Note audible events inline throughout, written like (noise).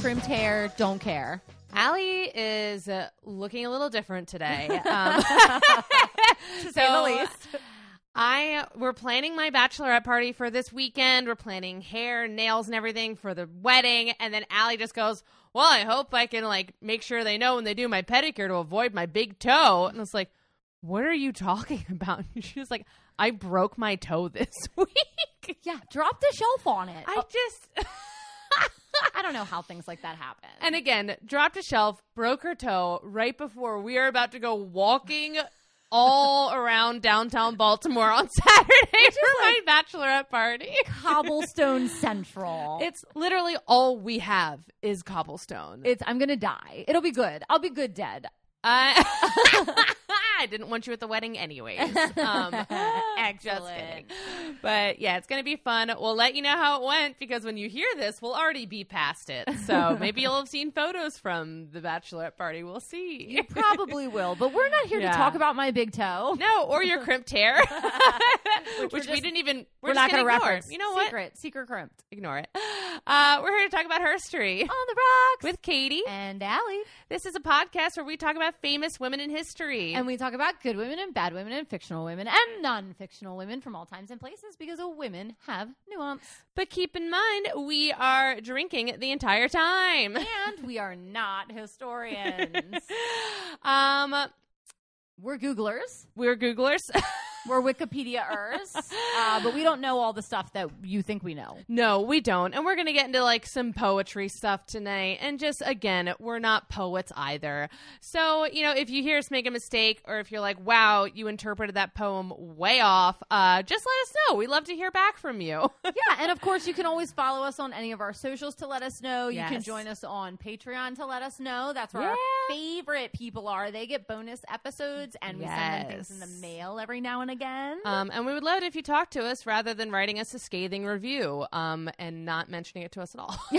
crimped hair, don't care. Allie is uh, looking a little different today. (laughs) Um, (laughs) To say the least. I we're planning my bachelorette party for this weekend. We're planning hair, nails, and everything for the wedding. And then Allie just goes, "Well, I hope I can like make sure they know when they do my pedicure to avoid my big toe." And I was like, "What are you talking (laughs) about?" And she was like, "I broke my toe this week." Yeah, drop the shelf on it. I just. (laughs) I don't know how things like that happen. And again, dropped a shelf, broke her toe right before we are about to go walking all (laughs) around downtown Baltimore on (laughs) Saturday for my bachelorette party. cobblestone central. It's literally all we have is cobblestone. it's I'm gonna die. It'll be good. I'll be good dead. I, I didn't want you at the wedding anyways. (laughs) Um, just Excellent. kidding. But yeah, it's going to be fun. We'll let you know how it went because when you hear this, we'll already be past it. So (laughs) maybe you'll have seen photos from the bachelorette party. We'll see. You probably will, but we're not here Yeah. to talk about my big toe. No, or your crimped hair, (laughs) which, we're we didn't even. We're, We're, not gonna ignore. reference. You know what? Secret, secret crimped Ignore it. Uh, we're here to talk about herstory on the rocks with Katie. and Allie, This is a podcast where we talk about famous women in history. and we talk about good women and bad women and fictional women and non-fictional women from all times and places because women have nuance, but keep in mind, we are drinking the entire time. and we are not historians. (laughs) um, we're Googlers. we're Googlers. (laughs) We're Wikipediaers, uh, but we don't know all the stuff that you think we know. no, we don't. And we're going to get into like some poetry stuff tonight. And just again, we're not poets either. So, you know, if you hear us make a mistake or if you're like, wow, you interpreted that poem way off, uh, just let us know. We love to hear back from you. (laughs) yeah, and of course, you can always follow us on any of our socials to let us know. You can join us on Patreon to let us know. That's where our favorite people are. They get bonus episodes, and we send them things in the mail every now and again. Um, and we would love it if you talked to us rather than writing us a scathing review um, and not mentioning it to us at all. (laughs) (laughs)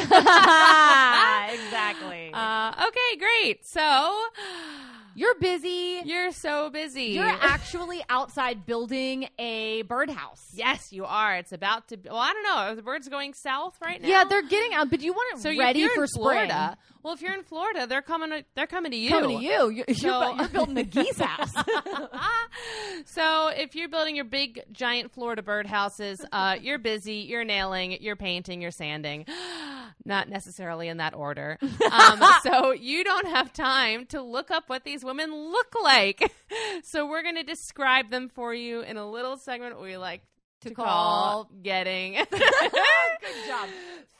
exactly. uh, okay, great. So You're busy. you're so busy. You're actually outside building a birdhouse. yes, you are. It's about to. Be, well, I don't know. Are the birds going south right now? Yeah, they're getting out, but you want it so ready for Florida. Well, if you're in Florida, they're coming. To, they're coming to you. Coming to you. You're, So- you're, you're building a geese house. (laughs) (laughs) so if you're building your big giant Florida birdhouses, uh, you're busy, you're nailing, you're painting, you're sanding. (gasps) Not necessarily in that order. Um, (laughs) so you don't have time to look up what these women look like. So we're going to describe them for you in a little segment we like to, To call, call- getting Good job.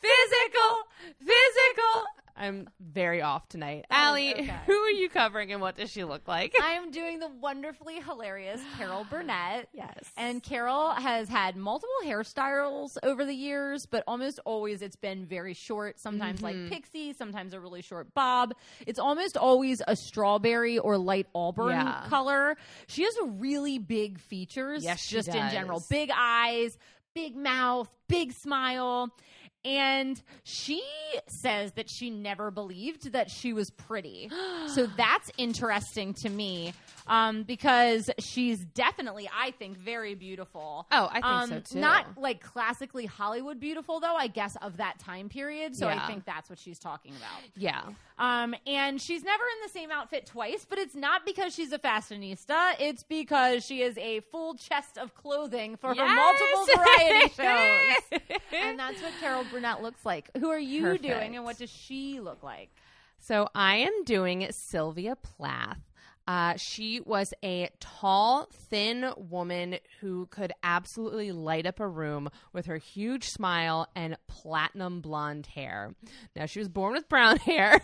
physical, physical. I'm very off tonight. Allie, okay. (laughs) who are you covering and what does she look like? I am doing the wonderfully hilarious Carol Burnett. (gasps) yes. And Carol has had multiple hairstyles over the years, but almost always it's been very short, sometimes Mm-hmm. like pixie, sometimes a really short bob. It's almost always a strawberry or light auburn Yeah. color. She has really big features, Yes, just in general. Big eyes, big mouth, big smile. And she says that she never believed that she was pretty. so (gasps) that's interesting to me um, because she's definitely, I think, very beautiful. Oh, I think Um, so too. Not like classically Hollywood beautiful, though, I guess, of that time period. So Yeah. I think that's what she's talking about. yeah. Um, and she's never in the same outfit twice, but it's not because she's a fashionista. It's because she is a full chest of clothing for her multiple variety (laughs) shows. and that's what Carol Burnett looks like. Who are you Perfect. doing, and what does she look like? So I am doing Sylvia Plath. Uh, she was a tall, thin woman who could absolutely light up a room with her huge smile and platinum blonde hair. Now, she was born with brown (laughs) hair,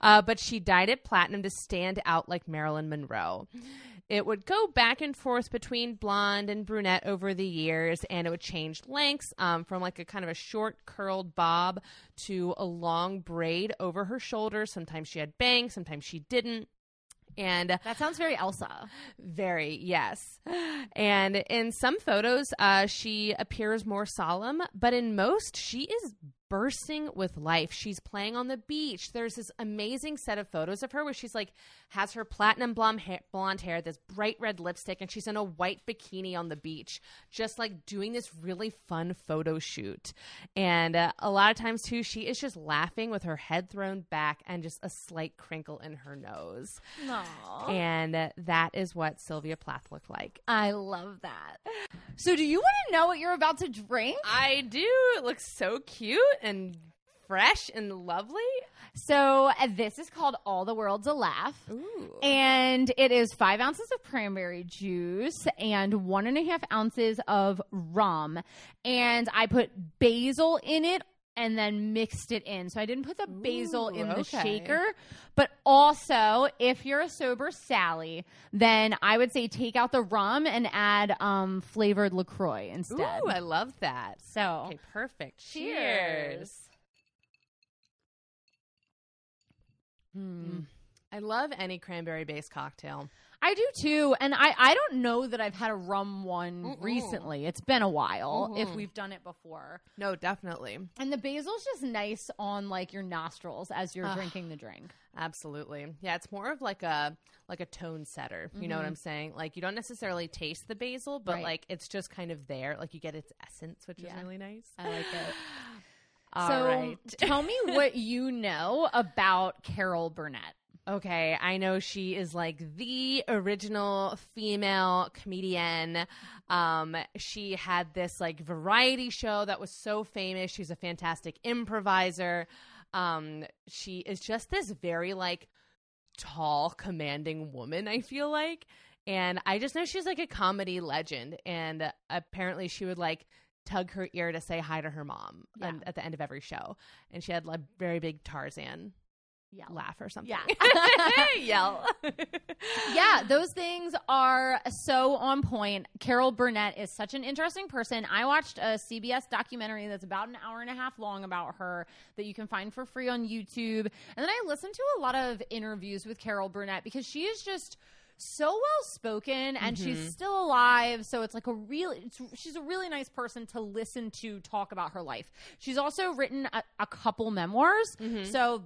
uh, but she dyed it platinum to stand out like Marilyn Monroe. It would go back and forth between blonde and brunette over the years, and it would change lengths um, from like a kind of a short curled bob to a long braid over her shoulders. Sometimes she had bangs, sometimes she didn't. And That sounds very Elsa. very, yes. And in some photos, uh, she appears more solemn, but in most, she is bursting with life. She's playing on the beach. There's this amazing set of photos of her where she's like has her platinum blonde hair, blonde hair, this bright red lipstick, and she's in a white bikini on the beach, just like doing this really fun photo shoot. And uh, a lot of times too, she is just laughing with her head thrown back and just a slight crinkle in her nose. Aww. And uh, that is what Sylvia Plath looked like. I love that. So, do you want to know what you're about to drink? I do. It looks so cute and fresh and lovely. So, uh, this is called All the World's a Laugh. Ooh. And it is five ounces of cranberry juice and one and a half ounces of rum. And I put basil in it and then mixed it in. So I didn't put the basil Ooh, in the okay. shaker. But also, if you're a sober Sally, then I would say take out the rum and add um, flavored LaCroix instead. Ooh, I love that. so Okay, perfect. Cheers. Hmm. I love any cranberry based cocktail. I do too, and I I don't know that I've had a rum one Mm-mm. recently. It's been a while if Mhm. we've done it before. No, definitely. And the basil's just nice on like your nostrils as you're Ugh. drinking the drink. Absolutely. Yeah, it's more of like a like a tone setter. You know what Mhm. I'm saying? Like you don't necessarily taste the basil, but Right. like it's just kind of there. Like you get its essence, which Yeah. is really nice. I like it. (sighs) All so right. tell me (laughs) what you know about Carol Burnett. Okay, I know she is like the original female comedian. Um, she had this like variety show that was so famous. She's a fantastic improviser. Um, she is just this very like tall, commanding woman, I feel like. And I just know she's like a comedy legend. And apparently she would like tug her ear to say hi to her mom Yeah. and- at the end of every show. And she had like very big Tarzan Yeah. laugh or something. Yeah. (laughs) (laughs) Yell. (laughs) yeah, those things are so on point. Carol Burnett is such an interesting person. I watched a CBS documentary that's about an hour and a half long about her that you can find for free on YouTube. And then I listened to a lot of interviews with Carol Burnett because she is just so well spoken and she's mm-hmm. still alive so it's like a really it's, she's a really nice person to listen to talk about her life she's also written a, a couple memoirs mm-hmm. so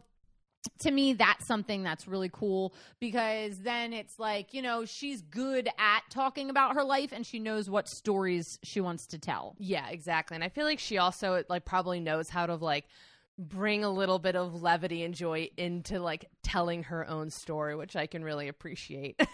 to me that's something that's really cool because then it's like you know she's good at talking about her life and she knows what stories she wants to tell yeah, exactly. And I feel like she also like probably knows how to like bring a little bit of levity and joy into like telling her own story, which I can really appreciate. (laughs)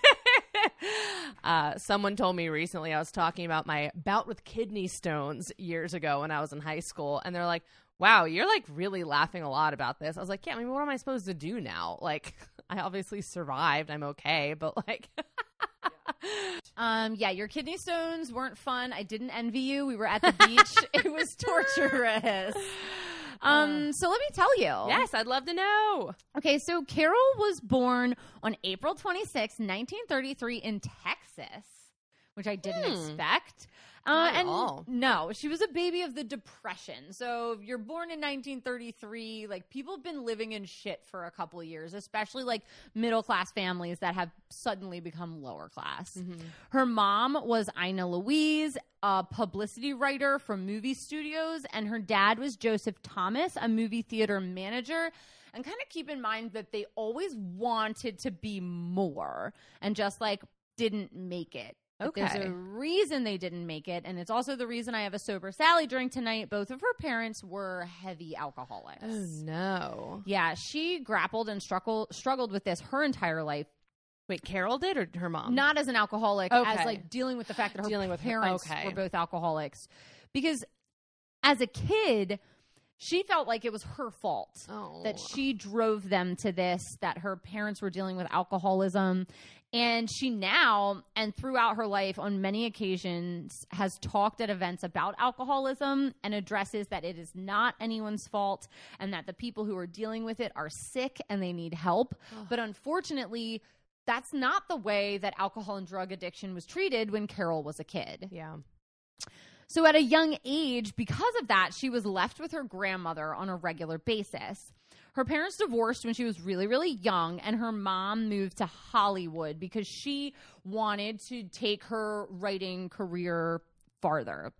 Uh, someone told me recently I was talking about my bout with kidney stones years ago when I was in high school, and they're like, "Wow, you're like really laughing a lot about this." I was like, "Yeah, I mean, what am I supposed to do now? (laughs) Like, I obviously survived. I'm okay, but like, (laughs) um yeah your kidney stones weren't fun i didn't envy you we were at the beach (laughs) it was torturous (sighs) um so let me tell you yes, I'd love to know." Okay, so Carol was born on April 26, 1933, in Texas, which I didn't Hmm. expect. Uh, and all. no, she was a baby of the Depression. So you're born in 1933, like people have been living in shit for a couple years, especially like middle class families that have suddenly become lower class. Her mom was Ina Louise, a publicity writer for movie studios, and her dad was Joseph Thomas, a movie theater manager. And kind of keep in mind that they always wanted to be more and just like didn't make it. But There's Okay. a reason they didn't make it, and it's also the reason I have a sober Sally drink tonight. Both of her parents were heavy alcoholics. Oh no! Yeah, she grappled and struggled struggled with this her entire life. Wait, Carol did or her mom? Not as an alcoholic, Okay. as like dealing with the fact that her Dealing with her- parents okay. were both alcoholics. Because as a kid, she felt like it was her fault Oh. that she drove them to this, that her parents were dealing with alcoholism. And she now and throughout her life on many occasions has talked at events about alcoholism and addresses that it is not anyone's fault and that the people who are dealing with it are sick and they need help. But unfortunately, that's not the way that alcohol and drug addiction was treated when Carol was a kid. yeah. So at a young age, because of that, she was left with her grandmother on a regular basis. Her parents divorced when she was really, really young, and her mom moved to Hollywood because she wanted to take her writing career farther.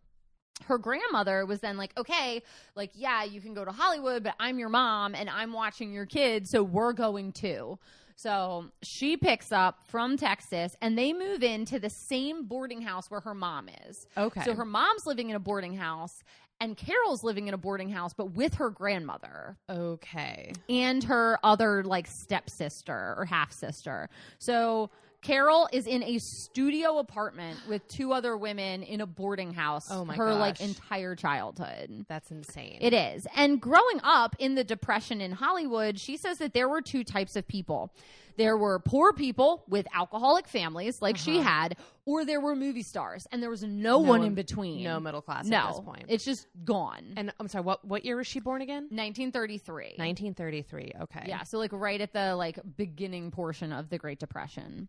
her grandmother was then like, okay, like, yeah, you can go to Hollywood, but I'm your mom and I'm watching your kids, so we're going too. So she picks up from Texas and they move into the same boarding house where her mom is. Okay. So her mom's living in a boarding house and Carol's living in a boarding house, but with her grandmother Okay. and her other like stepsister or half sister. So Carol is in a studio apartment with two other women in a boarding house Oh my her like entire childhood. That's insane. It is. And growing up in the depression in Hollywood, she says that there were two types of people. There were poor people with alcoholic families like she uh-huh. had, or there were movie stars and there was no, one one- in between. no middle class no, at this point. It's just gone. and I'm sorry, what what year was she born again? 1933. 1933. Okay. Yeah, so like right at the like beginning portion of the Great Depression.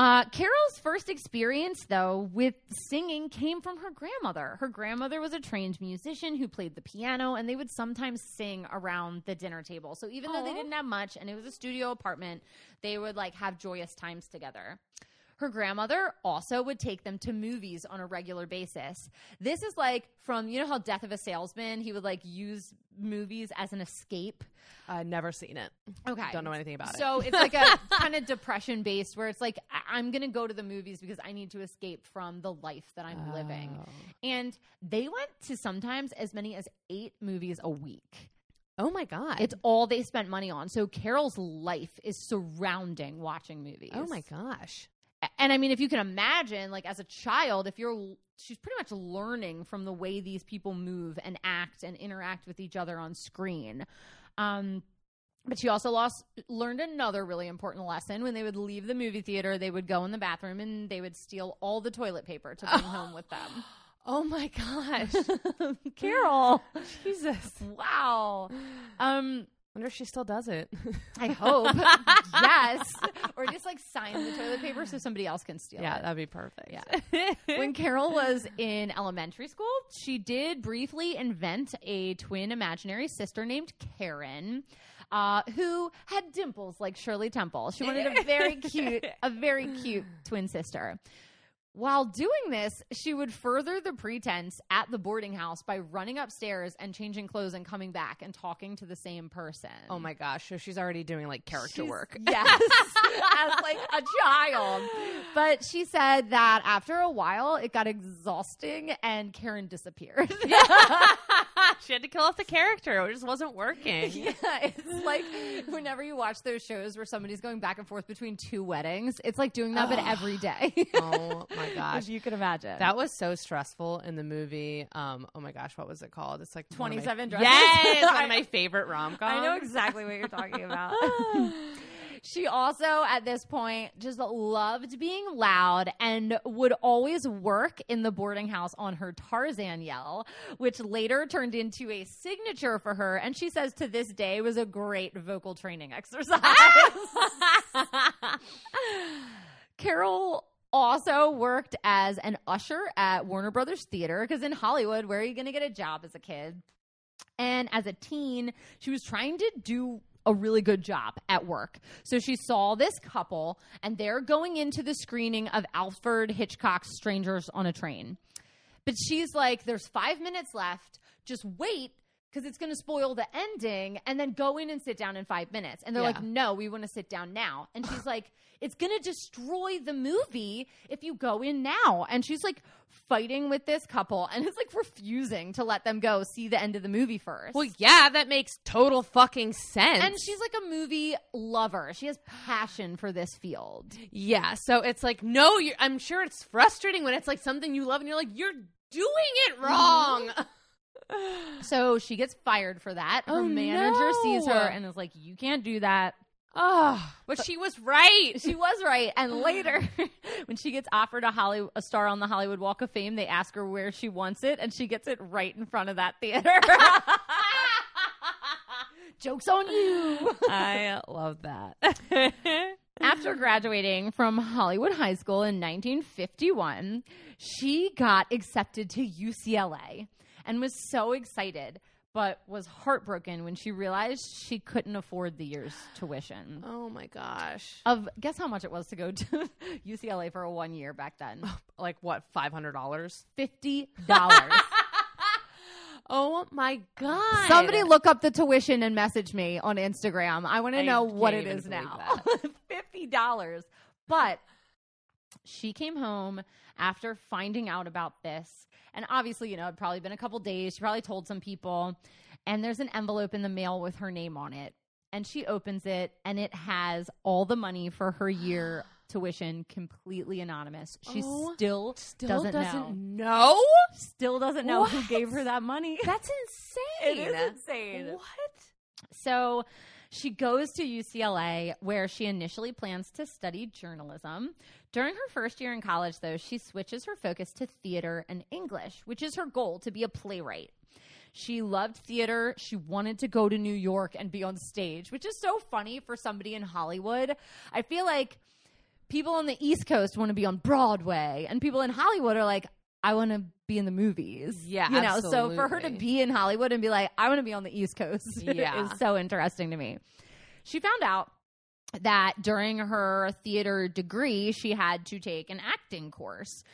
Uh, Carol's first experience, though, with singing came from her grandmother. Her grandmother was a trained musician who played the piano, and they would sometimes sing around the dinner table. So even though they didn't have much, and it was a studio apartment, they would like have joyous times together. Her grandmother also would take them to movies on a regular basis. This is like from you know how Death of a Salesman, he would like use movies as an escape. I've never seen it. Okay. Don't know anything about it. So it's like a (laughs) kind of depression based where it's like, I- I'm going to go to the movies because I need to escape from the life that I'm living. Oh. And they went to sometimes as many as eight movies a week. Oh my god. It's all they spent money on. So Carol's life is surrounding watching movies. oh my gosh. And I mean, if you can imagine, like as a child, if you're, she's pretty much learning from the way these people move and act and interact with each other on screen. Um, but she also lost, learned another really important lesson. When they would leave the movie theater, they would go in the bathroom and they would steal all the toilet paper to bring home with them. (gasps) Oh my gosh. (laughs) Carol, Jesus. wow. Um, Wonder if she still does it. I hope (laughs) yes, or just like sign the toilet paper so somebody else can steal it. yeah, it. that'd be perfect. Yeah. when Carol was in elementary school, she did briefly invent a twin imaginary sister named Karen. Uh, who had dimples like Shirley Temple. She wanted a very cute, a very cute twin sister. While doing this, she would further the pretense at the boarding house by running upstairs and changing clothes and coming back and talking to the same person. oh my gosh. So she's already doing like character She's- work. Yes, (laughs) as like a child. But she said that after a while, it got exhausting and Karen disappeared. (laughs) she had to kill off the character. It just wasn't working. (laughs) yeah, it's like whenever you watch those shows where somebody's going back and forth between two weddings, it's like doing that, but every (sighs) day. Oh my (laughs) gosh. if you can imagine. That was so stressful in the movie. Um, oh my gosh, what was it called? It's like my- 27 (laughs) Dresses? Yes, one of my favorite rom coms. I know exactly what you're talking about. She also, at this point, just loved being loud and would always work in the boarding house on her Tarzan yell, which later turned into a signature for her. And she says to this day was a great vocal training exercise. (laughs) Carol also worked as an usher at Warner Brothers Theater because in Hollywood, where are you going to get a job as a kid? And as a teen, she was trying to do a really good job at work. So she saw this couple and they're going into the screening of Alfred Hitchcock's Strangers on a Train. But she's like, there's five minutes left. Just wait because it's going to spoil the ending and then go in and sit down in five minutes. And they're Yeah. like, no, we want to sit down now. And she's like, (sighs) it's going to destroy the movie if you go in now. And she's like fighting with this couple and it's like refusing to let them go see the end of the movie first. Well, yeah, that makes total fucking sense. and she's like a movie lover. She has passion for this field. yeah, so it's like, no, you're, I'm sure it's frustrating when it's like something you love and you're like, you're doing it wrong. (laughs) So she gets fired for that. Her Oh, manager sees her and is like, You can't do that. oh, but she was right. She was right. And (sighs) later, (laughs) when she gets offered a Hollywood, a star on the Hollywood Walk of Fame, they ask her where she wants it, and she gets it right in front of that theater. (laughs) Joke's on you. (laughs) I love that. After graduating from Hollywood High School in 1951, she got accepted to UCLA and was so excited. but was heartbroken when she realized she couldn't afford the year's tuition. Oh my gosh. Of guess how much it was to go to (laughs) UCLA for a one year back then? Oh, like what, $500? Fifty dollars. (laughs) Oh my god. Somebody look up the tuition and message me on Instagram. I want to know what it is now. (laughs) Fifty dollars. But she came home after finding out about this. And obviously, you know, it'd probably been a couple days. She probably told some people. And there's an envelope in the mail with her name on it. And she opens it and it has all the money for her year (gasps) tuition completely anonymous. She Oh, still, Still doesn't, doesn't know. know. Still doesn't know who gave her that money. (laughs) That's insane. It is insane. What? So she goes to UCLA where she initially plans to study journalism. During her first year in college, though, she switches her focus to theater and English, which is her goal to be a playwright. She loved theater. She wanted to go to New York and be on stage, which is so funny for somebody in Hollywood. I feel like people on the East Coast want to be on Broadway, and people in Hollywood are like, I want to be in the movies. Yeah, You know, so for her to be in Hollywood and be like, I want to be on the East Coast (laughs) Yeah. is so interesting to me. She found out that during her theater degree, she had to take an acting course.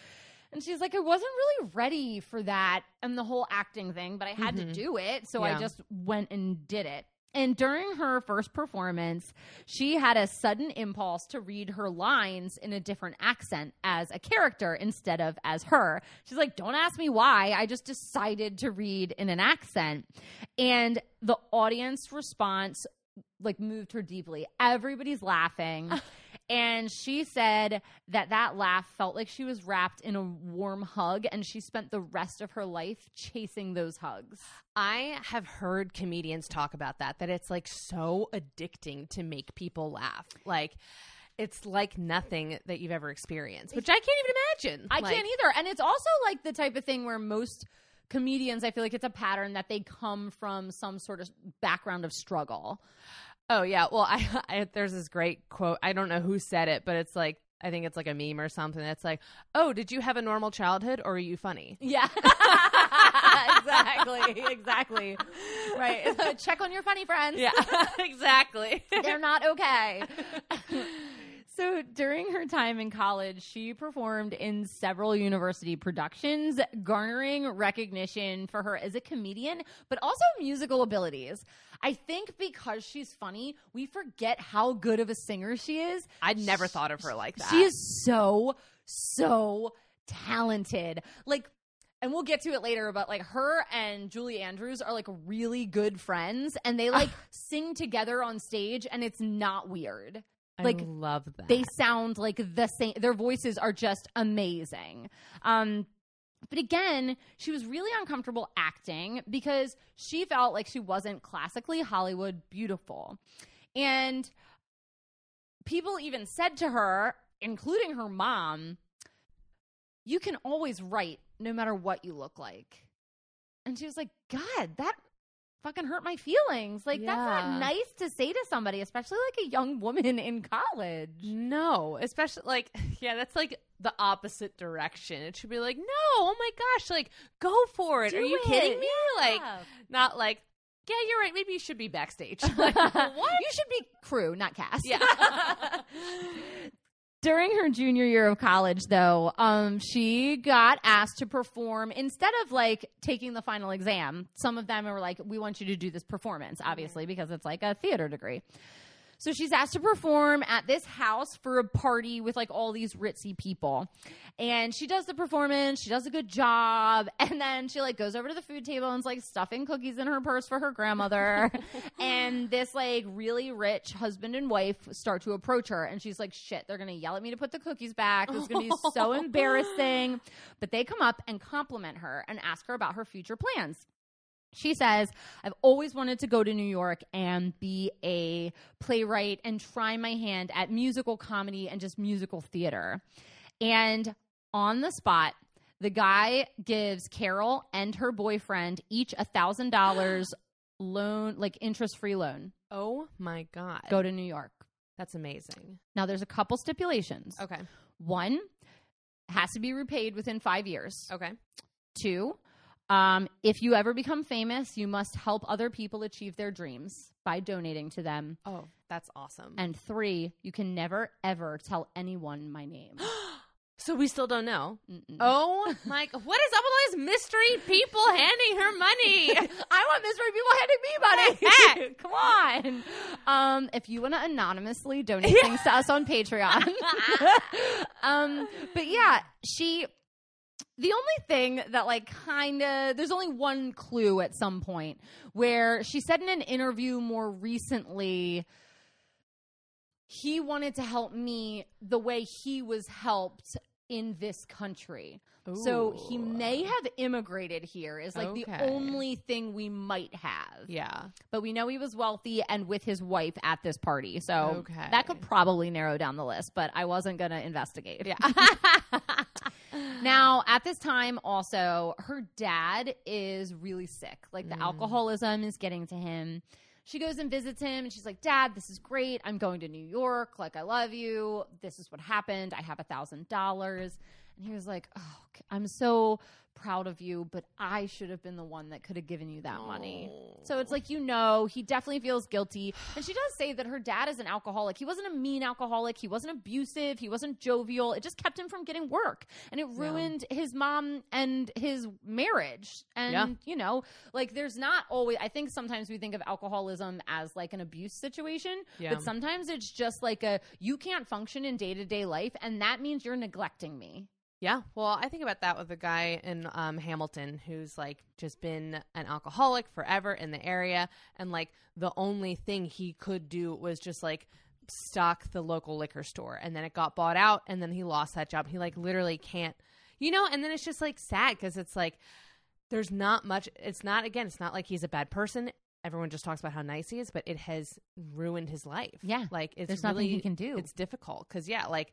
And she's like, I wasn't really ready for that and the whole acting thing, but I had to Mhm. do it. So I just went and did it. And during her first performance, she had a sudden impulse to read her lines in a different accent as a character instead of as her. She's like, Don't ask me why. I just decided to read in an accent. And the audience response like moved her deeply. Everybody's laughing. (laughs) and she said that that laugh felt like she was wrapped in a warm hug and she spent the rest of her life chasing those hugs. I have heard comedians talk about that, that it's like so addicting to make people laugh. Like, it's like nothing that you've ever experienced, which I can't even imagine. I Like, can't either. And it's also like the type of thing where most comedians, I feel like it's a pattern that they come from some sort of background of struggle. Oh yeah. Well, I, (laughs) I there's this great quote. I don't know who said it, but it's like I think it's like a meme or something. That's like, "Oh, did you have a normal childhood, or are you funny?" Yeah. (laughs) exactly. Exactly. Right. (laughs) Check on your funny friends. Yeah, exactly. They're not okay. So during her time in college, she performed in several university productions, garnering recognition for her as a comedian, but also musical abilities. I think because she's funny, we forget how good of a singer she is. I'd never thought of her like that. She is so, so talented. Like, and we'll get to it later, but like her and Julie Andrews are like really good friends and they like sing together on stage and it's not weird. Like, I love that. They sound like the same, their voices are just amazing. Um, but again, she was really uncomfortable acting because she felt like she wasn't classically Hollywood beautiful. And people even said to her, including her mom, you can always write no matter what you look like. And she was like, God, that fucking hurt my feelings. Like, that's not nice to say to somebody, especially like a young woman in college. no, especially like (laughs) yeah, that's like the opposite direction. It should be like, no, oh my gosh, like go for it. Do Are you it. kidding me? Like not like yeah, you're right. Maybe you should be backstage. (laughs) Like, (laughs) what? You should be crew, not cast. Yeah. During her junior year of college, though, um, she got asked to perform instead of like taking the final exam. Some of them were like, "We want you to do this performance," obviously, because it's like a theater degree. So she's asked to perform at this house for a party with like all these ritzy people. And she does the performance, she does a good job, (laughs) and then she like goes over to the food table and's like stuffing cookies in her purse for her grandmother. (laughs) and this like really rich husband and wife start to approach her and she's like, shit, they're gonna yell at me to put the cookies back. This is gonna be so (laughs) embarrassing. But they come up and compliment her and ask her about her future plans. She says, I've always wanted to go to New York and be a playwright and try my hand at musical comedy and just musical theater. And on the spot, the guy gives Carol and her boyfriend each a thousand dollars (gasps) loan, like interest free loan. oh my god. Go to New York. That's amazing. Now there's a couple stipulations. Okay. One has to be repaid within five years. Okay. Two, Um, if you ever become famous, you must help other people achieve their dreams by donating to them. Oh, that's awesome. And three, you can never ever tell anyone my name. (gasps) (gasps) so we still don't know. Mm-mm. Oh, like what is up with all these mystery people handing her money? (laughs) I want mystery people handing me money. (laughs) Come on. Um, if you want to anonymously donate things to us on Patreon. (laughs) um, but yeah, she. The only thing that, like, kind of, there's only one clue at some point where she said in an interview more recently, he wanted to help me the way he was helped in this country. So he may have immigrated here is like the only thing we might have. Yeah. But we know he was wealthy and with his wife at this party. So Okay. that could probably narrow down the list, but I wasn't going to investigate. Yeah. (laughs) Now, at this time, also, her dad is really sick. Like, the Mm. alcoholism is getting to him. She goes and visits him, and she's like, Dad, this is great. I'm going to New York. Like, I love you. This is what happened. I have a $1,000. And he was like, Oh, I'm so proud of you, but I should have been the one that could have given you that money. So it's like, you know, he definitely feels guilty. And she does say that her dad is an alcoholic. He wasn't a mean alcoholic. He wasn't abusive. He wasn't jovial. It just kept him from getting work. And it ruined his mom and his marriage. And, Yeah. you know, like there's not always, I think sometimes we think of alcoholism as like an abuse situation. Yeah. But sometimes it's just like a, you can't function in day to day life. And that means you're neglecting me. Yeah, well, I think about that with a guy in um, Hamilton who's like just been an alcoholic forever in the area, and like the only thing he could do was just like stock the local liquor store, and then it got bought out, and then he lost that job. He like literally can't, you know, and then it's just like sad because it's like there's not much. It's not again, it's not like he's a bad person. Everyone just talks about how nice he is, but it has ruined his life. Yeah. like it's There's nothing he can do. It's difficult because yeah, like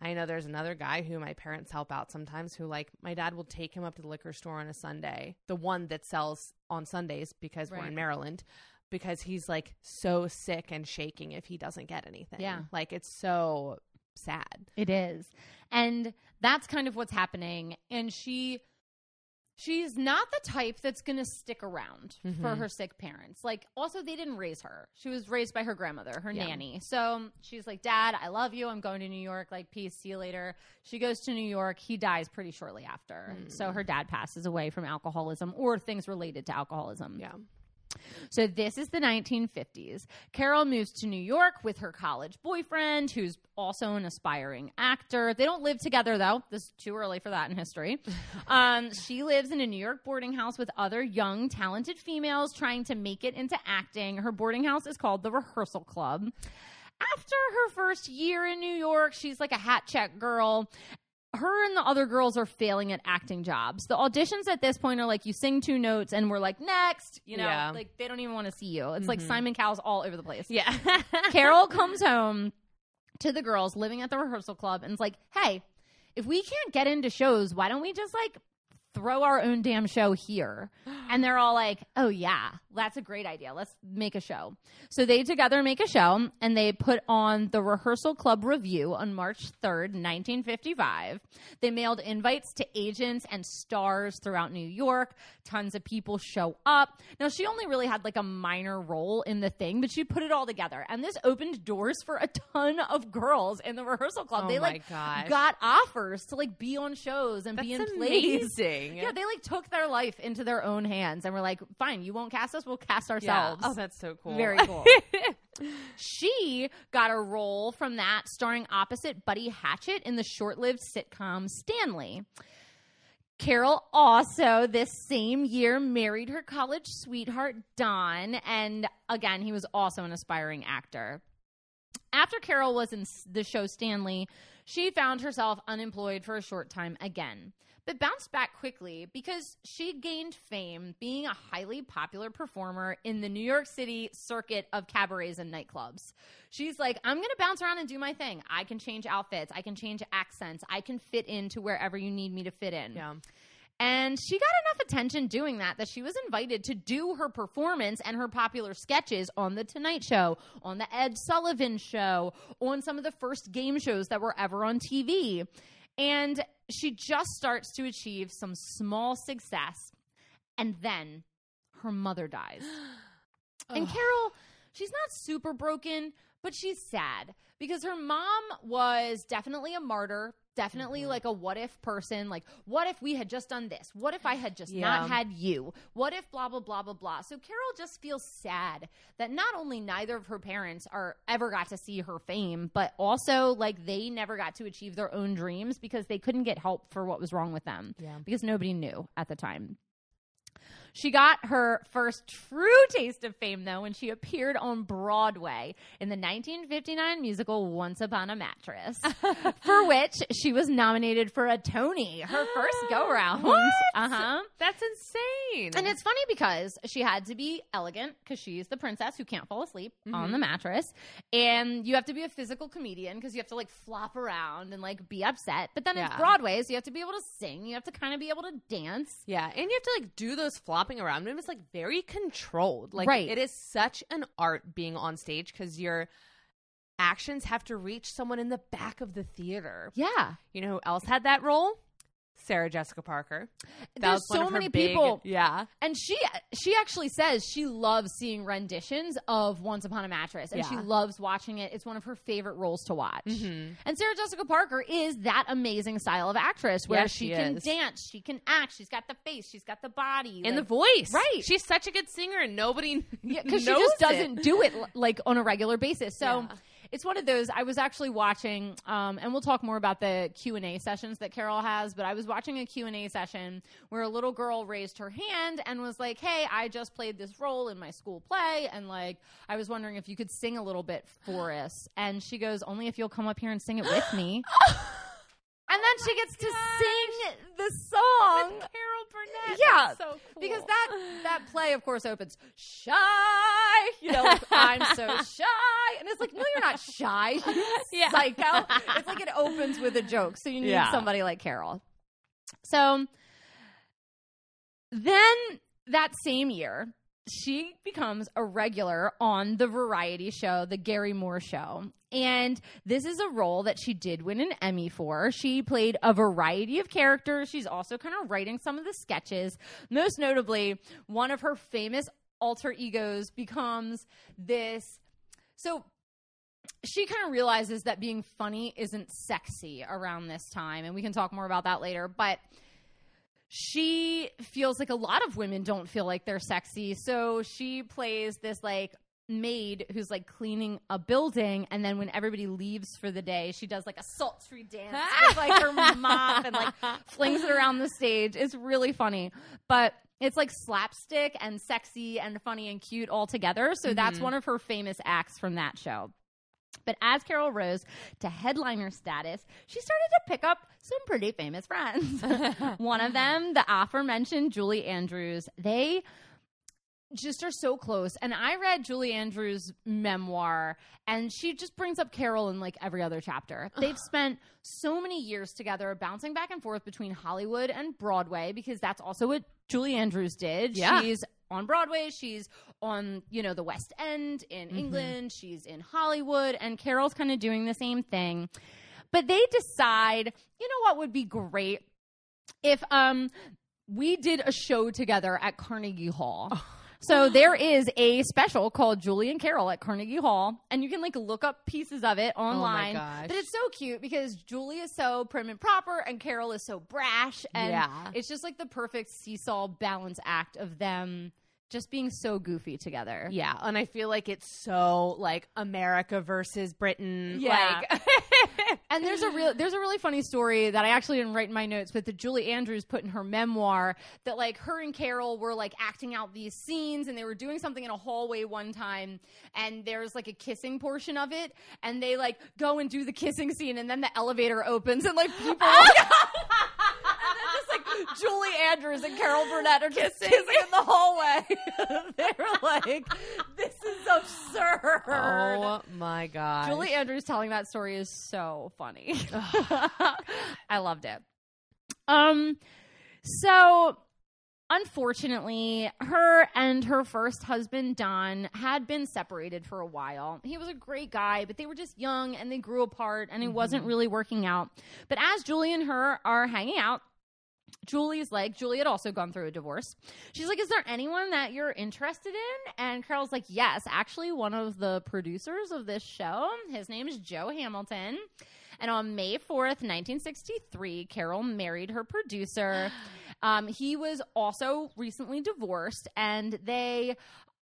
I know there's another guy who my parents help out sometimes who like my dad will take him up to the liquor store on a Sunday, the one that sells on Sundays because we're Right. in Maryland, because he's like so sick and shaking if he doesn't get anything. Yeah. Like it's so sad. It is. And that's kind of what's happening. And she she's not the type that's going to stick around for Mhm. her sick parents. Like also they didn't raise her. She was raised by her grandmother, her Yeah. nanny. So she's like, "Dad, I love you. I'm going to New York. Like, peace. See you later." She goes to New York. He dies pretty shortly after. So her dad passes away from alcoholism or things related to alcoholism. Yeah. So this is the 1950s. Carol moves to New York with her college boyfriend, who's also an aspiring actor. They don't live together though. This is too early for that in history. (laughs) um, she lives in a New York boarding house with other young, talented females trying to make it into acting. Her boarding house is called the Rehearsal Club. After her first year in New York, she's like a hat check girl her and the other girls are failing at acting jobs. The auditions at this point are like you sing two notes and we're like next, you know, Yeah. like they don't even want to see you. It's like mm-hmm. Simon Cowell's all over the place. Yeah. (laughs) Carol comes home to the girls living at the rehearsal club and is like, "Hey, if we can't get into shows, why don't we just like throw our own damn show here?" (gasps) And they're all like, "Oh yeah, that's a great idea. Let's make a show." So they together make a show and they put on the Rehearsal Club Revue on March 3rd, 1955. They mailed invites to agents and stars throughout New York. Tons of people show up. Now, she only really had like a minor role in the thing, but she put it all together. And this opened doors for a ton of girls in the rehearsal club. Oh they like gosh. got offers to like be on shows and be in That's plays. Yeah, they like took their life into their own hands and were like, fine, you won't cast us, we'll cast Yeah. ourselves. Oh, that's so cool. Very cool. (laughs) she got a role from that starring opposite Buddy Hackett in the short lived sitcom Stanley. Carol also this same year married her college sweetheart Don, and again, he was also an aspiring actor. After Carol was in the show Stanley, she found herself unemployed for a short time again, but bounced back quickly because she gained fame being a highly popular performer in the New York City circuit of cabarets and nightclubs. She's like, I'm going to bounce around and do my thing. I can change outfits, I can change accents, I can fit into wherever you need me to fit in. Yeah. And she got enough attention doing that that she was invited to do her performance and her popular sketches on The Tonight Show, on The Ed Sullivan Show, on some of the first game shows that were ever on TV. And she just starts to achieve some small success And then her mother dies. (gasps) And Carol, she's not super broken, but she's sad because her mom was definitely a martyr, definitely Mhm. like a what if person. Like, what if we had just done this? What if I had just Yeah. not had you? What if blah, blah, blah, blah, blah? So Carol just feels sad that not only neither of her parents are ever got to see her fame, but also like they never got to achieve their own dreams because they couldn't get help for what was wrong with them Yeah. because nobody knew at the time. She got her first true taste of fame, though, when she appeared on Broadway in the 1959 musical Once Upon a Mattress, (laughs) for which she was nominated for a Tony, her first go (gasps) round. What? Uh huh. That's insane. And it's funny because she had to be elegant because she's the princess who can't fall asleep on Mhm. the mattress. And you have to be a physical comedian because you have to like flop around and like be upset. But then it's Broadway, so you have to be able to sing. You have to kind of be able to dance. Yeah, and you have to like do those around. And it's like very controlled. Like Right. it is such an art being on stage because your actions have to reach someone in the back of the theater. Yeah. You know who else had that role? Sarah Jessica Parker. That There's so many big- people. Yeah. And she she actually says she loves seeing renditions of Once Upon a Mattress, and she loves watching it. It's one of her favorite roles to watch. Mhm. And Sarah Jessica Parker is that amazing style of actress where Yes, she, she can dance, she can act, she's got the face, she's got the body, And the voice. Right. She's such a good singer and nobody Yeah, (laughs) because she just it. doesn't do it like on a regular basis. So Yeah. It's one of those. I was actually watching, um, and we'll talk more about the Q and A sessions that Carol has. But I was watching a Q and A session where a little girl raised her hand and was like, "Hey, I just played this role in my school play, and like I was wondering if you could sing a little bit for us." And she goes, "Only if you'll come up here and sing it with me." (laughs) And then she oh gets to sing the song. Carol Burnett. Yeah, so cool. Because that (sighs) that play, of course, opens shy. You know, like, I'm so (laughs) shy, and it's like, no, you're not shy, (laughs) you (laughs) Yeah. psycho. It's like it opens with a joke, so you need Yeah. somebody like Carol. So then that same year, she becomes a regular on the variety show, The Garry Moore Show. And this is a role that she did win an Emmy for. She played a variety of characters. She's also kind of writing some of the sketches. Most notably, one of her famous alter egos becomes this. So she kind of realizes that being funny isn't sexy around this time. And we can talk more about that later. But she feels like a lot of women don't feel like they're sexy. So she plays this like maid who's like cleaning a building and then when everybody leaves for the day she does like a sultry dance (laughs) with like her mop and like flings it around the stage it's really funny but it's like slapstick and sexy and funny and cute all together so that's Mhm. one of her famous acts from that show but as Carol rose to headliner status, she started to pick up some pretty famous friends. (laughs) One of them, the aforementioned Julie Andrews, they just are so close. And I read Julie Andrews' memoir, and she just brings up Carol in like every other chapter. They've spent so many years together, bouncing back and forth between Hollywood and Broadway, because that's also what Julie Andrews did. Yeah. She's on Broadway, she's on, you know, the West End in Mhm. England, she's in Hollywood, and Carol's kind of doing the same thing. But they decide, you know what would be great if um we did a show together at Carnegie Hall. So there is a special called Julie and Carol at Carnegie Hall, and you can like look up pieces of it oh online. gosh. But it's so cute because Julie is so prim and proper, and Carol is so brash, and Yeah. it's just like the perfect seesaw balance act of them just being so goofy together. Yeah, and I feel like it's so like America versus Britain. Yeah. Like (laughs) And there's a real there's a really funny story that I actually didn't write in my notes, but that Julie Andrews put in her memoir that like her and Carol were like acting out these scenes and they were doing something in a hallway one time and there's like a kissing portion of it and they like go and do the kissing scene and then the elevator opens and like people (laughs) like (laughs) (laughs) Julie Andrews and Carol Burnett are just kissing, in the hallway. (laughs) They're like, this is absurd. Oh my god. Julie Andrews telling that story is so funny. (laughs) I loved it. Um so unfortunately, her and her first husband Don had been separated for a while. He was a great guy, but they were just young and they grew apart and it wasn't really working out. But as Julie and her are hanging out, Julie's like, Julie had also gone through a divorce. She's like, Is there anyone that you're interested in? And Carol's like, Yes, actually, one of the producers of this show, his name is Joe Hamilton. And on May 4th, 1963, Carol married her producer. (gasps) Um, he was also recently divorced, and they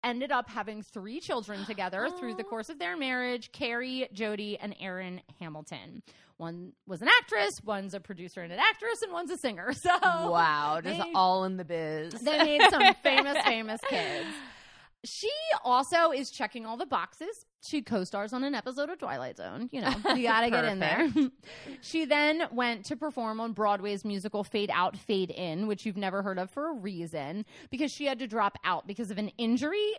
ended up having three children together through the (gasps) course of their marriage Carrie, Jody, and Erin Hamilton. One was an actress, one's a producer and an actress, and one's a singer. (laughs) So Wow, just they- all in the biz. they made some (laughs) famous, famous kids. She also is checking all the boxes. She co-stars on an episode of Twilight Zone. You know, you gotta get in there. (laughs) she then went to perform on Broadway's musical Fade Out, Fade In, which you've never heard of for a reason, because she had to drop out because of an injury.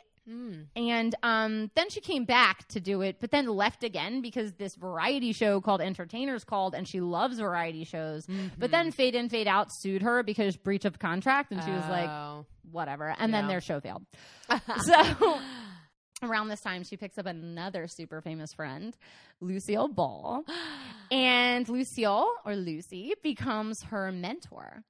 And um, then she came back to do it, but then left again because this variety show called Entertainers called, and she loves variety shows. But then Fade In, Fade Out sued her because breach of contract, and she was like, Oh. whatever. And then their show failed. (laughs) so around this time, she picks up another super famous friend, Lucille Ball. (gasps) And Lucille, or Lucy, becomes her mentor.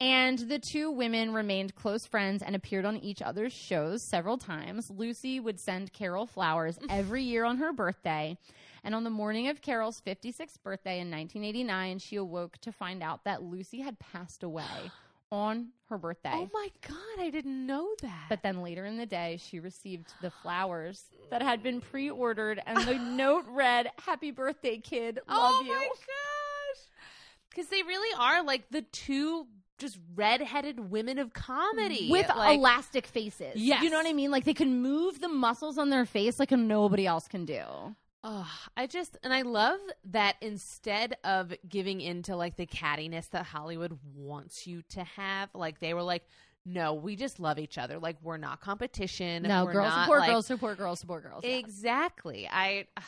And the two women remained close friends and appeared on each other's shows several times. Lucy would send Carol flowers (laughs) every year on her birthday. And on the morning of Carol's 56th birthday in 1989, she awoke to find out that Lucy had passed away (gasps) on her birthday. oh my god, I didn't know that. But then later in the day, she received the flowers that had been pre ordered, and the (laughs) note read, Happy birthday, kid. Oh Love you. oh you. my gosh, because they really are like the two just redheaded women of comedy With like, elastic faces. Yes. You know what I mean? Like they can move the muscles on their face like nobody else can do. Oh, I just and I love that instead of giving into like the cattiness that Hollywood wants you to have, like they were like, no, we just love each other. Like we're not competition. No, we're girls not, support like- girls, support girls, support girls. yeah. Exactly. I. ugh,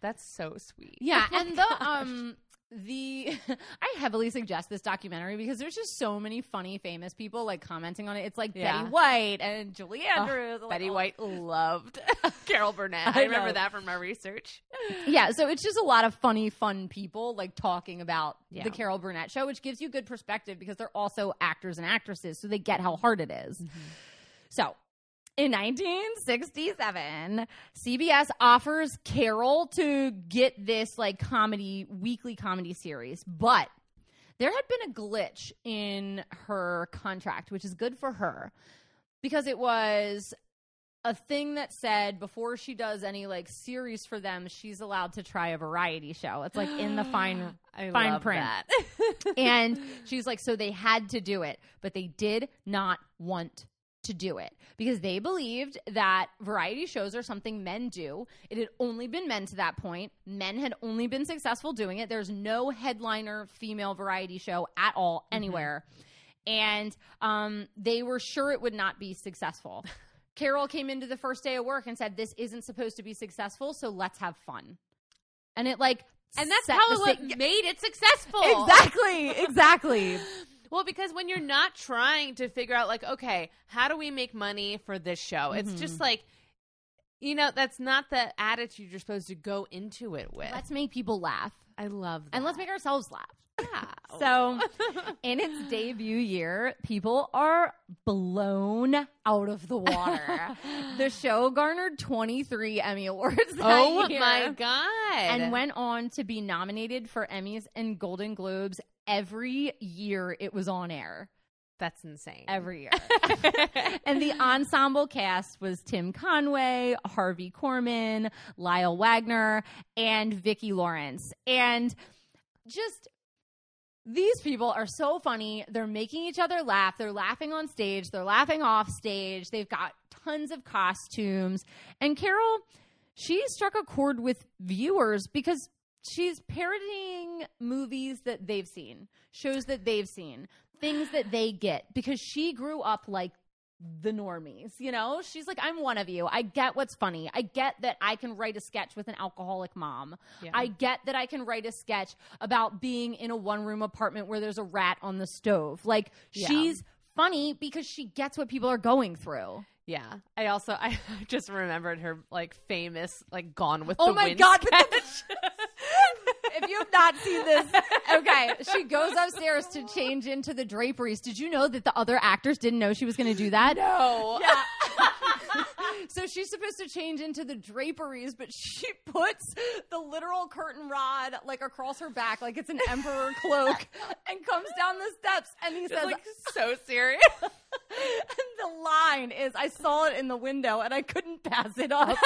that's so sweet. Yeah, Oh (laughs) and the um the (laughs) I heavily suggest this documentary because there's just so many funny famous people like commenting on it. It's like Yeah. Betty White and Julie Oh, Andrews. like, Betty all- White loved (laughs) Carol Burnett. I I, remember know. that from my research. Yeah, so it's just a lot of funny, fun people like talking about Yeah. the Carol Burnett show, which gives you good perspective because they're also actors and actresses, so they get how hard it is. Mm-hmm. So, in 1967, CBS offers Carol to get this like comedy, weekly comedy series, but there had been a glitch in her contract, which is good for her because it was a thing that said before she does any like series for them, she's allowed to try a variety show. It's like in the (gasps) fine I fine print. that. and (laughs) she's like, so they had to do it, but they did not want to do it because they believed that variety shows are something men do. It had only been men to that point. Men had only been successful doing it. There's no headliner female variety show at all anywhere. And um, they were sure it would not be successful. (laughs) Carol came into the first day of work and said, This isn't supposed to be successful, so let's have fun. And it like, and that's how it made it successful. (laughs) Exactly, exactly. (laughs) Well, because when you're not trying to figure out, like, okay, how do we make money for this show? It's Mm-hmm. just like, you know, that's not the attitude you're supposed to go into it with. Let's make people laugh. I love that. And let's make ourselves laugh. yeah. So, oh. (laughs) in its debut year, people are blown out of the water. (laughs) the show garnered 23 Emmy Awards oh year my god! and went on to be nominated for Emmys and Golden Globes every year it was on air. That's insane. Every year. (laughs) and the ensemble cast was Tim Conway, Harvey Korman, Lyle Waggoner, and Vicki Lawrence. And just these people are so funny. They're making each other laugh. They're laughing on stage. They're laughing off stage. They've got tons of costumes. And Carol, she struck a chord with viewers because she's parodying movies that they've seen, shows that they've seen, things that they get because she grew up like the normies, you know? She's like, I'm one of you. I get what's funny. I get that I can write a sketch with an alcoholic mom. Yeah. I get that I can write a sketch about being in a one room apartment where there's a rat on the stove. Like, Yeah. she's funny because she gets what people are going through. Yeah. I also (laughs) I just remembered her like famous like Gone with Oh the my Wind God, with the- sketch. (laughs) (laughs) if you have not seen this. (laughs) Okay, she goes upstairs to change into the draperies. Did you know that the other actors didn't know she was going to do that? No. Yeah. (laughs) so she's supposed to change into the draperies, but she puts the literal curtain rod like across her back, like it's an emperor cloak, (laughs) and comes down the steps. And he says, like so serious. and the line is, I saw it in the window and I couldn't pass it up.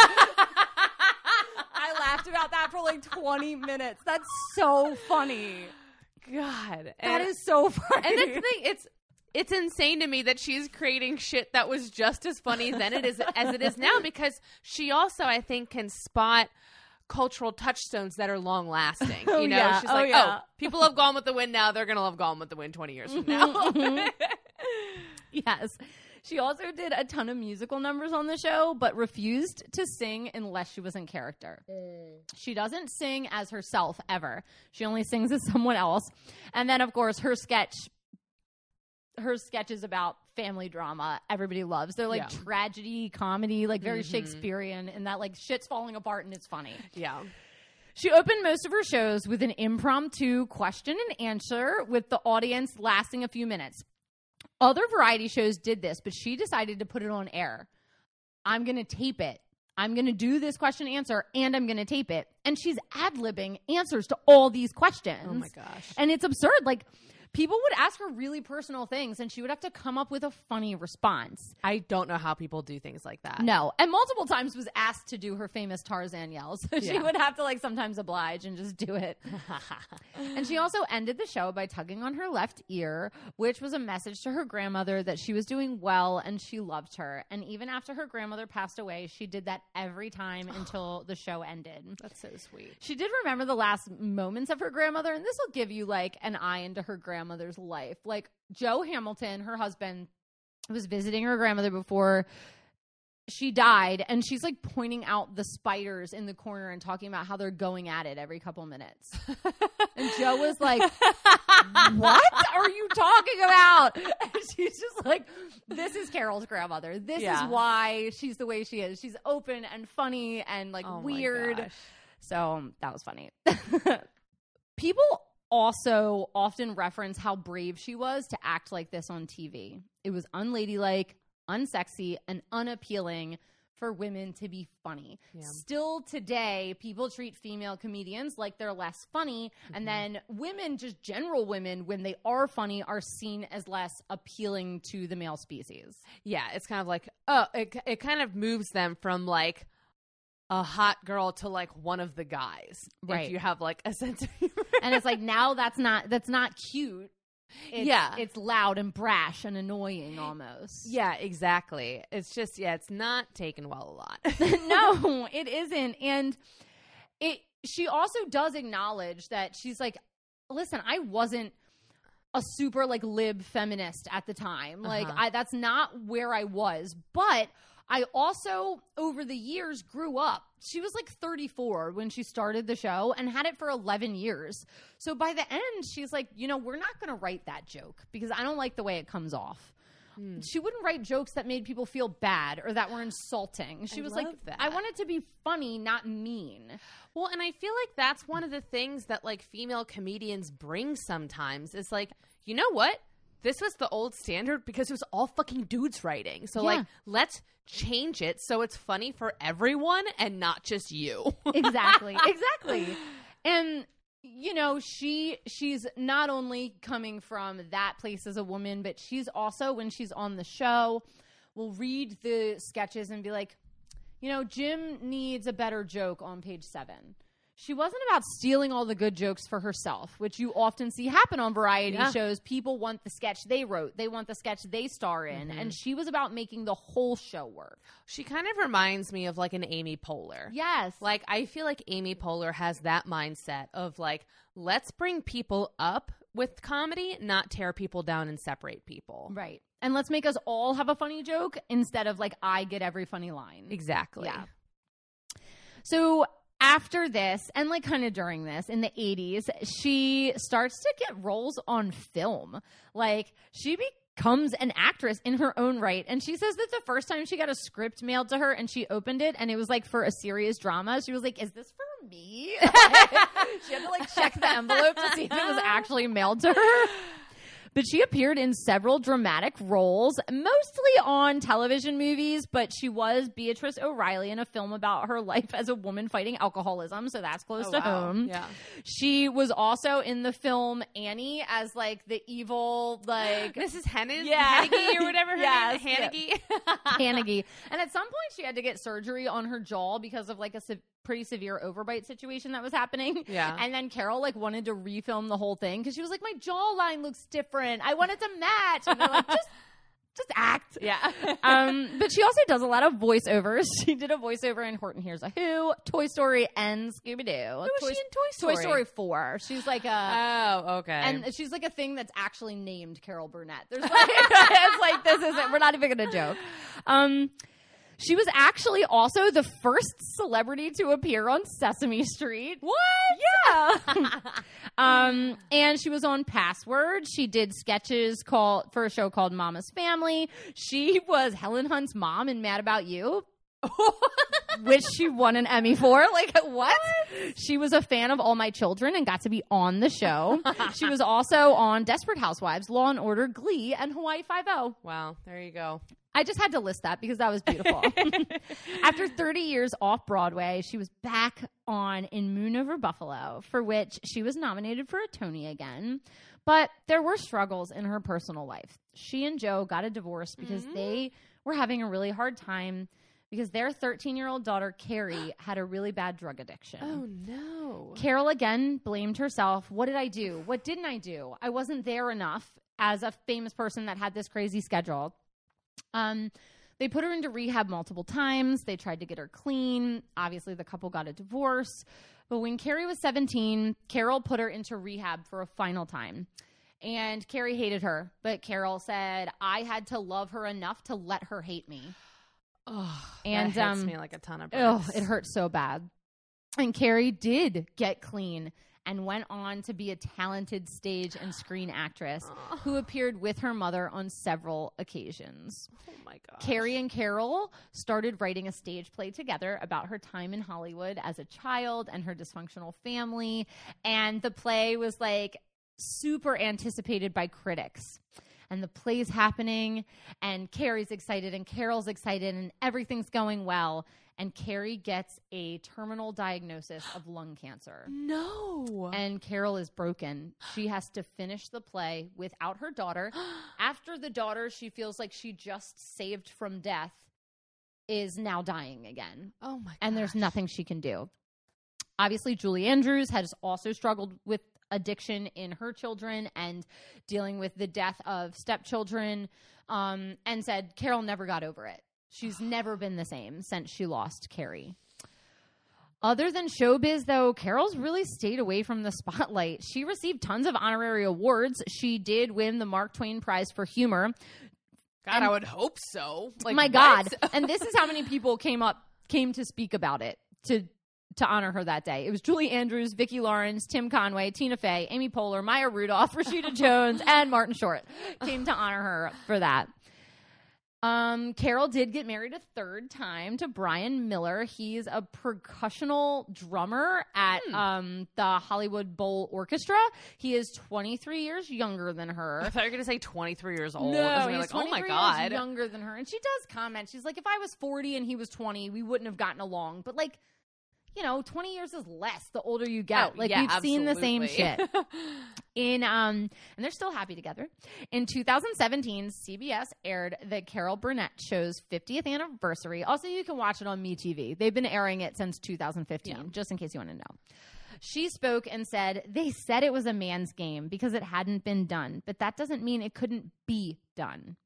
I laughed about that for like 20 minutes. That's so funny. God, That and, is so funny. and that's the thing. It's it's insane to me that she's creating shit that was just as funny then it is as it is now because she also I think can spot cultural touchstones that are long lasting. Oh, you know, yeah. she's Oh, like, yeah. oh, people love Gone with the Wind now. They're gonna love Gone with the Wind twenty years from now. Mm-hmm. (laughs) Yes. She also did a ton of musical numbers on the show, but refused to sing unless she was in character. Mm. She doesn't sing as herself ever. She only sings as someone else. And then, of course, her sketch, her sketches about family drama, everybody loves. They're like Yeah. tragedy, comedy, like very mm-hmm. Shakespearean, and that like shit's falling apart and it's funny. yeah. She opened most of her shows with an impromptu question and answer, with the audience lasting a few minutes. Other variety shows did this, but she decided to put it on air. I'm going to tape it. I'm going to do this question and answer, and I'm going to tape it. And she's ad libbing answers to all these questions. Oh my gosh. And it's absurd. Like, people would ask her really personal things, and she would have to come up with a funny response. I don't know how people do things like that. No, and multiple times was asked to do her famous Tarzan yells. (laughs) So she Yeah. would have to like sometimes oblige and just do it. (laughs) and she also ended the show by tugging on her left ear, which was a message to her grandmother that she was doing well and she loved her. And even after her grandmother passed away, she did that every time (sighs) until the show ended. That's so sweet. She did remember the last moments of her grandmother, and this will give you like an eye into her grandmother's life. Like Joe Hamilton, her husband, was visiting her grandmother before she died, and she's like pointing out the spiders in the corner and talking about how they're going at it every couple minutes. and Joe was like, What are you talking about? And she's just like, This is Carol's grandmother. This Yeah. is why she's the way she is. She's open and funny and like Oh weird. So that was funny. (laughs) People also often reference how brave she was to act like this on TV. It was unladylike, unsexy, and unappealing for women to be funny. Yeah. Still today, people treat female comedians like they're less funny, and mm-hmm. then women, just general women, when they are funny, are seen as less appealing to the male species. Yeah, it's kind of like oh, it it kind of moves them from like a hot girl to like one of the guys. Right. If you have like a (laughs) sense of humor. and it's like now that's not that's not cute. It's, Yeah. it's loud and brash and annoying almost. yeah, exactly. It's just yeah, it's not taken well a lot. (laughs) (laughs) no, it isn't. And it she also does acknowledge that she's like, listen, I wasn't a super like lib feminist at the time. Like Uh-huh. I that's not where I was. But I also over the years grew up. She was like 34 when she started the show and had it for 11 years. So by the end she's like, you know, we're not going to write that joke because I don't like the way it comes off. Hmm. She wouldn't write jokes that made people feel bad or that were insulting. She I was like, that. I want it to be funny, not mean. Well, and I feel like that's one of the things that like female comedians bring sometimes. Is like, you know what? This was the old standard because it was all fucking dudes writing. So Yeah. like, let's change it so it's funny for everyone and not just you. (laughs) exactly exactly and you know she she's not only coming from that place as a woman but she's also when she's on the show will read the sketches and be like you know jim needs a better joke on page seven she wasn't about stealing all the good jokes for herself, which you often see happen on variety Yeah. shows. People want the sketch they wrote, they want the sketch they star in, mm-hmm. and she was about making the whole show work. she kind of reminds me of like an Amy Poehler. Yes, Like I feel like Amy Poehler has that mindset of like let's bring people up with comedy, not tear people down and separate people. Right. And let's make us all have a funny joke instead of like I get every funny line. Exactly. Yeah. So after this, and like kind of during this in the 80s, she starts to get roles on film. Like she becomes an actress in her own right. And she says that the first time she got a script mailed to her and she opened it and it was like for a serious drama, she was like, Is this for me? (laughs) she had to like check the envelope to see if it was (laughs) actually mailed to her. But she appeared in several dramatic roles, mostly on television movies, but she was Beatrice O'Reilly in a film about her life as a woman fighting alcoholism, so that's close Oh, to wow. home. Yeah. She was also in the film Annie as like the evil like (gasps) Mrs. Hennig, Yeah. Hannigy or whatever her (laughs) Yes, name, Hannigy. (laughs) Hannigy. And at some point, she had to get surgery on her jaw because of like a se- pretty severe overbite situation that was happening. Yeah. And then Carol like wanted to refilm the whole thing because she was like, my jawline looks different. I want it to match. And they're like, just, (laughs) just act. yeah. (laughs) Um, but she also does a lot of voiceovers. (laughs) She did a voiceover in Horton Hears a Who, Toy Story, and Scooby Doo. Who was Toy, she in Toy Story? Toy Story Four. She's like a. Oh, okay. and she's like a thing that's actually named Carol Burnett. There's like, it's like this isn't. We're not even gonna joke. Um, she was actually also the first celebrity to appear on Sesame Street. What? Yeah. (laughs) um, and she was on Password. She did sketches called for a show called Mama's Family. She was Helen Hunt's mom in Mad About You. (laughs) which she won an Emmy for. Like what? She was a fan of All My Children and got to be on the show. (laughs) she was also on Desperate Housewives, Law and Order, Glee, and Hawaii Five O. wow, there you go. I just had to list that because that was beautiful. (laughs) After 30 years off Broadway, she was back on in Moon Over Buffalo, for which she was nominated for a Tony again. But there were struggles in her personal life. She and Joe got a divorce because mm-hmm. they were having a really hard time because their 13 year old daughter, Carrie, (gasps) had a really bad drug addiction. Oh no. Carol again blamed herself. What did I do? What didn't I do? I wasn't there enough as a famous person that had this crazy schedule. Um, they put her into rehab multiple times. They tried to get her clean. Obviously, the couple got a divorce. But when Carrie was 17, Carol put her into rehab for a final time. And Carrie hated her, but Carol said, I had to love her enough to let her hate me. Oh, And, that hits um, me like a ton of Oh, bricks. it hurts so bad. And Carrie did get clean and went on to be a talented stage and screen actress (sighs) who appeared with her mother on several occasions. Oh my god. Carrie and Carol started writing a stage play together about her time in Hollywood as a child and her dysfunctional family. And the play was like super anticipated by critics. And the play's happening, and Carrie's excited, and Carol's excited, and everything's going well. And Carrie gets a terminal diagnosis of lung cancer No. and Carol is broken. She has to finish the play without her daughter. (gasps) After the daughter she feels like she just saved from death is now dying again. oh my. God. And there's nothing she can do. Obviously, Julie Andrews has also struggled with addiction in her children and dealing with the death of stepchildren um, and said Carol never got over it. She's never been the same since she lost Carrie. Other than showbiz, though, Carol's really stayed away from the spotlight. She received tons of honorary awards. She did win the Mark Twain Prize for Humor. God, and- I would hope so. Like My? God! (laughs) and this is how many people came up came to speak about it to to honor her that day. It was Julie Andrews, Vicki Lawrence, Tim Conway, Tina Fey, Amy Poehler, Maya Rudolph, Rashida Jones, and Martin Short came to honor her for that. Um, Carol did get married a third time to Brian Miller. He's a percussional drummer at Hmm. um, the Hollywood Bowl Orchestra. He is 23 years younger than her. I thought you were gonna say 23 years old. No, he's like, oh my 23 years god. younger than her, and she does comment. She's like, if I was 40 and he was 20, we wouldn't have gotten along. But like, you know, 20 years is less the older you get. Oh, like yeah, we've seen the same shit. (laughs) In um, and they're still happy together. In 2017, CBS aired the Carol Burnett show's 50th anniversary. Also, you can watch it on MeTV. They've been airing it since 2015, Yeah. just in case you want to know. She spoke and said, They said it was a man's game because it hadn't been done, but that doesn't mean it couldn't be done.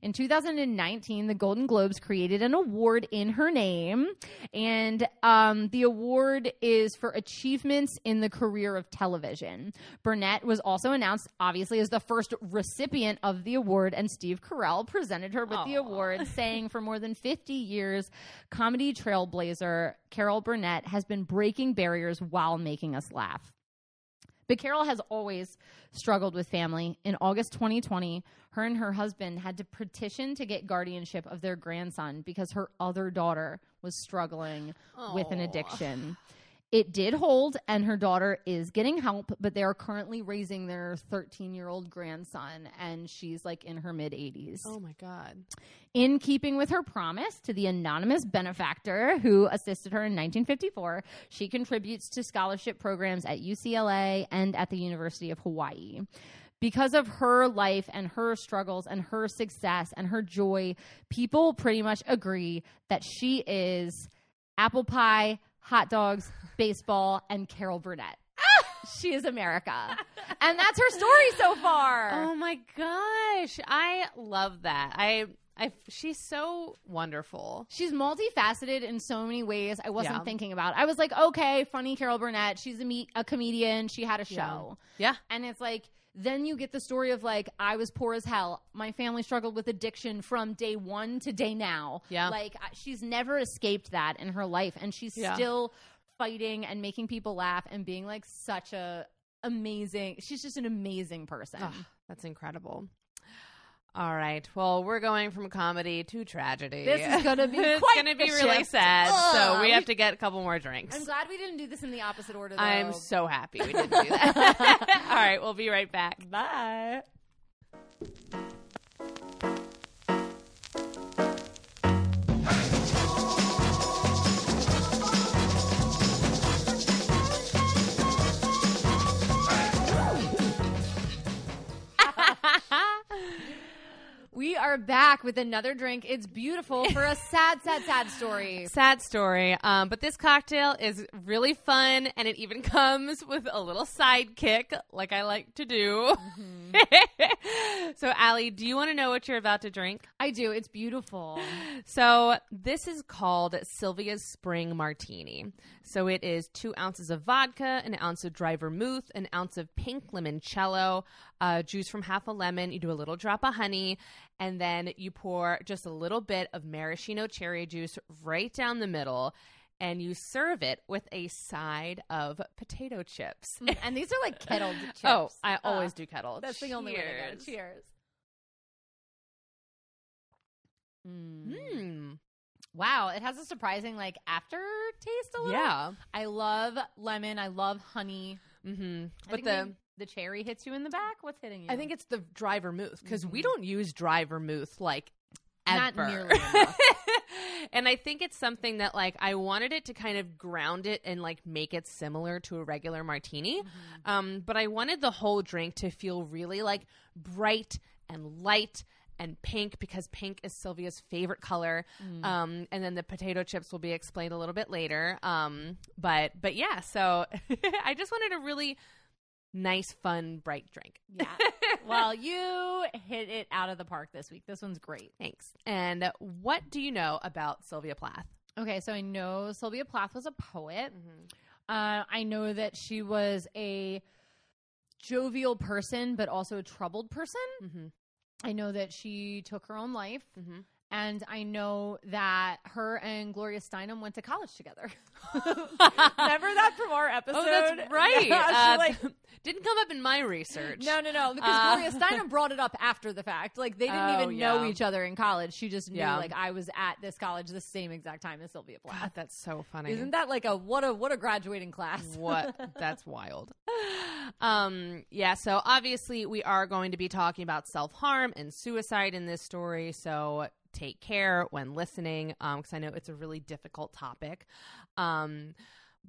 In 2019, the Golden Globes created an award in her name, and um, the award is for achievements in the career of television. Burnett was also announced, obviously, as the first recipient of the award, and Steve Carell presented her with the award, saying, For more than 50 years, comedy trailblazer Carol Burnett has been breaking barriers while making us laugh. But Carol has always struggled with family. In August 2020, her and her husband had to petition to get guardianship of their grandson because her other daughter was struggling with an addiction. It did hold, and her daughter is getting help, but they are currently raising their 13 year old grandson, and she's like in her mid 80s. Oh my god. In keeping with her promise to the anonymous benefactor who assisted her in 1954, she contributes to scholarship programs at UCLA and at the University of Hawaii. Because of her life and her struggles and her success and her joy, people pretty much agree that she is apple pie, hot dogs, baseball, and Carol Burnett. (laughs) she is America. And that's her story so far. Oh my gosh. I love that. I I she's so wonderful. She's multifaceted in so many ways I wasn't Yeah. thinking about. I was like, okay, funny Carol Burnett. She's a, me- a comedian. She had a show. Yeah. And it's like, then you get the story of like, I was poor as hell. My family struggled with addiction from day one to day now. Yeah. Like, she's never escaped that in her life. And she's Yeah. still fighting and making people laugh and being like such a amazing, she's just an amazing person. Ugh, that's incredible. All right. Well, we're going from comedy to tragedy. This is gonna be (laughs) it's quite gonna be really shift. sad. So we have to get a couple more drinks. I'm glad we didn't do this in the opposite order though. I'm so happy we didn't do (laughs) that. (laughs) All right, we'll be right back. Bye. We are back with another drink. It's beautiful for a (laughs) sad, sad, sad story. Sad story. Um, but this cocktail is really fun, and it even (laughs) comes with a little sidekick, like I like to do. (laughs) so, Allie, do you want to know what you're about to drink? I do. It's beautiful. (gasps) So this is called Sylvia's Spring Martini. So it is two ounces of vodka, an ounce of dry vermouth, an ounce of pink limoncello, uh, juice from half a lemon. You do a little drop of honey, and then you pour just a little bit of maraschino cherry juice right down the middle. And you serve it with a side of potato chips. and these are like (laughs) kettled chips. Oh, I always Uh, do kettled. That's the only way to go. Cheers. Cheers. Wow, it has a surprising like aftertaste a little. yeah. I love lemon. I love honey. Mm-hmm. I But the maybe the cherry hits you in the back. What's hitting you? I think it's the dry vermouth because we Mhm. don't use dry vermouth like Not ever. nearly (laughs) enough. and I think it's something that like I wanted it to kind of ground it and like make it similar to a regular martini. Mm-hmm. Um, but I wanted the whole drink to feel really like bright and light and pink because pink is Sylvia's favorite color. Mm. Um, and then the potato chips will be explained a little bit later. Um, but but yeah, so (laughs) I just wanted a really nice, fun, bright drink. yeah. (laughs) well, you hit it out of the park this week. This one's great. Thanks. And what do you know about Sylvia Plath? Okay, so I know Sylvia Plath was a poet. Uh, I know that she was a jovial person, but also a troubled person. Mm-hmm. I know that she took her own life. Mhm. And I know that her and Gloria Steinem went to college together. (laughs) Remember that from our episode? Oh, that's (laughs) right. Yeah, Uh, like, (laughs) didn't come up in my research. no, no, no. Because Uh, Gloria Steinem brought it up after the fact. Like they didn't Oh, even know each other in college. She just knew Yeah. like I was at this college the same exact time as Sylvia Plath. God, that's so funny. Isn't that like a what a what a graduating class? what that's wild um yeah so obviously we are going to be talking about self-harm and suicide in this story so take care when listening um because i know it's a really difficult topic. Um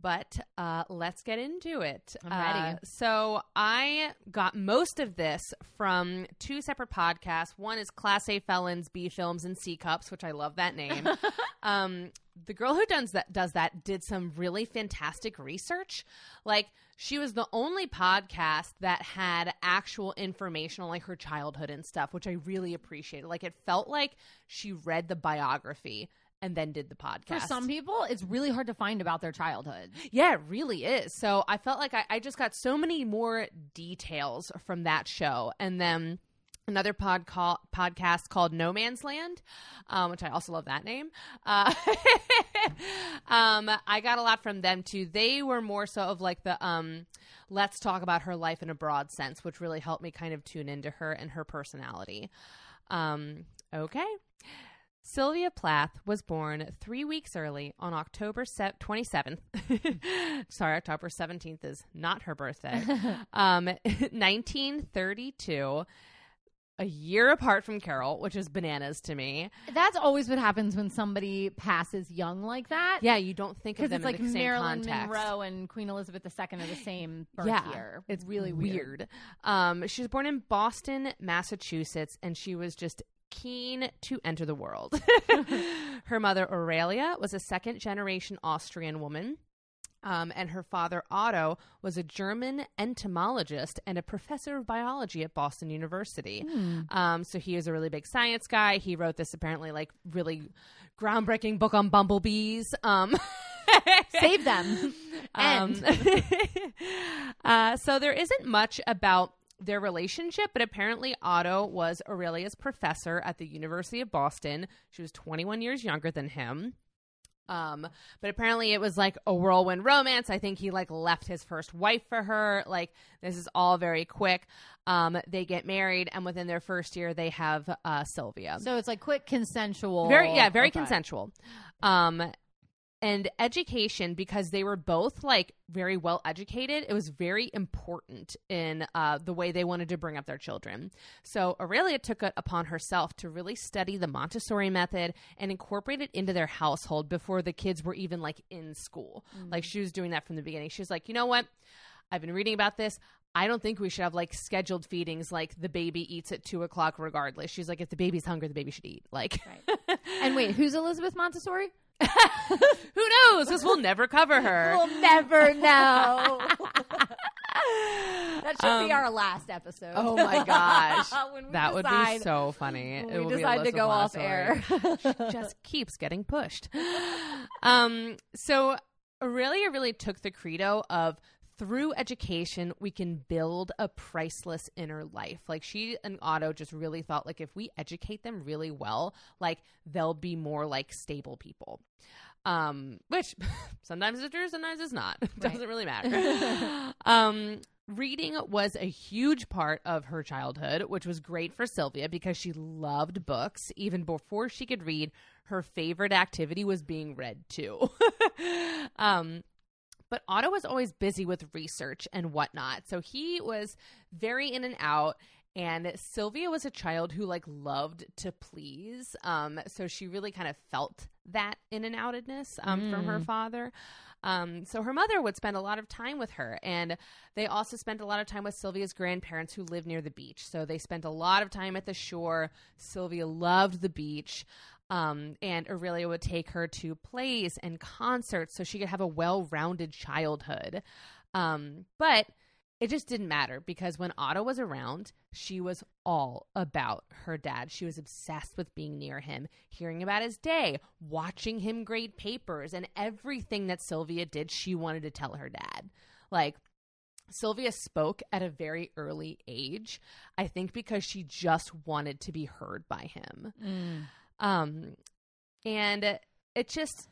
but uh, let's get into it. I'm ready. Uh, so I got most of this from two separate podcasts. One is Class A Felons, B Films, and C Cups, which I love that name. (laughs) um, the girl who does that does that did some really fantastic research. Like she was the only podcast that had actual information on like her childhood and stuff, which I really appreciated. Like it felt like she read the biography and then did the podcast. For some people, it's really hard to find about their childhood. Yeah, it really is. So I felt like I, I just got so many more details from that show. And then another pod call, podcast called No Man's Land, um, which I also love that name. Uh, (laughs) um, I got a lot from them too. They were more so of like the um, let's talk about her life in a broad sense, which really helped me kind of tune into her and her personality. Um, okay. Sylvia Plath was born three weeks early on October se- 27th. (laughs) Sorry, October 17th is not her birthday. (laughs) um, (laughs) 1932, a year apart from Carol, which is bananas to me. That's always what happens when somebody passes young like that. Yeah, you don't think of them it's like the same Marilyn. Monroe and Queen Elizabeth II are the same birth Yeah, year. It's really weird. Um, she was born in Boston, Massachusetts, and she was just keen to enter the world. (laughs) her mother, Aurelia, was a second generation Austrian woman. Um, and her father, Otto, was a German entomologist and a professor of biology at Boston University. Um, so he was a really big science guy. He wrote this apparently like really groundbreaking book on bumblebees. Um, (laughs) Save them. um, End. (laughs) uh, so there isn't much about their relationship, but apparently Otto was Aurelia's professor at the University of Boston. She was 21 years younger than him. Um, but apparently it was like a whirlwind romance. I think he like left his first wife for her. Like this is all very quick. Um, they get married, and within their first year, they have uh, Sylvia. So it's like quick consensual. Very, yeah, very Okay. consensual. Um, and education because they were both like very well educated. It was very important in uh, the way they wanted to bring up their children. So Aurelia took it upon herself to really study the Montessori method and incorporate it into their household before the kids were even like in school. Like she was doing that from the beginning. She was like, you know what? I've been reading about this. I don't think we should have like scheduled feedings like the baby eats at two o'clock regardless. She's like, if the baby's hungry, the baby should eat. Like, And wait, who's Elizabeth Montessori? (laughs) who knows? This will never cover (laughs) her. We'll never know. (laughs) that should be Um, our last episode. Oh my gosh. That would be so funny. when It we will be decide to go off air. She just keeps getting pushed. Um, so Aurelia really took the credo of through education we can build a priceless inner life. Like she and Otto just really thought like if we educate them really well, like they'll be more like stable people. Um, which (laughs) sometimes it's true, sometimes it's not. (laughs) It Right. doesn't really matter. (laughs) um, reading was a huge part of her childhood, which was great for Sylvia because she loved books. Even before she could read, her favorite activity was being read too. um, but Otto was always busy with research and whatnot. So he was very in and out. And Sylvia was a child who like loved to please. Um, so she really kind of felt that in and outedness um, from her father. Um, so her mother would spend a lot of time with her, and they also spent a lot of time with Sylvia's grandparents who lived near the beach. So they spent a lot of time at the shore. Sylvia loved the beach. Um, and Aurelia would take her to plays and concerts so she could have a well rounded childhood. Um, but it just didn't matter because when Otto was around, she was all about her dad. She was obsessed with being near him, hearing about his day, watching him grade papers, and everything that Sylvia did, she wanted to tell her dad. Like, Sylvia spoke at a very early age, I think because she just wanted to be heard by him. Mm. Um, and it just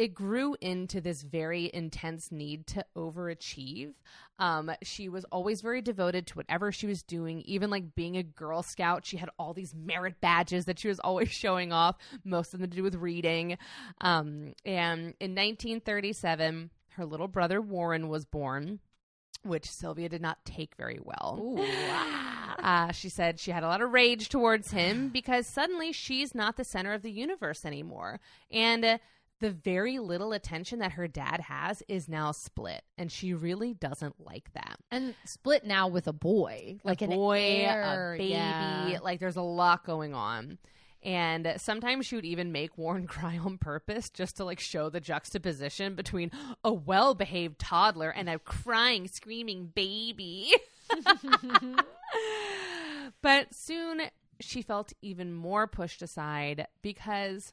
it grew into this very intense need to overachieve. Um, she was always very devoted to whatever she was doing, even like being a Girl Scout. She had all these merit badges that she was (laughs) always showing off, most of them to do with reading. Um, and in 1937, her little brother Warren was born. Which Sylvia did not take very well. Ooh, wow. Uh, she said she had a lot of rage towards him because suddenly she's not the center of the universe anymore. And uh, the very little attention that her dad has is now split. And she really doesn't like that. And split now with a boy, like a boy, heir, a baby. yeah. Like there's a lot going on. And sometimes she would even make Warren (laughs) cry on purpose just to like show the juxtaposition between (gasps) a well behaved toddler and a crying, screaming baby. (laughs) but soon she felt even more pushed aside because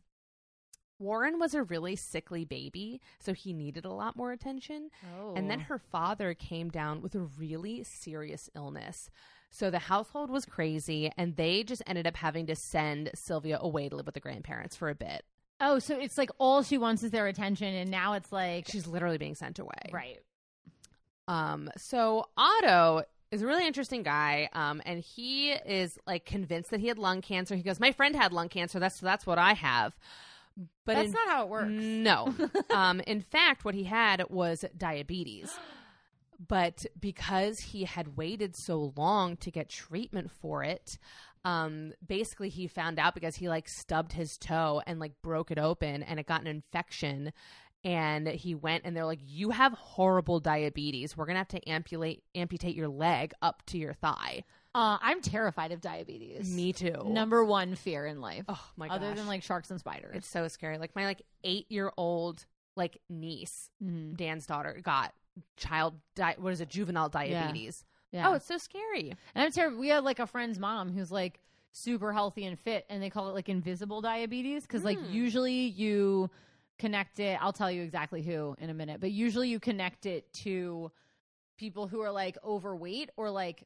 Warren was a really sickly baby, so he needed a lot more attention. Oh. And then oh. her father came down with a really serious illness. So the household was crazy, and they just ended up having to send Sylvia away to live with the grandparents for a bit. Oh, so it's like all she wants is their attention, and now it's like She's literally being sent away. right. Um, so Otto is a really interesting guy. Um, and he is like convinced that he had lung cancer. He goes, My friend had lung cancer, that's that's what I have. But That's in- not how it works. No. (laughs) um, in fact, what he had was diabetes. (gasps) (gasps) (gasps) But because he had waited so long to get treatment for it, um, basically he found out because he like stubbed his toe and like broke it open and it got an infection. And he went and they're like, You have horrible diabetes. We're gonna have to amputate amputate your leg up to your thigh. Uh, I'm terrified of diabetes. Me too. Number one fear in life, oh my god. other than like sharks and spiders. it's so scary. Like my like eight year old like niece Mhm. Dan's daughter got child di- what is it juvenile diabetes. yeah. Oh, it's so scary. And I'm terrified. We had like a friend's mom who's like super healthy and fit, and they call it like invisible diabetes because like Hmm. usually you connect it. I'll tell you exactly who in a minute, but usually you connect it to people who are like overweight or like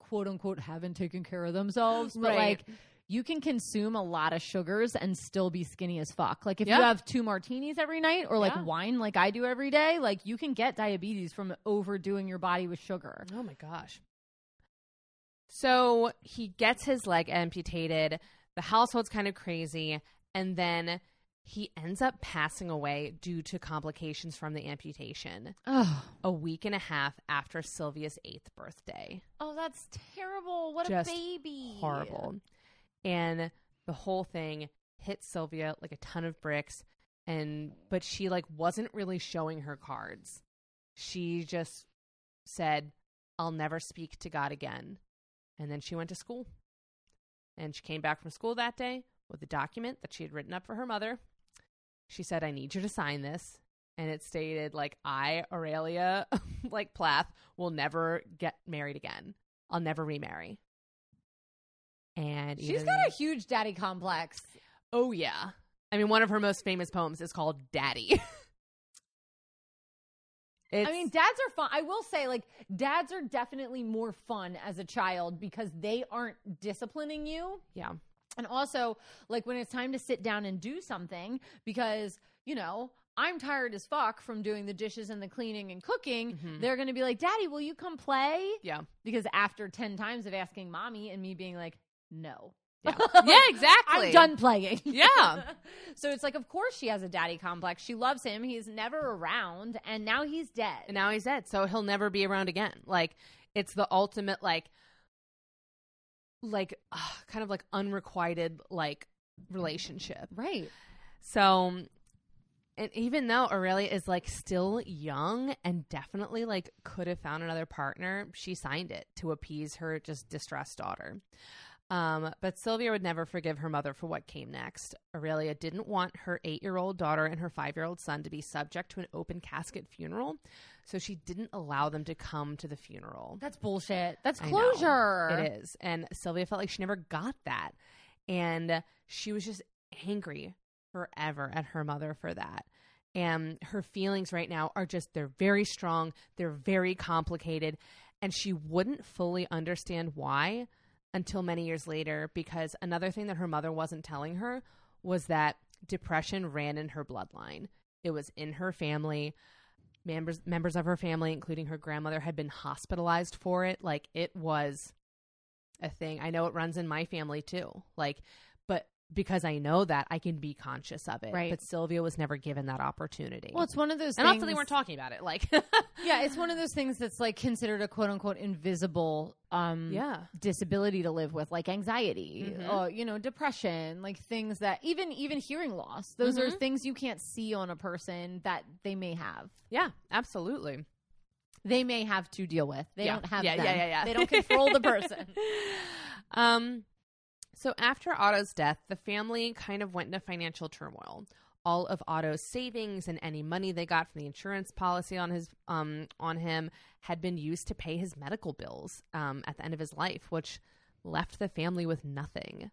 quote unquote haven't taken care of themselves, but Right. like. You can consume a lot of sugars and still be skinny as fuck. Like if Yeah. you have two martinis every night or like Yeah. wine like I do every day, like you can get diabetes from overdoing your body with sugar. Oh my gosh. So he gets his leg amputated. The household's kind of crazy. And then he ends up passing away due to complications from the amputation Oh. a week and a half after Sylvia's eighth birthday. Oh, that's terrible. What Just a baby. Horrible. And the whole thing hit Sylvia like a ton of bricks. And, but she like wasn't really showing her cards. She just said, I'll never speak to God again. And then she went to school. And she came back from school that day with a document that she had written up for her mother. She said, I need you to sign this. And it stated, like, I, Aurelia, (laughs) like Plath, will never get married again. I'll never remarry. And She's even- got a huge daddy complex. Oh yeah. I mean, one of her most famous poems is called "Daddy." (laughs) I mean, dads are fun. I will say, like, dads are definitely more fun as a child because they aren't disciplining you. yeah, And also, like, when it's time to sit down and do something, because, you know, I'm tired as fuck from doing the dishes and the cleaning and cooking, Mhm. they're going to be like, Daddy, will you come play? yeah, Because after 10 times of asking mommy and me being like, no. yeah, (laughs) yeah, exactly. I'm done playing. Yeah. (laughs) so it's like, of course she has a daddy complex. She loves him. He's never around, and now he's dead. And now he's dead, so he'll never be around again. Like, it's the ultimate, like, like, uh, kind of like unrequited, like, relationship. right. So, and even though Aurelia is like still young and definitely like could have found another partner, she signed it to appease her just distressed daughter. Um, but Sylvia would never forgive her mother for what came next. Aurelia didn't want her eight year old daughter and her five year old son to be subject to an open casket funeral, so she didn't allow them to come to the funeral. That's bullshit. That's closure. It is. And Sylvia felt like she never got that. And she was just angry forever at her mother for that. And her feelings right now are just, they're very strong, they're very complicated. And she wouldn't fully understand why until many years later, because another thing that her mother wasn't telling her was that depression ran in her bloodline. It was in her family. Members members of her family, including her grandmother, had been hospitalized for it. Like it was a thing. I know it runs in my family too. Like, because I know that, I can be conscious of it. Right. But Sylvia was never given that opportunity. Well, it's one of those and things. also they weren't talking about it. Like, (laughs) yeah, it's one of (laughs) those things that's like considered a quote unquote invisible um yeah, disability to live with, like anxiety, Mhm. or you know, depression, like things that even even hearing loss. Those are Mhm. things you can't see on a person that they may have. yeah, absolutely. They may have to deal with. They Yeah. don't have Yeah, them. yeah, yeah, yeah. They don't control the person. (laughs) Um, so after Otto's death, the family kind of went into financial turmoil. All of Otto's savings and any money they got from the insurance policy on his um on him had been used to pay his medical bills um, at the end of his life, which left the family with nothing.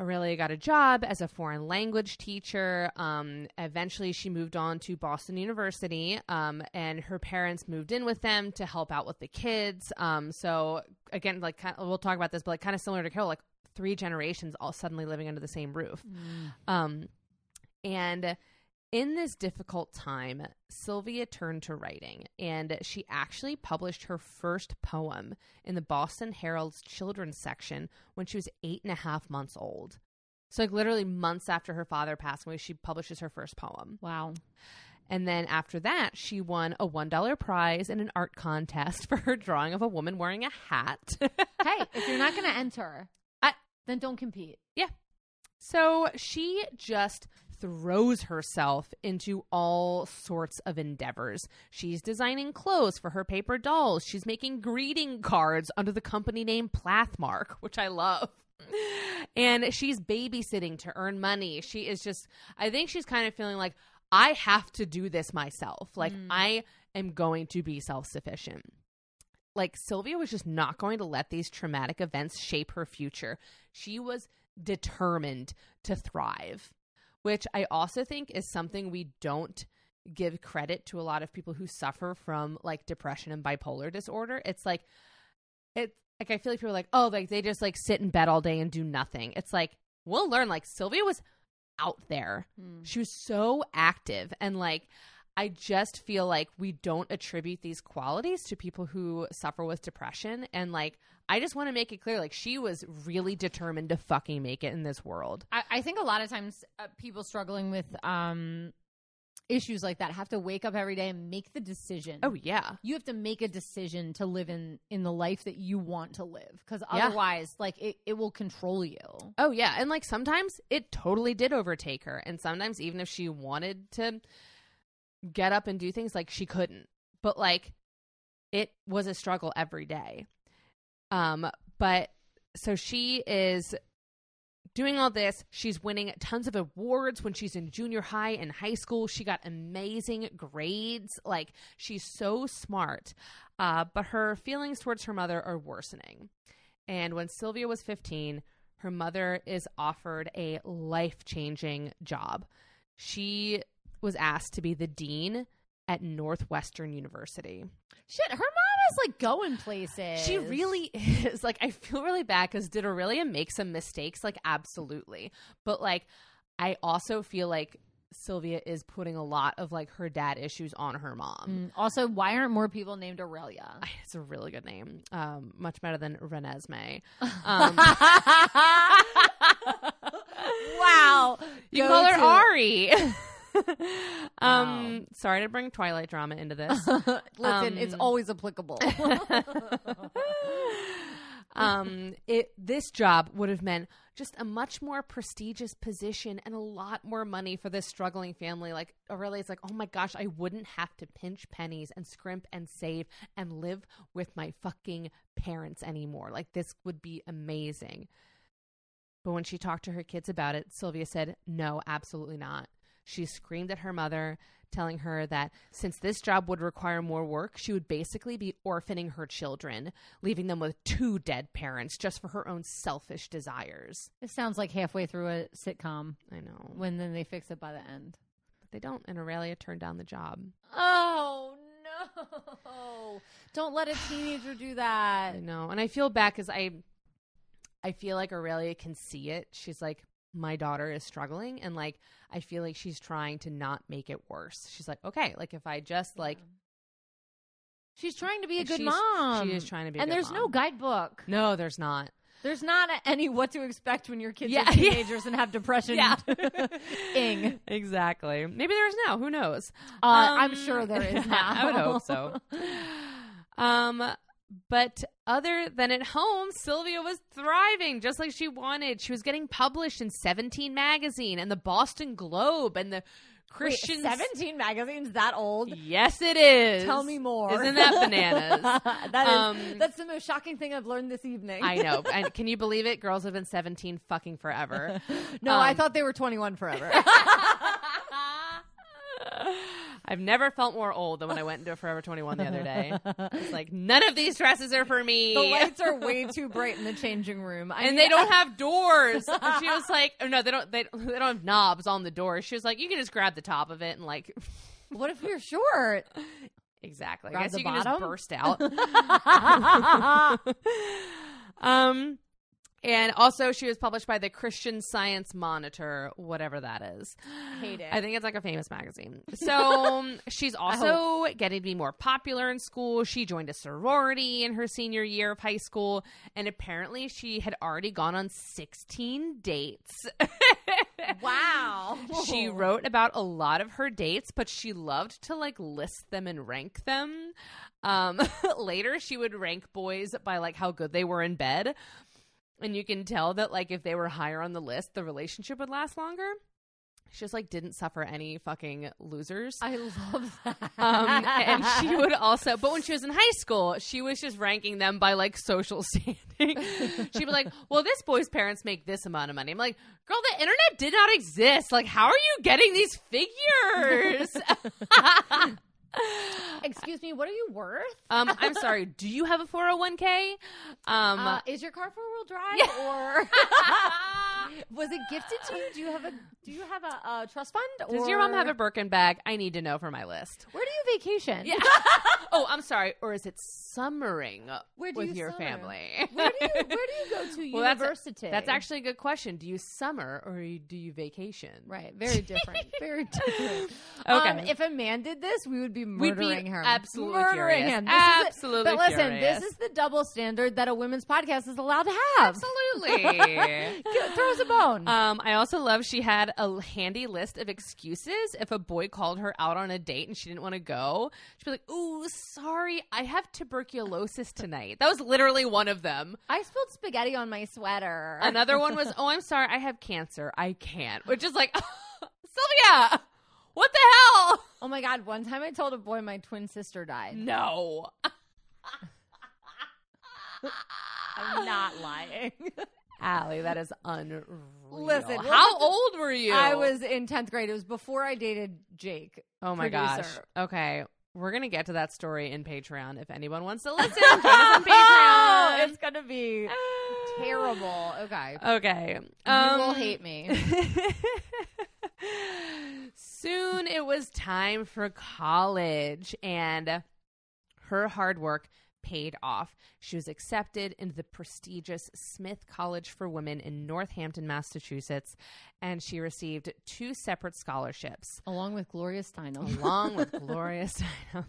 Aurelia got a job as a foreign language teacher. Um, eventually, she moved on to Boston University, um, and her parents moved in with them to help out with the kids. Um, so again, like we'll talk about this, but like kind of similar to Carol, like three generations all suddenly living under the same roof. Um, and in this difficult time, Sylvia turned to writing, and she actually published her first poem in the Boston Herald's children's section when she was eight and a half months old. So, like, literally months after her father passed away, she publishes her first poem. Wow. And then after that, she won a $1 prize in an art contest (laughs) for her drawing of a woman wearing a hat. hey, (laughs) if you're not going to enter, then don't compete. Yeah. So she just throws herself into all sorts of endeavors. She's designing clothes for her paper dolls. She's making greeting cards under the company name Plathmark, which I love. (laughs) And she's babysitting to earn money. She is just, I think she's kind of feeling like, I have to do this myself. Like, Mm. I am going to be self sufficient. Like, Sylvia was just not going to let these traumatic events shape her future. She was determined to thrive, which I also think is something we don't give credit to a lot of people who suffer from like depression and bipolar disorder. It's like it's like I feel like people are like, oh, like they just like sit in bed all day and do nothing. It's like we'll learn. Like Sylvia was out there. Hmm. She was so active and like I just feel like we don't attribute these qualities to people who suffer with depression and like I just want to make it clear like she was really determined to fucking make it in this world. I, I think a lot of times uh, people struggling with um, issues like that have to wake up every day and make the decision. Oh yeah. you have to make a decision to live in in the life that you want to live because Yeah. otherwise like it, it will control you Oh yeah, and like sometimes it totally did overtake her, and sometimes even if she wanted to get up and do things, like she couldn't. But like, it was a struggle every day. Um, but so she is doing all this. She's winning tons of awards when she's in junior high and high school. She got amazing grades. Like she's so smart. Uh, but her feelings towards her mother are worsening. And when Sylvia was 15, her mother is offered a life changing job. She was asked to be the dean at Northwestern University. shit her mom is like going places She really is. (laughs) Like, I feel really bad because did Aurelia make some mistakes? Like, absolutely. But, like, I also feel like Sylvia is putting a lot of like her dad issues on her mom. Mm, also why aren't more people named aurelia (laughs) It's a really good name. Um, much better than Renesmee. (laughs) Um, wow you Go call her to- Ari. (laughs) um, sorry to bring Twilight drama into this. (laughs) listen it's Um, always applicable (laughs) um, it this job would have meant just a much more prestigious position and a lot more money for this struggling family. Like Aurelia's like, oh my gosh, I wouldn't have to pinch pennies and scrimp and save and live with my fucking parents anymore. Like this would be amazing. But when she talked to her kids about it, Sylvia said, no, absolutely not. She screamed at her mother, telling her that since this job would require more work, she would basically be orphaning her children, leaving them with two dead parents just for her own selfish desires. it sounds like halfway through a sitcom I know. when then they fix it by the end But they don't, and Aurelia turned down the job. oh no don't let a teenager do that (sighs) I know. And I feel bad because I I feel like Aurelia can see it. She's like, my daughter is struggling and like I feel like she's trying to not make it worse. She's like, okay, like if I just like She's trying to be a good mom. she is trying to be a And there's no guidebook. No, there's not. There's not any what to expect when your kids Yeah, are (laughs) yeah. teenagers and have depression. Yeah. (laughs) Ing. Exactly. Maybe there is now. Who knows? Uh, I'm Um, sure there is now. (laughs) I would hope so. Um, but other than at home, Sylvia was thriving just like she wanted. She was getting published in 17 magazine and the Boston Globe and the Wait, Christian 17 magazines that old? Yes, it is. Tell me more. Isn't that bananas? (laughs) that is, Um, that's the most shocking thing I've learned this evening. I know. And (laughs) can you believe it? Girls have been 17 fucking forever. (laughs) no, I Um, thought they were 21 forever. I've never felt more old than when I went into Forever 21 the other day. It's like none of these dresses are for me. The lights are way too bright in the changing room, I and mean, they don't have doors. And she was like, oh, no, they don't. They, they don't have knobs on the door. She was like, you can just grab the top of it and like, (laughs) What if you're short? exactly. Grab I guess you can just burst out. (laughs) (laughs) um, and also she was published by the Christian Science Monitor, whatever that is. (gasps) Hate it. I think it's like a famous magazine. (laughs) So um, she's also getting to be more popular in school. She joined a sorority in her senior year of high school, and apparently she had already gone on 16 dates. (laughs) wow. she wrote about a lot of her dates, but she loved to like list them and rank them. Um, (laughs) later, she would rank boys by like how good they were in bed. And you can tell that like if they were higher on the list, the relationship would last longer. She just like didn't suffer any fucking losers. I love that. Um, and she (laughs) would also, but when she was in high school, she was just ranking them by like social (laughs) standing. She'd be like, "Well, this boy's parents make this amount of money." I'm like, "Girl, the internet did not exist. Like, how are you getting these figures?" (laughs) Excuse me, what are you worth? um, I'm sorry. Do you have a 401k? Um, Uh, is your car four wheel drive Yeah. (laughs) or (laughs) was it gifted to you? Do you have a do you have a, uh trust fund? does your mom have a Birkin bag? I need to know for my list. Where do you vacation? Yeah. (laughs) oh, I'm sorry. Or is it summering Where do with you your summer? family? Where do you where do you go to (laughs) Well, that's- university? That's actually a good question. Do you summer or you- do you vacation? right. Very different. (laughs) Very different. Okay. Um, if a man did this, we would be We'd be murdering her. absolutely murdering furious. him. This is the- Absolutely but listen, furious. this is the double standard that a women's podcast is allowed to have. Absolutely. Go- Throw us a bone. um, I also love she had a handy list of excuses if a boy called her out on a date and she didn't want to go. She'd be like, "Ooh, sorry, I have tuberculosis tonight." That was literally one of them. I spilled spaghetti on my sweater. Another one was, (laughs) "Oh, I'm sorry, I have cancer. I can't." Which is like, (laughs) Sylvia, what the hell? Oh my god! One time I told a boy my twin sister died. No. (laughs) I'm not lying. Allie, that is unreal. Listen, we'll how have old were you? I was in tenth grade. It was before I dated Jake. Oh my gosh. Okay. We're gonna get to that story in Patreon. If anyone wants to (laughs) listen, join us on (laughs) Patreon. it's gonna be terrible. Okay, Okay. you will Um, hate me. (laughs) Soon it was time for college, and her hard work paid off. She was accepted into the prestigious Smith College for Women in Northampton, Massachusetts, and she received two separate scholarships. Along with Gloria Steinem. (laughs) along with Gloria Steinem.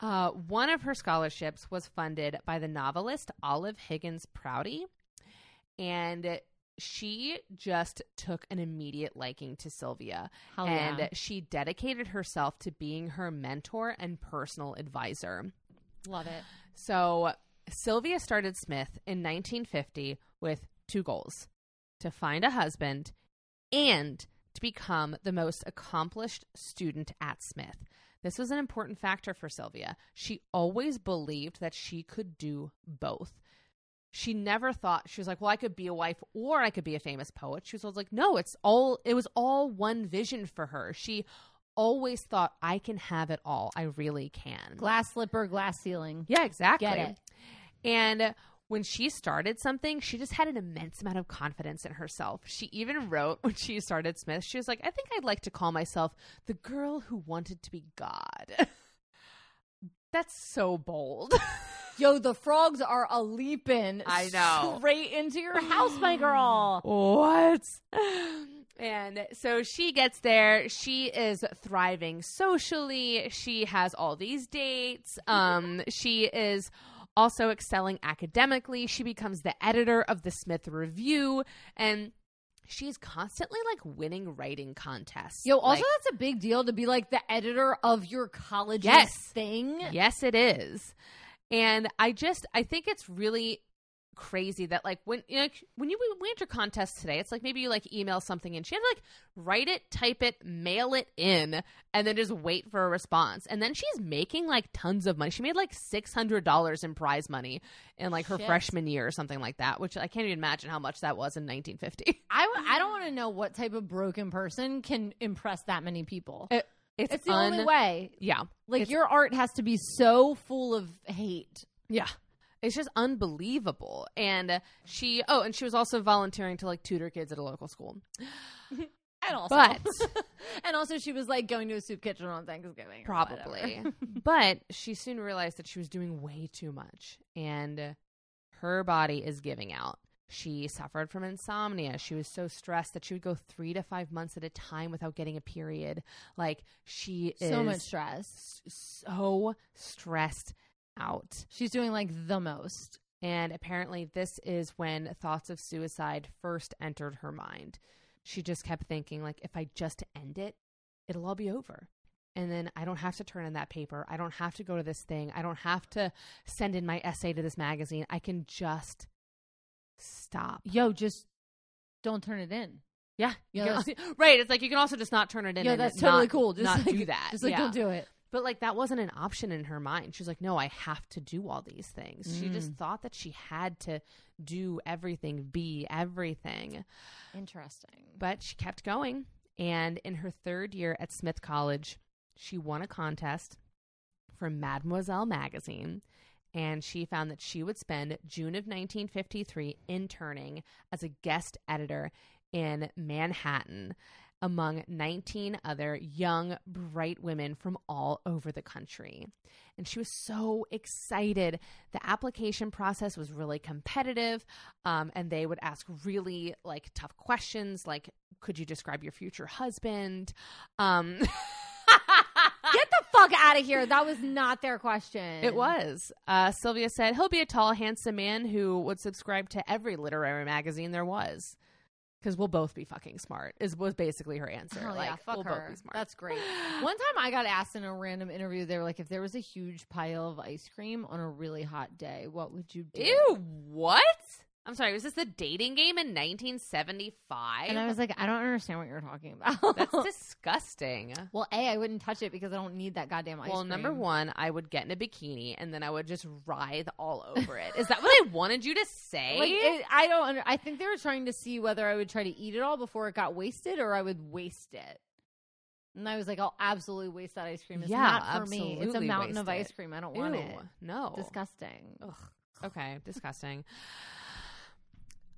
Uh, one of her scholarships was funded by the novelist Olive Higgins Prouty, and she just took an immediate liking to Sylvia. Hell and yeah. she dedicated herself to being her mentor and personal advisor. Love it. So Sylvia started Smith in 1950 with two goals to find a husband and to become the most accomplished student at Smith. This was an important factor for Sylvia. She always believed that she could do both. She never thought she was like, well, I could be a wife or I could be a famous poet. She was always like, no, it's all it was all one vision for her. She always thought I can have it all. I really can. Glass slipper, glass ceiling. Yeah, exactly. Get it. And when she started something, she just had an immense amount of confidence in herself. She even wrote when she started Smith, she was like, I think I'd like to call myself the girl who wanted to be God. (laughs) That's so bold. (laughs) Yo, the frogs are a leaping. I know. Straight into your house, my girl. (gasps) what? And so she gets there. She is thriving socially. She has all these dates. Um, she is also excelling academically. She becomes the editor of the Smith Review, and she's constantly like winning writing contests. Yo, also Like, that's a big deal to be like the editor of your college's Yes. thing. Yes, it is. And I just I think it's really crazy that like when you know, when you we enter contests today, it's like maybe you like email something and she had to like write it, type it, mail it in, and then just wait for a response. And then she's making like tons of money. She made like six hundred dollars in prize money in like her Shit. freshman year or something like that, which I can't even imagine how much that was in nineteen fifty. (laughs) I, w- I don't want to know what type of broken person can impress that many people. It- It's, It's the un- only way. Yeah. Like your art has to be so full of hate. Yeah. It's just unbelievable. And she, oh, and she was also volunteering to like tutor kids at a local school. (laughs) And also, But- (laughs) and also, she was like going to a soup kitchen on Thanksgiving. Probably. (laughs) but she soon realized that she was doing way too much and her body is giving out. She suffered from insomnia. She was so stressed that she would go three to five months at a time without getting a period. Like she is so much stress. so stressed out. She's doing like the most. And apparently, this is when thoughts of suicide first entered her mind. She just kept thinking, like, if I just end it, it'll all be over. And then I don't have to turn in that paper. I don't have to go to this thing. I don't have to send in my essay to this magazine. I can just stop. Yo, just don't turn it in. Yeah. Yeah, You can also- right. It's like you can also just not turn it in. Yeah, that's not- totally cool. Just not like, do that. Just like Yeah. don't do it. But like that wasn't an option in her mind. She was like, no, I have to do all these things. She just Mm. thought that she had to do everything, be everything. Interesting. But she kept going. And in her third year at Smith College, she won a contest for Mademoiselle magazine. And she found that she would spend June of 1953 interning as a guest editor in Manhattan among 19 other young, bright women from all over the country. And she was so excited. The application process was really competitive, um, and they would ask really like tough questions, like, "Could you describe your future husband?" Um, (laughs) Get the fuck out of here. That was not their question. It was. Uh, Sylvia said he'll be a tall, handsome man who would subscribe to every literary magazine there was. Because we'll both be fucking smart. Is was basically her answer. Hell like yeah, fuck we'll her. both be smart. That's great. One time I got asked in a random interview, they were like, if there was a huge pile of ice cream on a really hot day, what would you do? Ew, what? I'm sorry, was this the dating game in 1975? And I was like, I don't understand what you're talking about. That's (laughs) disgusting. well, A, I wouldn't touch it because I don't need that goddamn ice cream. well, cream. number one, I would get in a bikini and then I would just writhe all over it. Is that what I (laughs) wanted you to say? Like, it, I don't. Under, I think they were trying to see whether I would try to eat it all before it got wasted, or I would waste it. And I was like, I'll absolutely waste that ice cream. It's Yeah, not for me. It's a mountain of ice cream. I don't Ew, want it. no. Disgusting. Ugh. Okay, disgusting.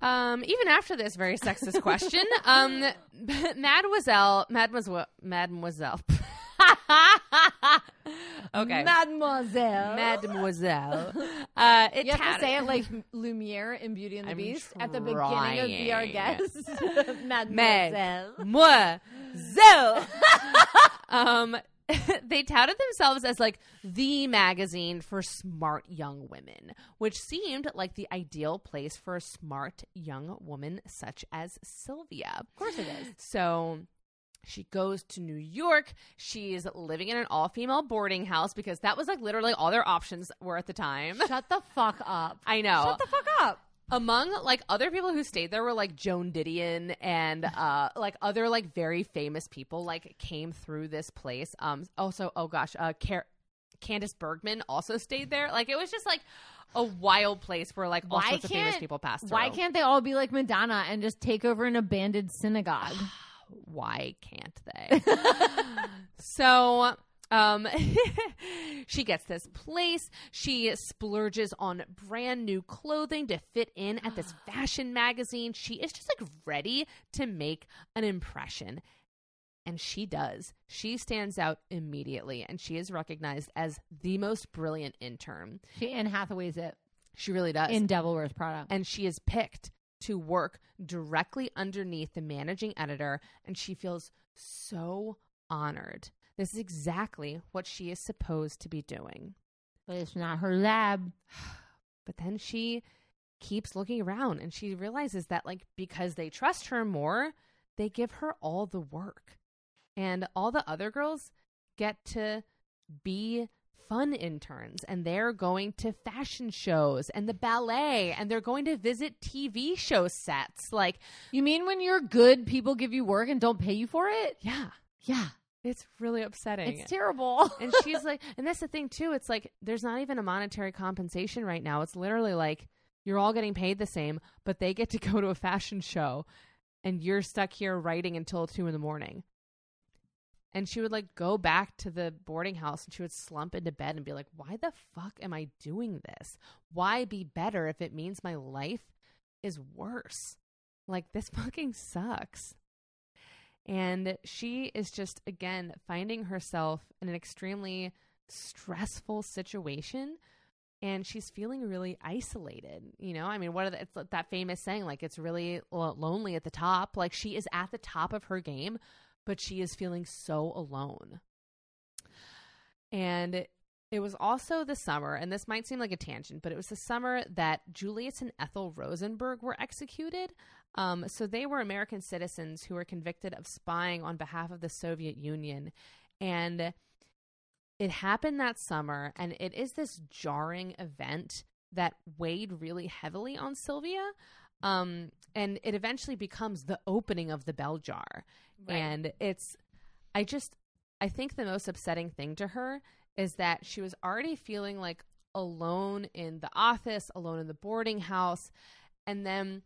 Um, even after this very sexist question, um, (laughs) Mademoiselle, Mademoiselle, Mademoiselle. (laughs) okay, Mademoiselle. Mademoiselle. Uh, it you have to say it like Lumiere in Beauty and the I'm Beast at the beginning of Be Our. Guest. (laughs) Mademoiselle. Mademoiselle. um, (laughs) they touted themselves as like the magazine for smart young women, which seemed like the ideal place for a smart young woman such as Sylvia. Of course it is. So she goes to New York. She's living in an all female boarding house because that was like literally all their options were at the time. Shut the fuck up. (laughs) I know Shut the fuck up. Among like other people who stayed there were like Joan Didion and uh like other like very famous people like came through this place. Um also oh gosh, uh Car- Candace Bergman also stayed there. Like it was just like a wild place where like all Why sorts of famous people passed through. Why can't they all be like Madonna and just take over an abandoned synagogue? (sighs) why can't they? (laughs) so um (laughs) she gets this place. She splurges on brand new clothing to fit in at this (gasps) fashion magazine. She is just like ready to make an impression. And she does. She stands out immediately and she is recognized as the most brilliant intern. She Anne Hathaway's it. She really does. In Devil Wears Prada. and she is picked to work directly underneath the managing editor and she feels so honored this is exactly what she is supposed to be doing But it's not her lab. (sighs) but then she keeps looking around and she realizes that like because they trust her more they give her all the work and all the other girls get to be fun interns and they're going to fashion shows and the ballet and they're going to visit TV show sets like You mean when you're good, people give you work and don't pay you for it? yeah Yeah. It's really upsetting It's terrible. (laughs) and she's like and that's the thing too it's like there's not even a monetary compensation right now it's literally like you're all getting paid the same but they get to (laughs) go to a fashion show and you're stuck here writing until two in the morning And she would like go back to the boarding house and she would slump into bed and be like, Why the fuck am I doing this? Why be better if it means my life is worse? Like, this (laughs) fucking sucks. And she is just, again, finding herself in an extremely stressful situation and she's feeling really isolated. You know, I mean, what are the, it's that famous saying, like, it's really lonely at the top. Like, she is at the top of her game, but she is feeling so alone. And it was also the summer, and this might seem like a tangent, but it was the summer that Julius and Ethel Rosenberg were executed. Um, so they were American citizens who were convicted of spying on behalf of the Soviet Union. And it happened that summer, and it is this jarring event that weighed really heavily on Sylvia. Um, and it eventually becomes the opening of the bell jar. Right. And it's, I just, I think the most upsetting thing to her is that she was already feeling like alone in the office, alone in the boarding house. And then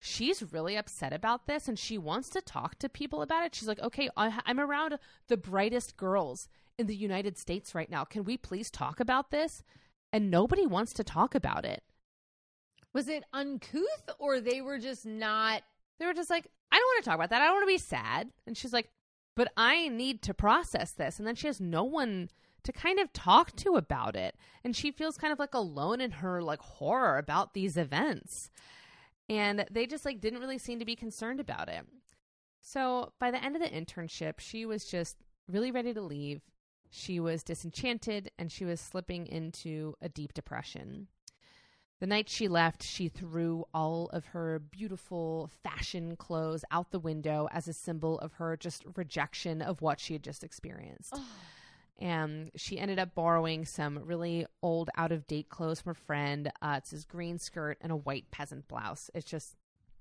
she's really upset about this and she wants to talk to people about it. She's like, okay, I'm around the brightest girls in the United States right now. Can we please talk about this? And nobody wants to talk about it. Was it uncouth or they were just not? They were just like, I don't want to talk about that. I don't want to be sad. And she's like, but I need to process this. And then she has no one to kind of talk to about it. And she feels kind of like alone in her like horror about these events. And they just like didn't really seem to be concerned about it. So by the end of the internship, she was just really ready to leave. She was disenchanted and she was slipping into a deep depression. The night she left, she threw all of her beautiful fashion clothes out the window as a symbol of her just rejection of what she had just experienced. Oh. And she ended up borrowing some really old, out of date clothes from a friend. Uh, it's this green skirt and a white peasant blouse. It's just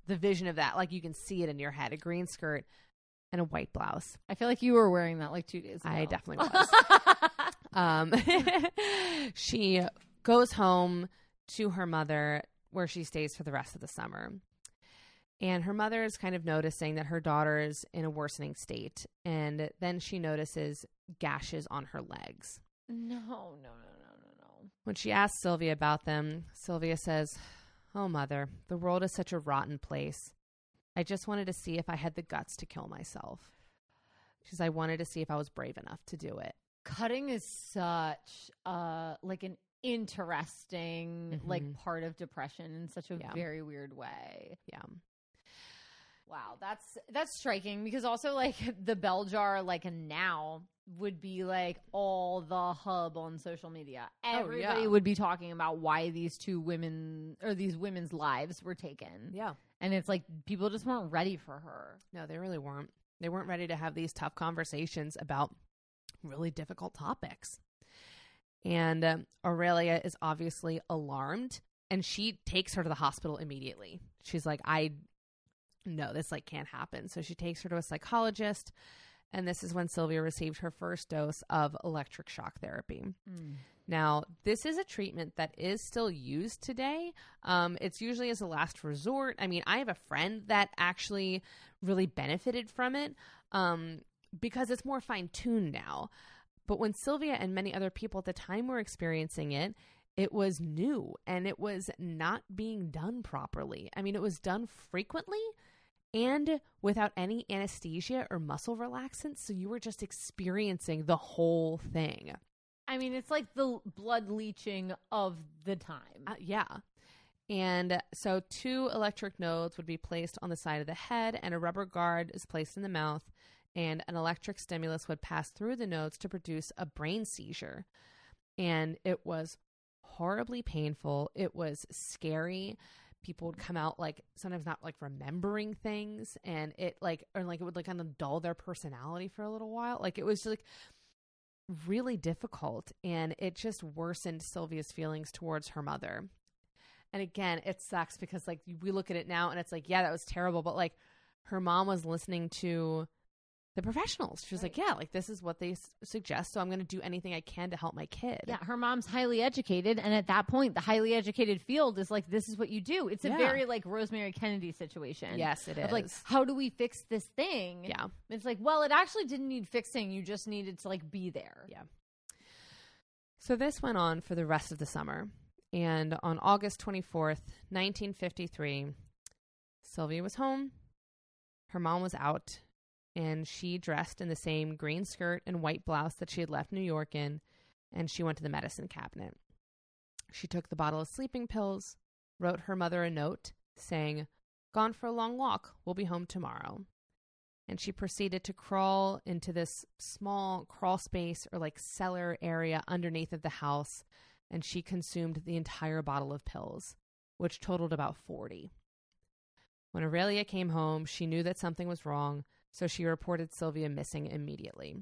the vision of that. Like you can see it in your head a green skirt, and a white blouse. I feel like you were wearing that like two days ago. I definitely (laughs) was. um, (laughs) she goes home to her mother where she stays for the rest of the summer. And her mother is kind of noticing that her daughter is in a worsening state. And then she notices gashes on her legs. No, no, no, no, no, no. When she asks Sylvia about them, Sylvia says, Oh, mother, the world is such a rotten place. I just wanted to see if I had the guts to kill myself. She Because I wanted to see if I was brave enough to do it. Cutting is such uh like an interesting mm-hmm. like part of depression in such a yeah. very weird way. Yeah. Wow, that's that's striking because also like (laughs) the bell jar like now would be like all the hub on social media. Everybody oh, yeah. would be talking about why these two women or these women's lives were taken. Yeah. And it's like people just weren't ready for her. No, they really weren't. They weren't ready to have these tough conversations about really difficult topics. And um, Aurelia is obviously alarmed and she takes her to the hospital immediately. She's like, I know this like can't happen. So she takes her to a psychologist and this is when Sylvia received her first dose of electric shock therapy. Mm. Now, this is a treatment that is still used today. Um, it's usually as a last resort. I mean, I have a friend that actually really benefited from it um, because it's more fine tuned now. But when Sylvia and many other people at the time were experiencing it, it was new and it was not being done properly. I mean, it was done frequently and without any anesthesia or muscle relaxants. So you were just experiencing the whole thing. I mean, it's like the blood leeching of the time. Uh, yeah. And so, two electric nodes would be placed on the side of the head, and a rubber guard is placed in the mouth, and an electric stimulus would pass through the nodes to produce a brain seizure. And it was horribly painful. It was scary. People would come out like sometimes not like remembering things, and it like or like it would like kind of dull their personality for a little while. Like it was just like really difficult and it just worsened Sylvia's feelings towards her mother. And again, it sucks because like we look at it now and it's like, yeah, that was terrible, but like her mom was listening to the professionals. She was like, "Yeah, like this is what they s- suggest, so I'm going to do anything I can to help my kid." Yeah, her mom's highly educated, and at that point, the highly educated field is like, this is what you do. It's a Yeah. very like Rosemary Kennedy situation. Yes, it is. Like, how do we fix this thing? Yeah. It's like, well, it actually didn't need fixing. You just needed to like be there. Yeah. So this went on for the rest of the summer. And on August 24th, 1953, Sylvia was home. Her mom was out, and she dressed in the same green skirt and white blouse that she had left New York in, and she went to the medicine cabinet. She took the bottle of sleeping pills, wrote her mother a note saying, Gone for a long walk. We'll be home tomorrow and she proceeded to crawl into this small crawl space or like cellar area underneath of the house and she consumed the entire bottle of pills which totaled about 40 when aurelia came home she knew that something was wrong so she reported sylvia missing immediately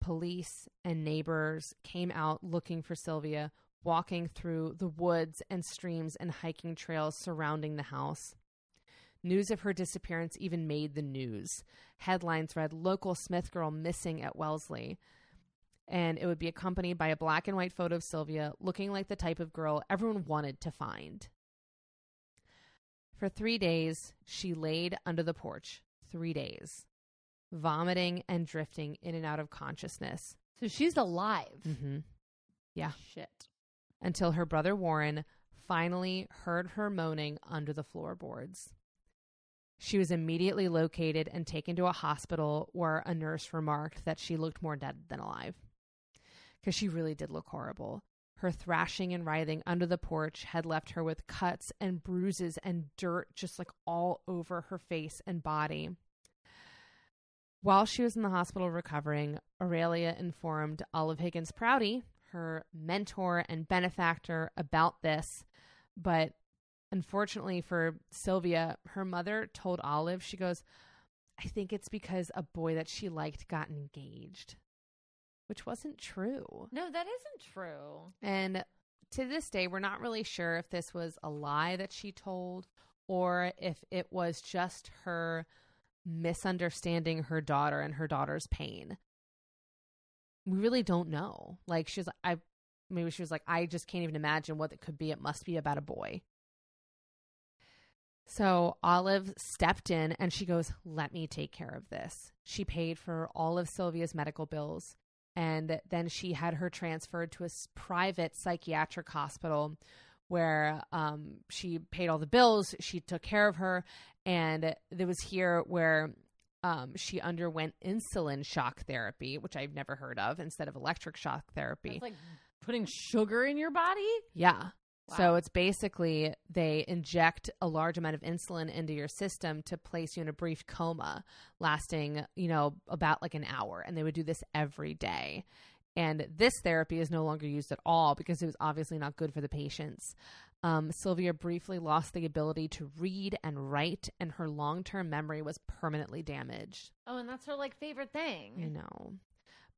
police and neighbors came out looking for sylvia walking through the woods and streams and hiking trails surrounding the house News of her disappearance even made the news. Headlines read Local Smith girl missing at Wellesley. And it would be accompanied by a black and white photo of Sylvia looking like the type of girl everyone wanted to find. For three days, she laid under the porch. Three days. Vomiting and drifting in and out of consciousness. So she's alive. Mm-hmm. Yeah. Shit. Until her brother Warren finally heard her moaning under the floorboards. She was immediately located and taken to a hospital where a nurse remarked that she looked more dead than alive. Because she really did look horrible. Her thrashing and writhing under the porch had left her with cuts and bruises and dirt just like all over her face and body. While she was in the hospital recovering, Aurelia informed Olive Higgins Prouty, her mentor and benefactor, about this. But unfortunately for Sylvia, her mother told Olive, she goes, I think it's because a boy that she liked got engaged, which wasn't true. No, that isn't true. And to this day, we're not really sure if this was a lie that she told or if it was just her misunderstanding her daughter and her daughter's pain. We really don't know. Like she's I maybe she was like I just can't even imagine what it could be. It must be about a boy. So Olive stepped in and she goes, "Let me take care of this." She paid for all of Sylvia's medical bills and then she had her transferred to a private psychiatric hospital where um, she paid all the bills she took care of her and there was here where um, she underwent insulin shock therapy which i've never heard of instead of electric shock therapy It's like putting sugar in your body. yeah. Wow. So it's basically they inject a large amount of insulin into your system to place you in a brief coma lasting, you know, about like an hour. And they would do this every day. And this therapy is no longer used at all because it was obviously not good for the patients. Um, Sylvia briefly lost the ability to read and write, and her long term memory was permanently damaged. Oh, and that's her like favorite thing. I know.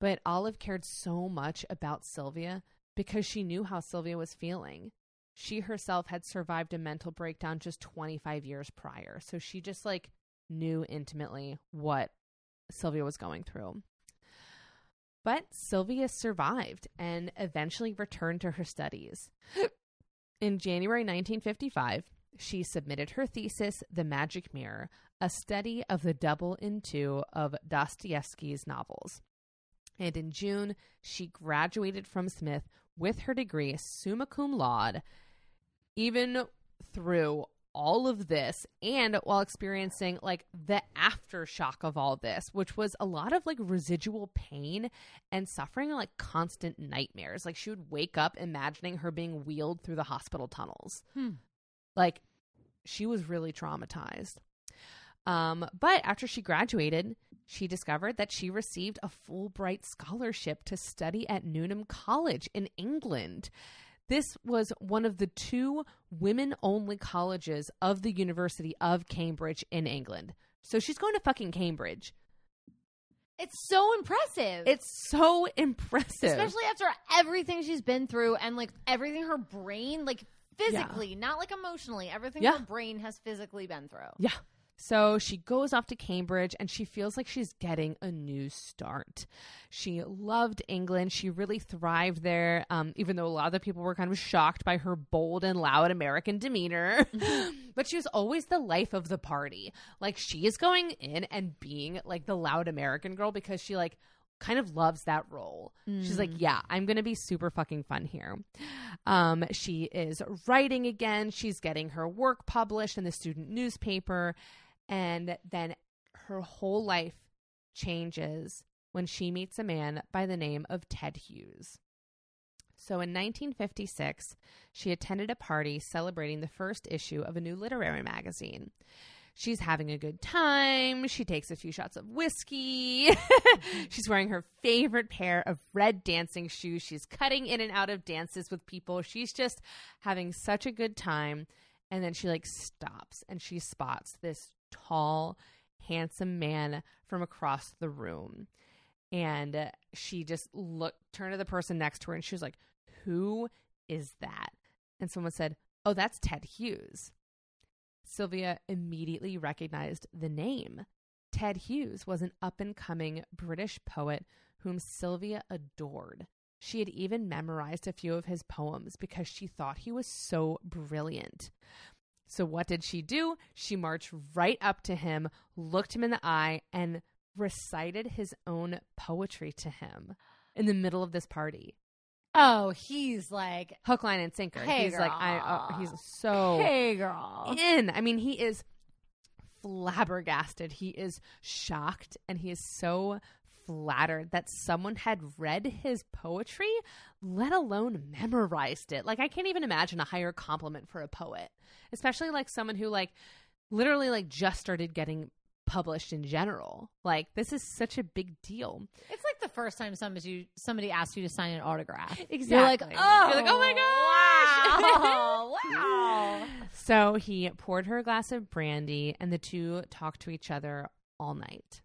But Olive cared so much about Sylvia because she knew how Sylvia was feeling. She herself had survived a mental breakdown just 25 years prior. So she just like knew intimately what Sylvia was going through. But Sylvia survived and eventually returned to her studies. In January 1955, she submitted her thesis, The Magic Mirror, a study of the double in two of Dostoevsky's novels. And in June, she graduated from Smith with her degree, summa cum laude, even through all of this and while experiencing like the aftershock of all this, which was a lot of like residual pain and suffering like constant nightmares. Like she would wake up imagining her being wheeled through the hospital tunnels. Hmm. Like she was really traumatized. Um, but after she graduated, she discovered that she received a Fulbright scholarship to study at Newnham College in England. This was one of the two women only colleges of the University of Cambridge in England. So she's going to fucking Cambridge. It's so impressive. It's so impressive. especially after everything she's been through and like everything her brain, like physically, not like emotionally, everything Yeah. her brain has physically been through. yeah. So she goes off to Cambridge and she feels like she's getting a new start. She loved England. She really thrived there, um, even though a lot of the people were kind of shocked by her bold and loud American demeanor. (laughs) (laughs) but she was always the life of the party. Like she is going in and being like the loud American girl because she like kind of loves that role. She's like, yeah, I'm going to be super fucking fun here. Um, she is writing again. She's getting her work published in the student newspaper. And then her whole life changes when she meets a man by the name of Ted Hughes. So in 1956, she attended a party celebrating the first issue of a new literary magazine. She's having a good time. She takes a few shots of whiskey. Mm-hmm. (laughs) She's wearing her favorite pair of red dancing shoes. She's cutting in and out of dances with people. She's just having such a good time. And then she like stops and she spots this tall, handsome man from across the room. And she just looked, turned to the person next to her and she was like, Who is that? And someone said, Oh, that's Ted Hughes. Sylvia immediately recognized the name. Ted Hughes was an up and coming British poet whom Sylvia adored. She had even memorized a few of his poems because she thought he was so brilliant. So, what did she do? She marched right up to him, looked him in the eye, and recited his own poetry to him in the middle of this party. Oh, he's like, Hook, line, and sinker. Hey, he's like, I, uh, he's so hey, girl. in. I mean, he is flabbergasted. He is shocked and he is so flattered that someone had read his poetry, let alone memorized it. Like I can't even imagine a higher compliment for a poet, especially like someone who like literally like just started getting published in general. Like this is such a big deal. It's like the first time somebody Exactly. somebody asks you to sign an autograph. Exactly. You're like, oh, You're like, oh my Wow, wow. (laughs) (laughs) So he poured her a glass of brandy, and the two talked to each other all night.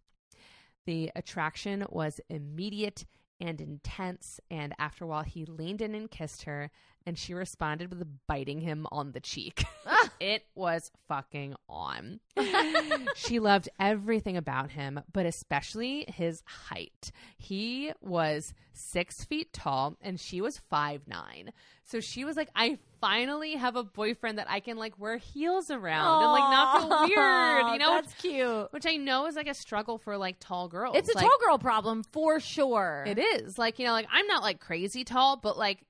The attraction was immediate and intense, and after a while, he leaned in and kissed her, and she responded with biting him on the cheek. (laughs) (laughs) it was fucking on. (laughs) she loved everything about him, but especially his height. He was six feet tall, and she was five nine. So she was like, I finally have a boyfriend that I can like wear heels around and like not feel weird, you know? That's cute. Which I know is like a struggle for like tall girls. It's a Like, tall girl problem for sure. It is. Like, you know, like I'm not like crazy tall, but like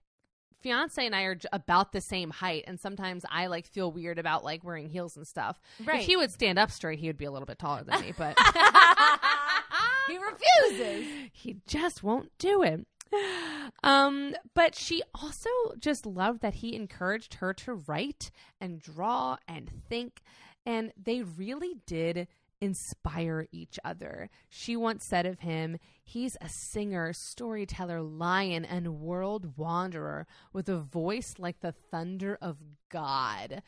fiance and I are about the same height and sometimes I like feel weird about like wearing heels and stuff. Right. If he would stand up straight, he would be a little bit taller than me, but (laughs) he refuses. he just won't do it. Um, but she also just loved that he encouraged her to write and draw and think, and they really did inspire each other. She once said of him, he's a singer, storyteller, lion, and world wanderer with a voice like the thunder of God.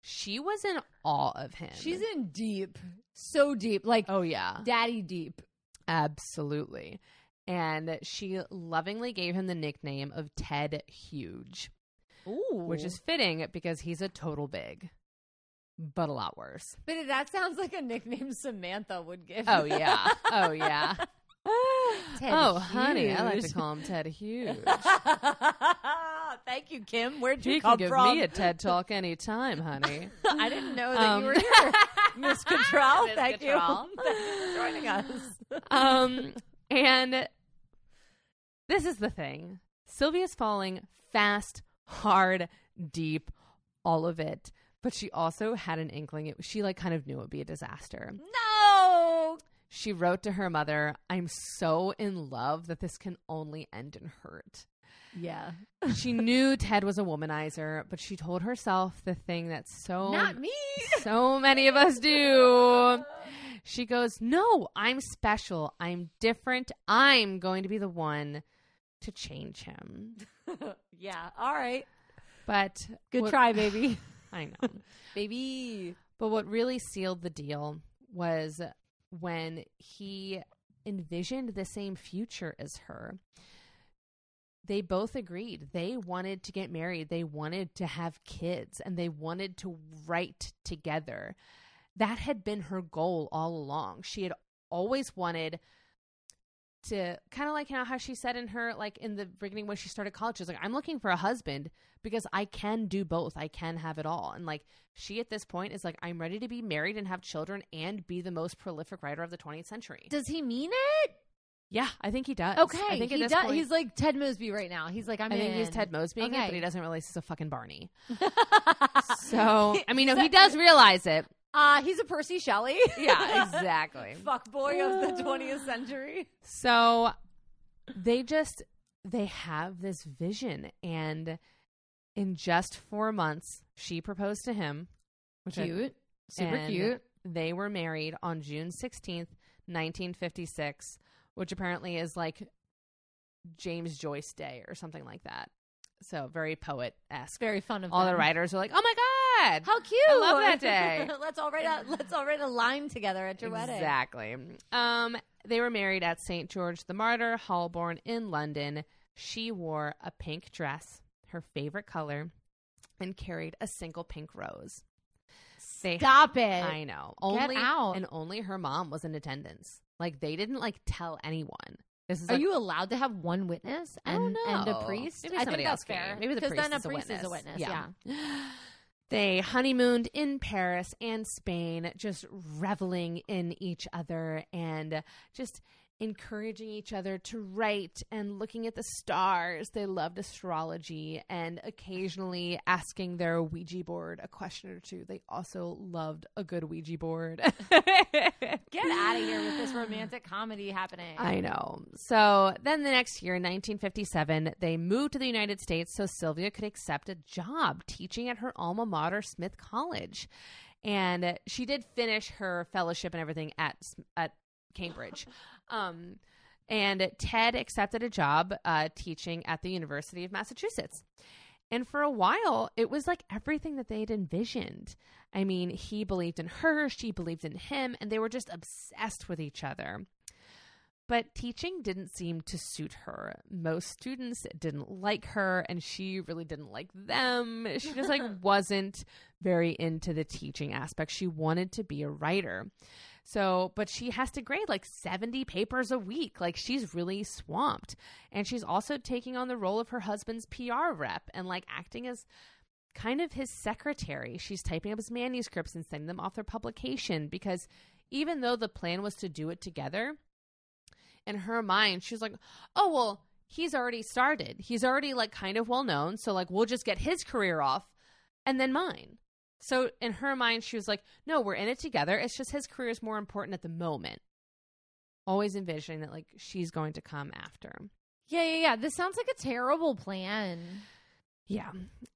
She was in awe of him. She's in deep, so deep, like oh yeah. daddy deep. Absolutely. And she lovingly gave him the nickname of Ted Huge, Ooh, which is fitting because he's a total big, but a lot worse. but that sounds like a nickname Samantha would give. You. Oh, yeah. Oh, yeah. (laughs) Ted oh, honey, I like to call him Ted Huge. (laughs) Thank you, Kim. Where'd you You come can give from? me a TED Talk anytime, honey. (laughs) I didn't know that Um, you were here, Miss Control. Miss Thank Cattrall. you. Thank you for joining us. um, and this is the thing Sylvia's falling fast, hard, deep, all of it. But she also had an inkling. It, she like kind of knew it would be a disaster. No. She wrote to her mother, "I'm so in love that this can only end in hurt." Yeah. (laughs) She knew Ted was a womanizer, but she told herself the thing that so Not me. (laughs) so many of us do. She goes, No, I'm special. I'm different. I'm going to be the one to change him. (laughs) yeah. All right. But Good what- try, baby. (laughs) I know. baby. But what really sealed the deal was when he envisioned the same future as her. They both agreed. They wanted to get married. They wanted to have kids and they wanted to write together. that had been her goal all along. She had always wanted to kind of like you know how she said in her like in the beginning when she started college she was like i'm looking for a husband because i can do both i can have it all and like she at this point is like i'm ready to be married and have children and be the most prolific writer of the 20th century Does he mean it? yeah i think he does Okay, i think he does. point, He's like Ted Mosby right now. He's like, I'm I think he's Ted Mosby, it, but he doesn't realize he's a fucking Barney. (laughs) So, I mean, no, he does realize it. Uh, he's a Percy Shelley. Yeah, (laughs) exactly. Fuck boy of the 20th century. So they just they have this vision and in just 4 months she proposed to him, which I- Cute. Super and cute. They were married on June 16th, 1956, which apparently is like James Joyce Day or something like that. So very poet esque. very fun of All the writers are like, "Oh my god, How cute! I love that (laughs) day. let's all write a let's all write a line together at your wedding. Exactly. Um, they were married at St. George the Martyr, Holborn in London. She wore a pink dress, her favorite color, and carried a single pink rose. They, Stop it. I know. Get Only out. and only her mom was in attendance. Like they didn't like tell anyone. This is Are like, you allowed to have one witness I don't and, and a priest? Maybe I think that's fair. Maybe the priest then a is a priest is a witness. witness. Yeah. Yeah. (gasps) (gasps) (gasps) They honeymooned in Paris and Spain, just reveling in each other and just encouraging each other to write and looking at the stars. They loved astrology and occasionally asking their Ouija board a question or two. They also loved a good Ouija board. (laughs) Get out of here with this romantic comedy happening. I know. So then the next year, in 1957, they moved to the United States so Sylvia could accept a job teaching at her alma mater, Smith College. And she did finish her fellowship and everything at at Cambridge. (laughs) Um, and Ted accepted a job uh, teaching at the University of Massachusetts. And for a while, it was like everything that they'd envisioned. I mean, he believed in her, she believed in him, and they were just obsessed with each other. But teaching didn't seem to suit her. Most students didn't like her, and she really didn't like them. She just like (laughs) wasn't very into the teaching aspect. She wanted to be a writer. So, but she has to grade like 70 papers a week. Like she's really swamped. And she's also taking on the role of her husband's PR rep and like acting as kind of his secretary. She's typing up his manuscripts and sending them off their publication because even though the plan was to do it together, in her mind, she's like, oh, well, he's already started. He's already like kind of well known. So, like, we'll just get his career off and then mine. So, in her mind, she was like, no, we're in it together. It's just his career is more important at the moment. Always envisioning that, like, she's going to come after. him. yeah, yeah, yeah. This sounds like a terrible plan. Yeah.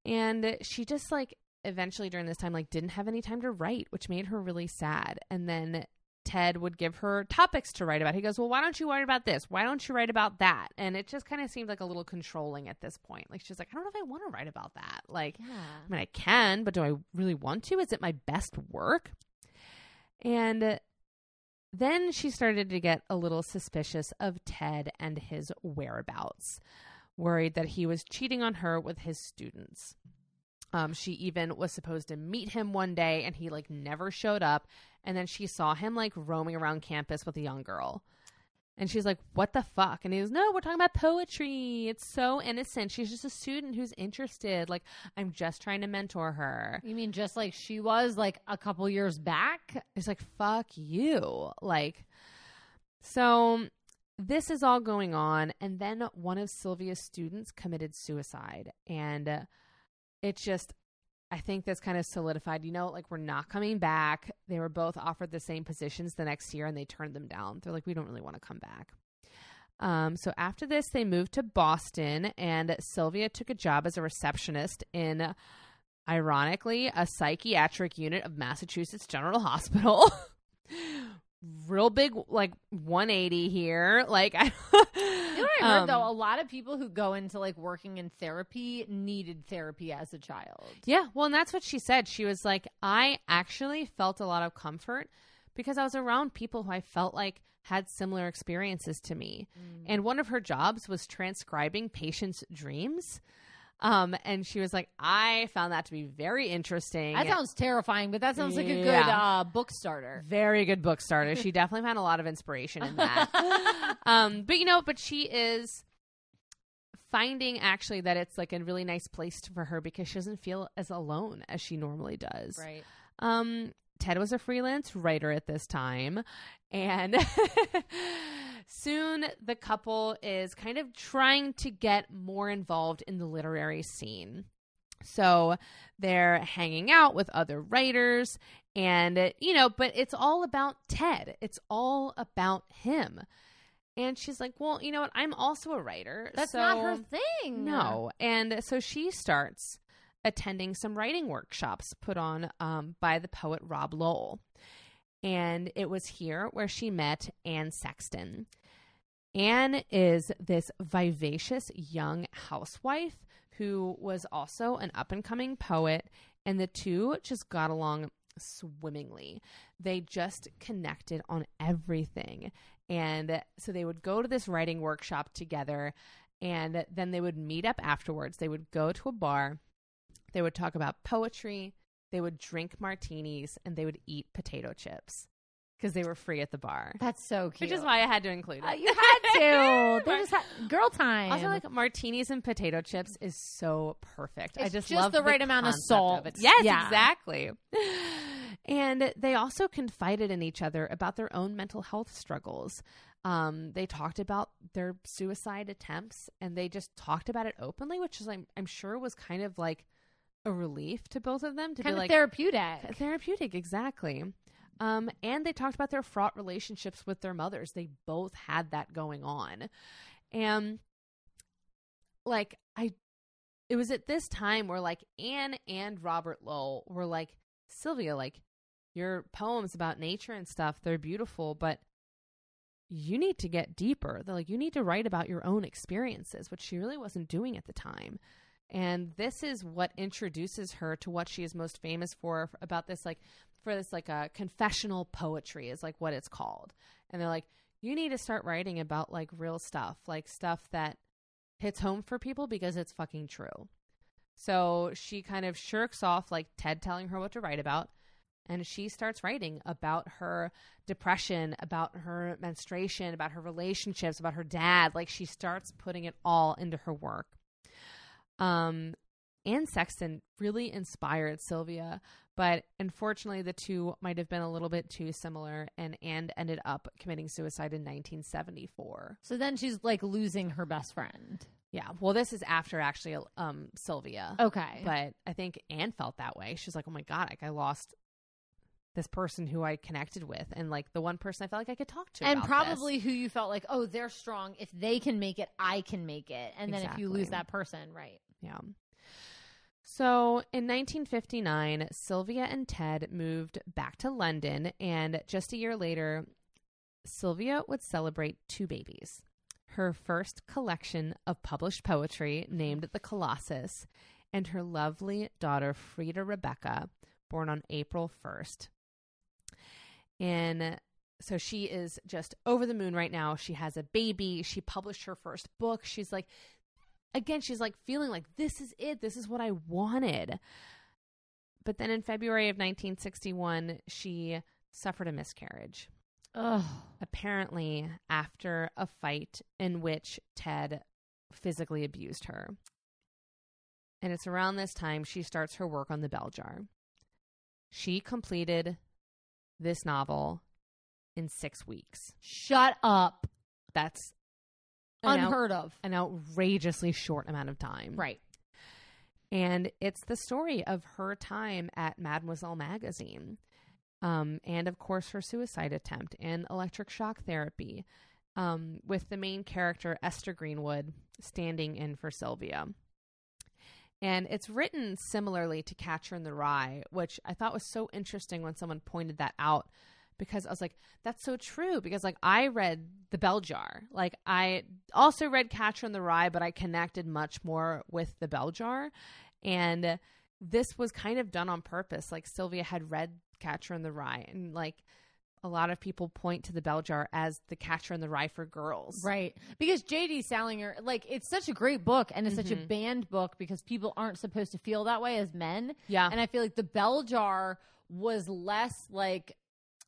And she just like eventually during this time like didn't have any time to write, which made her really sad. And then Ted would give her topics to write about. He goes, "Well, why don't you write about this? Why don't you write about that?" And it just kind of seemed like a little controlling at this point. Like she's like, "I don't know if I want to write about that." Like Yeah. I mean, I can, but do I really want to? Is it my best work? And then she started to get a little suspicious of Ted and his whereabouts, worried that he was cheating on her with his students. Um, she even was supposed to meet him one day and he like never showed up. And then she saw him like roaming around campus with a young girl. And she's like, What the fuck? And he goes, No, we're talking about poetry. It's so innocent. She's just a student who's interested. Like, I'm just trying to mentor her. You mean just like she was like a couple years back? It's like, Fuck you. Like, so this is all going on. And then one of Sylvia's students committed suicide. And it just, I think this kind of solidified. You know, like we're not coming back. They were both offered the same positions the next year and they turned them down. They're like, we don't really want to come back. Um, so after this, they moved to Boston and Sylvia took a job as a receptionist in, ironically, a psychiatric unit of Massachusetts General Hospital. (laughs) Real big, like 180 here. Like, (laughs) I, You know what I heard Um, though? A lot of people who go into like working in therapy needed therapy as a child. Yeah, well, and that's what she said. She was like, I actually felt a lot of comfort because I was around people who I felt like had similar experiences to me. And one of her jobs was transcribing patients' dreams. Um, and she was like, I found that to be very interesting. That sounds terrifying, but that sounds like a good Yeah. uh, book starter. very good book starter. She definitely found a lot of inspiration in that. (laughs) um, but you know, but she is finding actually that it's like a really nice place for her because she doesn't feel as alone as she normally does. Right. Um, Ted was a freelance writer at this time, and (laughs) soon the couple is kind of trying to get more involved in the literary scene. So they're hanging out with other writers, and you know, but it's all about Ted. It's all about him. And she's like, "Well, you know what? I'm also a writer. That's so- not her thing. no. And so she starts attending some writing workshops put on um, by the poet Rob Lowell. And it was here where she met Anne Sexton. Anne is this vivacious young housewife who was also an up and coming poet, and the two just got along swimmingly. They just connected on everything. And so they would go to this writing workshop together, and then they would meet up afterwards. They would go to a bar, they would talk about poetry, they would drink martinis, and they would eat potato chips because they were free at the bar. That's so cute. Which is why I had to include it. Uh, you had to. (laughs) they just had girl time. Also, like martinis and potato chips is so perfect. I just just love the right amount of salt. it. Yes, Yeah. exactly. (sighs) And they also confided in each other about their own mental health struggles. Um, they talked about their suicide attempts, and they just talked about it openly, which is, I'm, I'm sure, was kind of like a relief to both of them to kind be of like therapeutic. therapeutic exactly. Um, and they talked about their fraught relationships with their mothers. They both had that going on. And like i it was at this time where like anne and robert lowell were like sylvia like your poems about nature and stuff they're beautiful but you need to get deeper. They're like you need to write about your own experiences which she really wasn't doing at the time and this is what introduces her to what she is most famous for about this like for this like a uh, confessional poetry is like what it's called. And they're like you need to start writing about like real stuff like stuff that hits home for people because it's fucking true. So she kind of shirks off like ted telling her what to write about and she starts writing about her depression about her menstruation about her relationships about her dad. Like she starts putting it all into her work um, Anne Sexton really inspired Sylvia, but unfortunately, the two might have been a little bit too similar, and Anne ended up committing suicide in 1974. So then she's like losing her best friend. Yeah, well, this is after actually um, Sylvia, Okay. but I think Anne felt that way. She's like, "Oh my god, like I lost." This person who I connected with, and like the one person I felt like I could talk to, and probably this. who you felt like, oh, they're strong. If they can make it, I can make it. And then if you lose that person, right? Yeah. So in 1959, Sylvia and Ted moved back to London, and just a year later, Sylvia would celebrate two babies. Her first collection of published poetry, named The Colossus, and her lovely daughter, Frida Rebecca, born on April 1st. And so she is just over the moon right now. She has a baby. She published her first book. She's like, again, she's like feeling like this is it. This is what I wanted. But then in February of 1961, she suffered a miscarriage. Ugh. Apparently, after a fight in which Ted physically abused her. And it's around this time she starts her work on the bell jar. She completed this novel in six weeks. Shut up. That's an, out- Unheard of. an outrageously short amount of time. Right. And it's the story of her time at Mademoiselle magazine. Um, and of course, her suicide attempt and electric shock therapy, um, with the main character, Esther Greenwood, standing in for Sylvia. And it's written similarly to Catcher in the Rye, which I thought was so interesting when someone pointed that out because I was like, that's so true. Because, like, I read The Bell Jar. Like, I also read Catcher in the Rye, but I connected much more with The Bell Jar. And this was kind of done on purpose. Like, Sylvia had read Catcher in the Rye and, like, a lot of people point to the bell jar as the catcher in the rye for girls. Right. Because J.D. Salinger, like, it's such a great book and it's such a Mhm. banned book because people aren't supposed to feel that way as men. Yeah. And I feel like the bell jar was less like,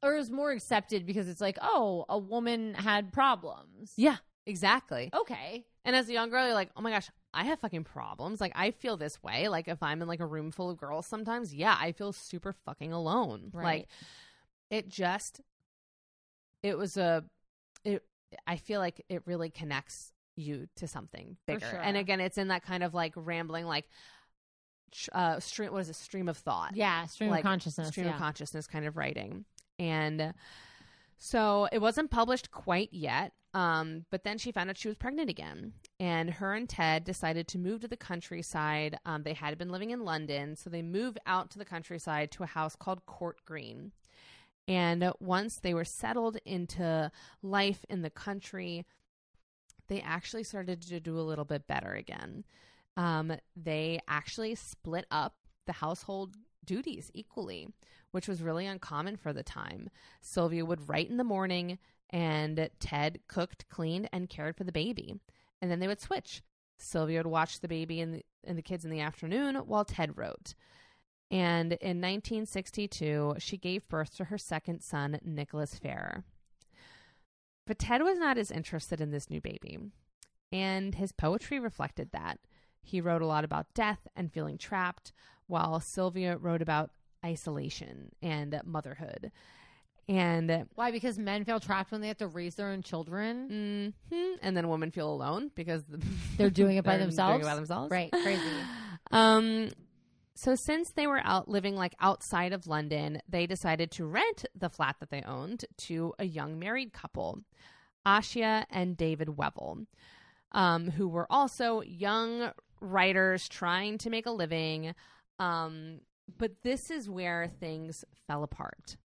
or is more accepted because it's like, oh, a woman had problems. yeah, exactly. Okay. And as a young girl, you're like, oh my gosh, I have fucking problems. Like, I feel this way. Like, if I'm in like a room full of girls sometimes, yeah, I feel super fucking alone. Right. Like, it just, it was a, it, I feel like it really connects you to something bigger. sure. And again, it's in that kind of like rambling, like, uh, stream, what is a Stream of thought. Yeah. Stream Like, of consciousness. stream yeah. of consciousness kind of writing. And so it wasn't published quite yet. Um, but then she found out she was pregnant again. And her and Ted decided to move to the countryside. Um, they had been living in London, so they moved out to the countryside to a house called Court Green. And once they were settled into life in the country, they actually started to do a little bit better again. Um, they actually split up the household duties equally, which was really uncommon for the time. Sylvia would write in the morning, and Ted cooked, cleaned, and cared for the baby. And then they would switch. Sylvia would watch the baby and the, and the kids in the afternoon while Ted wrote. And in 1962, she gave birth to her second son, Nicholas Farrar. But Ted was not as interested in this new baby, and his poetry reflected that. He wrote a lot about death and feeling trapped, while Sylvia wrote about isolation and motherhood. And Why? Because men feel trapped when they have to raise their own children. mhm, and then women feel alone because (laughs) They're doing it by themselves? Doing it by themselves, Right. Crazy. (laughs) Um, so since they were out living like outside of London, they decided to rent the flat that they owned to a young married couple, Ashia and David Wevill, um, who were also young writers trying to make a living. Um, but this is where things fell apart.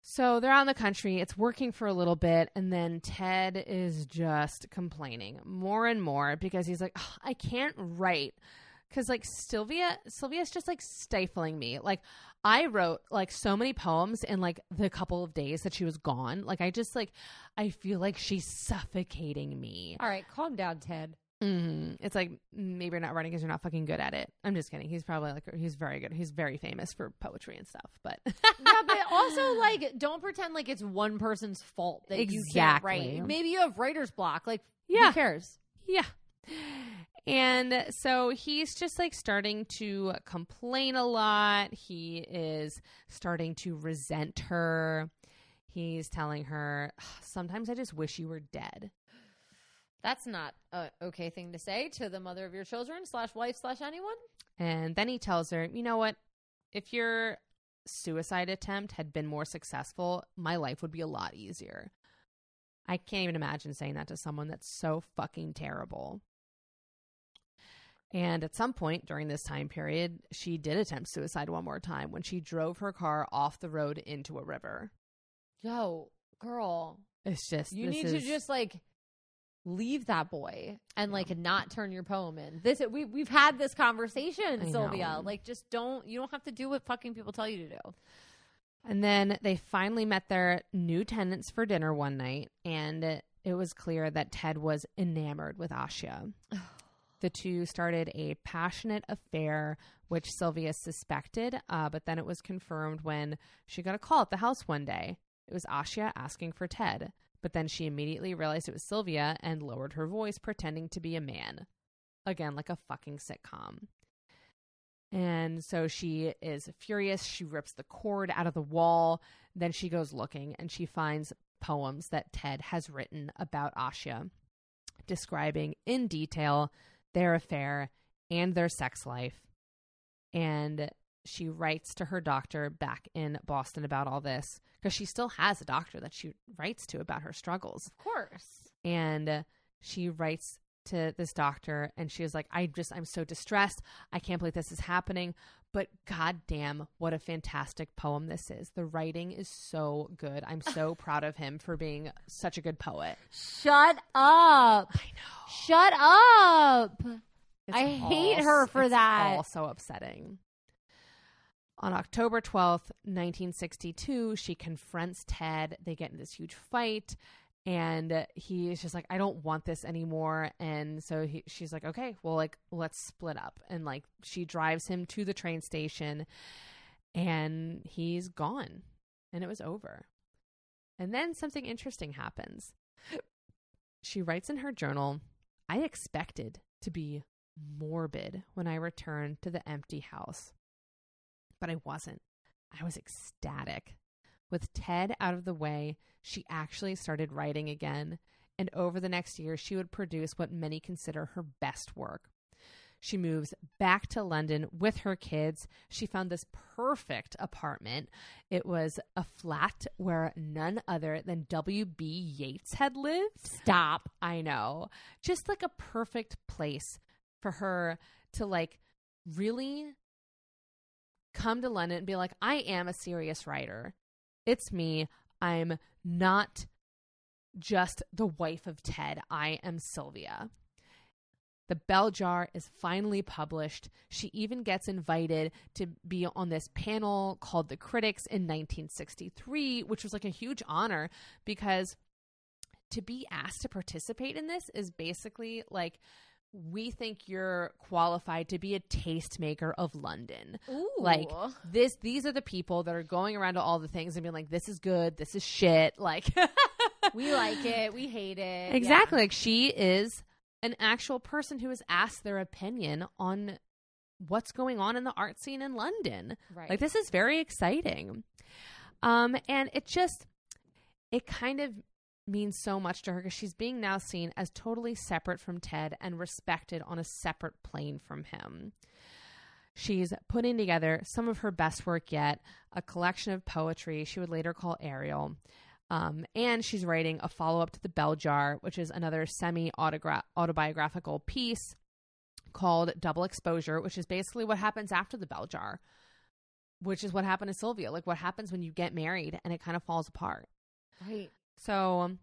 So they're out in the country. It's working for a little bit, and then Ted is just complaining more and more because he's like, "Ugh, I can't write because like Sylvia, Sylvia's just like stifling me. Like I wrote like so many poems in like the couple of days that she was gone. Like I just like I feel like she's suffocating me. All right. Calm down, Ted. Hmm It's like maybe you're not writing because you're not fucking good at it. I'm just kidding. He's probably like he's very good. He's very famous for poetry and stuff. But (laughs) yeah, but (laughs) also like don't pretend like it's one person's fault that you can't write. Maybe you have writer's block. Like, Yeah. who cares? Yeah. And so he's just like starting to complain a lot. He is starting to resent her. He's telling her, Sometimes I just wish you were dead. That's not a okay thing to say to the mother of your children slash wife slash anyone. And then he tells her, You know what? If your suicide attempt had been more successful, my life would be a lot easier. I can't even imagine saying that to someone that's so fucking terrible. And at some point during this time period, she did attempt suicide one more time when she drove her car off the road into a river. Yo, girl, It's just you need is- to just like leave that boy and like not turn your poem in. This we we've had this conversation, I Sylvia. know. Like, just don't. You don't have to do what fucking people tell you to do. And then they finally met their new tenants for dinner one night, and it was clear that Ted was enamored with Asha. (sighs) the two started a passionate affair, which Sylvia suspected, uh, but then it was confirmed when she got a call at the house one day. It was Asha asking for Ted, but then she immediately realized it was Sylvia and lowered her voice, pretending to be a man. Again, like a fucking sitcom. And so she is furious. She rips the cord out of the wall. Then she goes looking and she finds poems that Ted has written about Asha, describing in detail their affair and their sex life. And she writes to her doctor back in Boston about all this because she still has a doctor that she writes to about her struggles Of course. and she writes to this doctor and she was like i just i'm so distressed i can't believe this is happening but goddamn what a fantastic poem this is the writing is so good i'm so (laughs) proud of him for being such a good poet Shut up. i know Shut up. It's I hate all- her for it's that. all so upsetting On October 12th, 1962, she confronts Ted. They get in this huge fight, and he is just like, I don't want this anymore. And so he, she's like, okay, well, like, let's split up. And like, she drives him to the train station, and he's gone, and it was over. And then something interesting happens. She writes in her journal, I expected to be morbid when I returned to the empty house. But I wasn't. I was ecstatic. With Ted out of the way, she actually started writing again, and over the next year, she would produce what many consider her best work. She moves back to London with her kids. She found this perfect apartment. It was a flat where none other than W.B. Yeats had lived. Stop. I know. Just like a perfect place for her to like really come to London and be like, I am a serious writer. It's me. I'm not just the wife of Ted. I am Sylvia. The Bell Jar is finally published. She even gets invited to be on this panel called The Critics in 1963, which was like a huge honor because to be asked to participate in this is basically like we think you're qualified to be a tastemaker of London. Ooh. Like this these are the people that are going around to all the things and being like this is good, this is shit, like (laughs) we like it, we hate it. Exactly. Like she is an actual person who has asked their opinion on what's going on in the art scene in London. Right. Like this is very exciting. Um and it just it kind of means so much to her because she's being now seen as totally separate from Ted and respected on a separate plane from him. She's putting together some of her best work yet, a collection of poetry she would later call Ariel. Um, and she's writing a follow up to The Bell Jar, which is another semi autobiographical piece called Double Exposure, which is basically what happens after The Bell Jar, which is what happened to Sylvia. Like what happens when you get married and it kind of falls apart. Right. So um,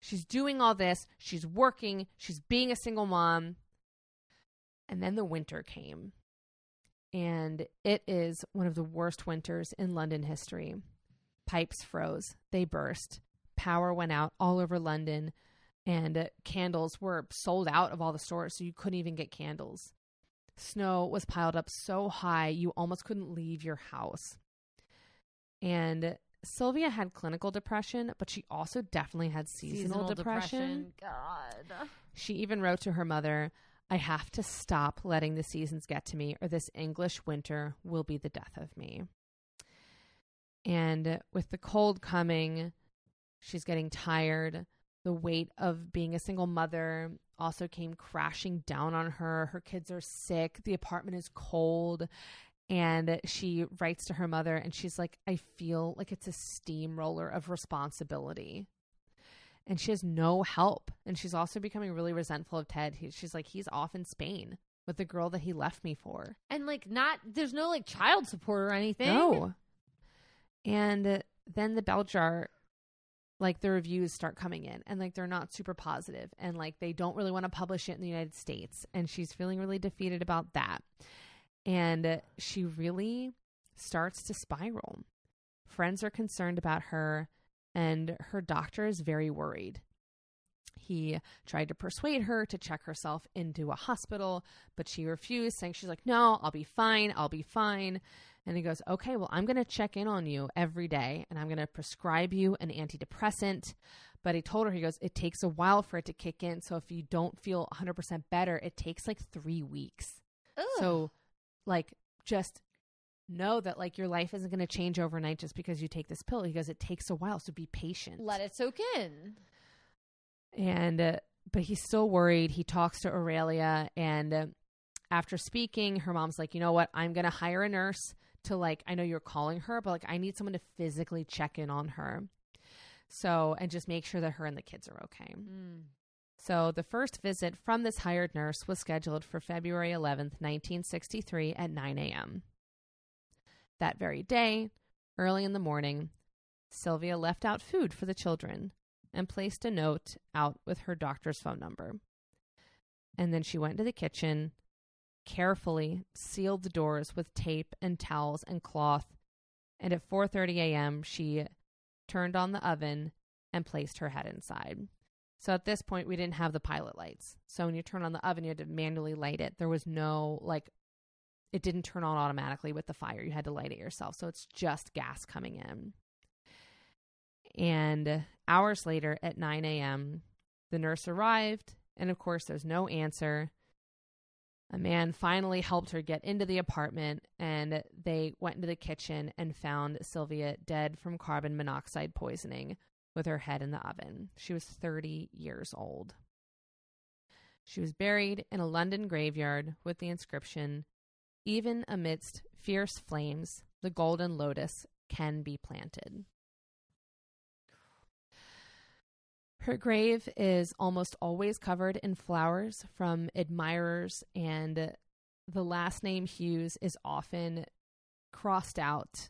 she's doing all this, she's working, she's being a single mom. And then the winter came. And it is one of the worst winters in London history. Pipes froze, they burst, power went out all over London, and uh, candles were sold out of all the stores, so you couldn't even get candles. Snow was piled up so high you almost couldn't leave your house. And Sylvia had clinical depression, but she also definitely had seasonal, Seasonal depression. God. She even wrote to her mother, I have to stop letting the seasons get to me, or this English winter will be the death of me. And with the cold coming, she's getting tired. The weight of being a single mother also came crashing down on her. Her kids are sick. The apartment is cold. And she writes to her mother and she's like, I feel like it's a steamroller of responsibility. And she has no help. And she's also becoming really resentful of Ted. He, she's like, he's off in Spain with the girl that he left me for. And like not there's no like child support or anything. No. And then the bell jar, like the reviews start coming in and like they're not super positive and like they don't really want to publish it in the United States. And she's feeling really defeated about that. And she really starts to spiral. Friends are concerned about her, and her doctor is very worried. He tried to persuade her to check herself into a hospital, but she refused, saying she's like, No, I'll be fine. I'll be fine. And he goes, Okay, well, I'm going to check in on you every day and I'm going to prescribe you an antidepressant. But he told her, He goes, It takes a while for it to kick in. So if you don't feel 100% better, it takes like three weeks. So, like, just know that like your life isn't going to change overnight just because you take this pill. He goes, It takes a while. So be patient. let it soak in. and uh, but he's still worried. He talks to Aurelia, and uh, after speaking, her mom's like, you know what? I'm gonna hire a nurse to like. I know you're calling her, but like, I need someone to physically check in on her. So and just make sure that her and the kids are okay. Mm. So the first visit from this hired nurse was scheduled for February 11th, 1963 at 9 a.m. That very day, early in the morning, Sylvia left out food for the children and placed a note out with her doctor's phone number. And then she went to the kitchen, carefully sealed the doors with tape and towels and cloth. And at 4:30 a.m., she turned on the oven and placed her head inside. So at this point, we didn't have the pilot lights. So when you turn on the oven, you had to manually light it. There was no like, it didn't turn on automatically with the fire. You had to light it yourself. So it's just gas coming in. And hours later at 9 a.m., the nurse arrived. And of course, there's no answer. A man finally helped her get into the apartment, and they went into the kitchen and found Sylvia dead from carbon monoxide poisoning with her head in the oven. She was 30 years old. She was buried in a London graveyard with the inscription Even amidst fierce flames, the golden lotus can be planted. Her grave is almost always covered in flowers from admirers, and the last name Hughes is often crossed out.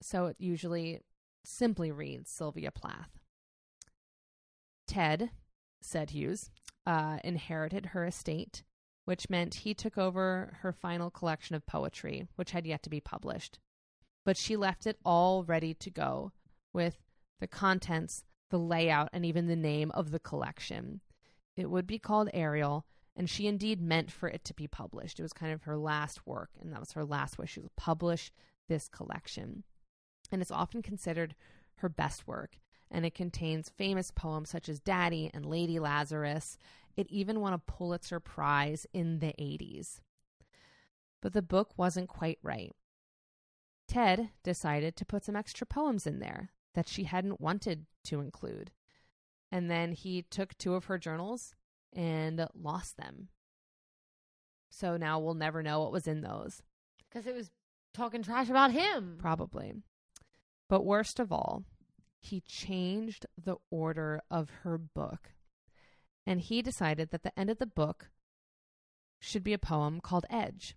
So it usually simply reads Sylvia Plath. Ted, said Hughes, uh, inherited her estate, which meant he took over her final collection of poetry, which had yet to be published. But she left it all ready to go with the contents the layout, and even the name of the collection. It would be called Ariel, and she indeed meant for it to be published. It was kind of her last work, and that was her last wish. She would publish this collection. And it's often considered her best work, and it contains famous poems such as Daddy and Lady Lazarus. It even won a Pulitzer Prize in the 80s. But the book wasn't quite right. Ted decided to put some extra poems in there that she hadn't wanted to include. And then he took two of her journals and lost them. So now we'll never know what was in those. Because it was talking trash about him. Probably. But worst of all, he changed the order of her book. And he decided that the end of the book should be a poem called Edge,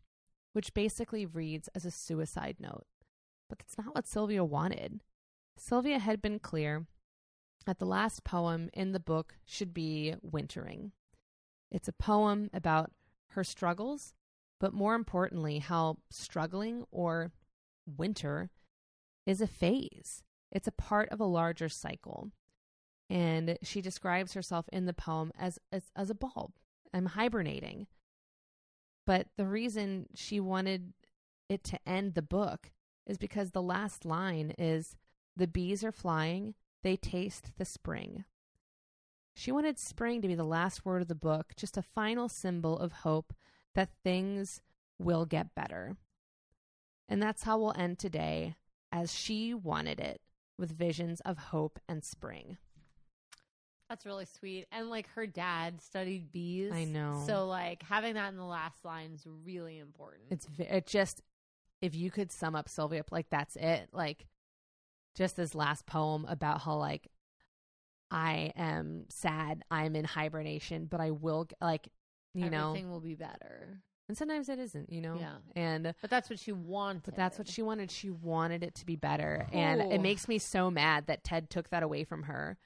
which basically reads as a suicide note. But that's not what Sylvia wanted. Sylvia had been clear that the last poem in the book should be Wintering. It's a poem about her struggles, but more importantly, how struggling or winter is a phase. It's a part of a larger cycle. And she describes herself in the poem as, as, as a bulb. I'm hibernating. But the reason she wanted it to end the book is because the last line is the bees are flying, they taste the spring. She wanted spring to be the last word of the book, just a final symbol of hope that things will get better. And that's how we'll end today, as she wanted it, with visions of hope and spring. That's really sweet. And like her dad studied bees. I know. So like having that in the last line is really important. It's it just if you could sum up Sylvia like that's it. Like just this last poem about how like I am sad, I'm in hibernation, but I will like you Everything know everything will be better. And sometimes it isn't, you know. Yeah. And But that's what she wanted. but that's what she wanted. She wanted it to be better. And it makes me so mad that Ted took that away from her.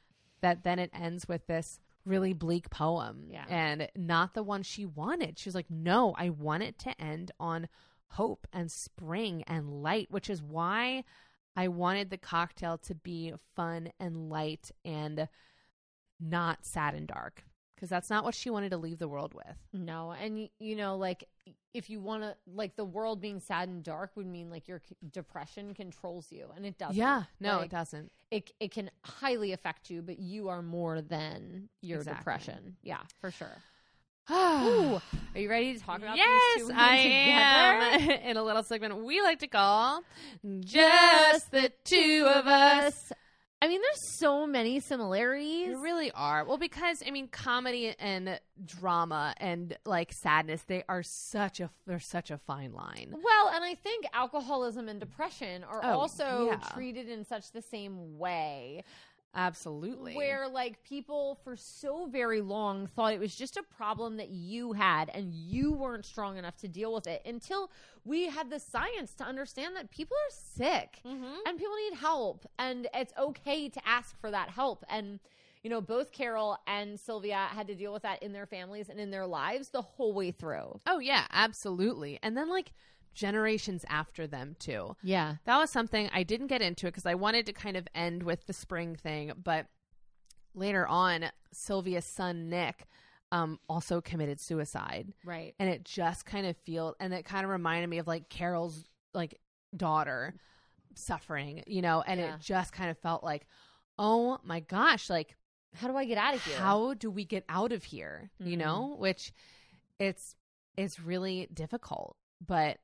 That then it ends with this really bleak poem. Yeah. And not the one she wanted. She was like, no, I want it to end on hope and spring and light, which is why I wanted the cocktail to be fun and light and not sad and dark. Because that's not what she wanted to leave the world with. No, and you know, like if you want to, like the world being sad and dark would mean like your c- depression controls you, and it doesn't. Yeah. No, Like, it doesn't. It it can highly affect you, but you are more than your Exactly. depression. Yeah, for sure. (sighs) Ooh. Are you ready to talk about yes, these two I am. (laughs) In a little segment we like to call Just the Two of Us. I mean, there's so many similarities. You really are. Well, because I mean, comedy and drama and like sadness, they are such a they're such a fine line. Well, and I think alcoholism and depression are Oh, also yeah. treated in such the same way. Absolutely. Where like people for so very long thought it was just a problem that you had and you weren't strong enough to deal with it until we had the science to understand that people are sick Mhm. and people need help and it's okay to ask for that help and you know, both Carol and Sylvia had to deal with that in their families and in their lives the whole way through. Oh yeah, absolutely. And then like generations after them too. Yeah. That was something I didn't get into it because I wanted to kind of end with the spring thing, but later on, Sylvia's son Nick um, also committed suicide, Right. and it just kind of feel and it kind of reminded me of like Carol's like daughter suffering, you know, and Yeah. it just kind of felt like, oh my gosh, like How do I get out of here? how do we get out of here you Mhm. know which it's it's really difficult but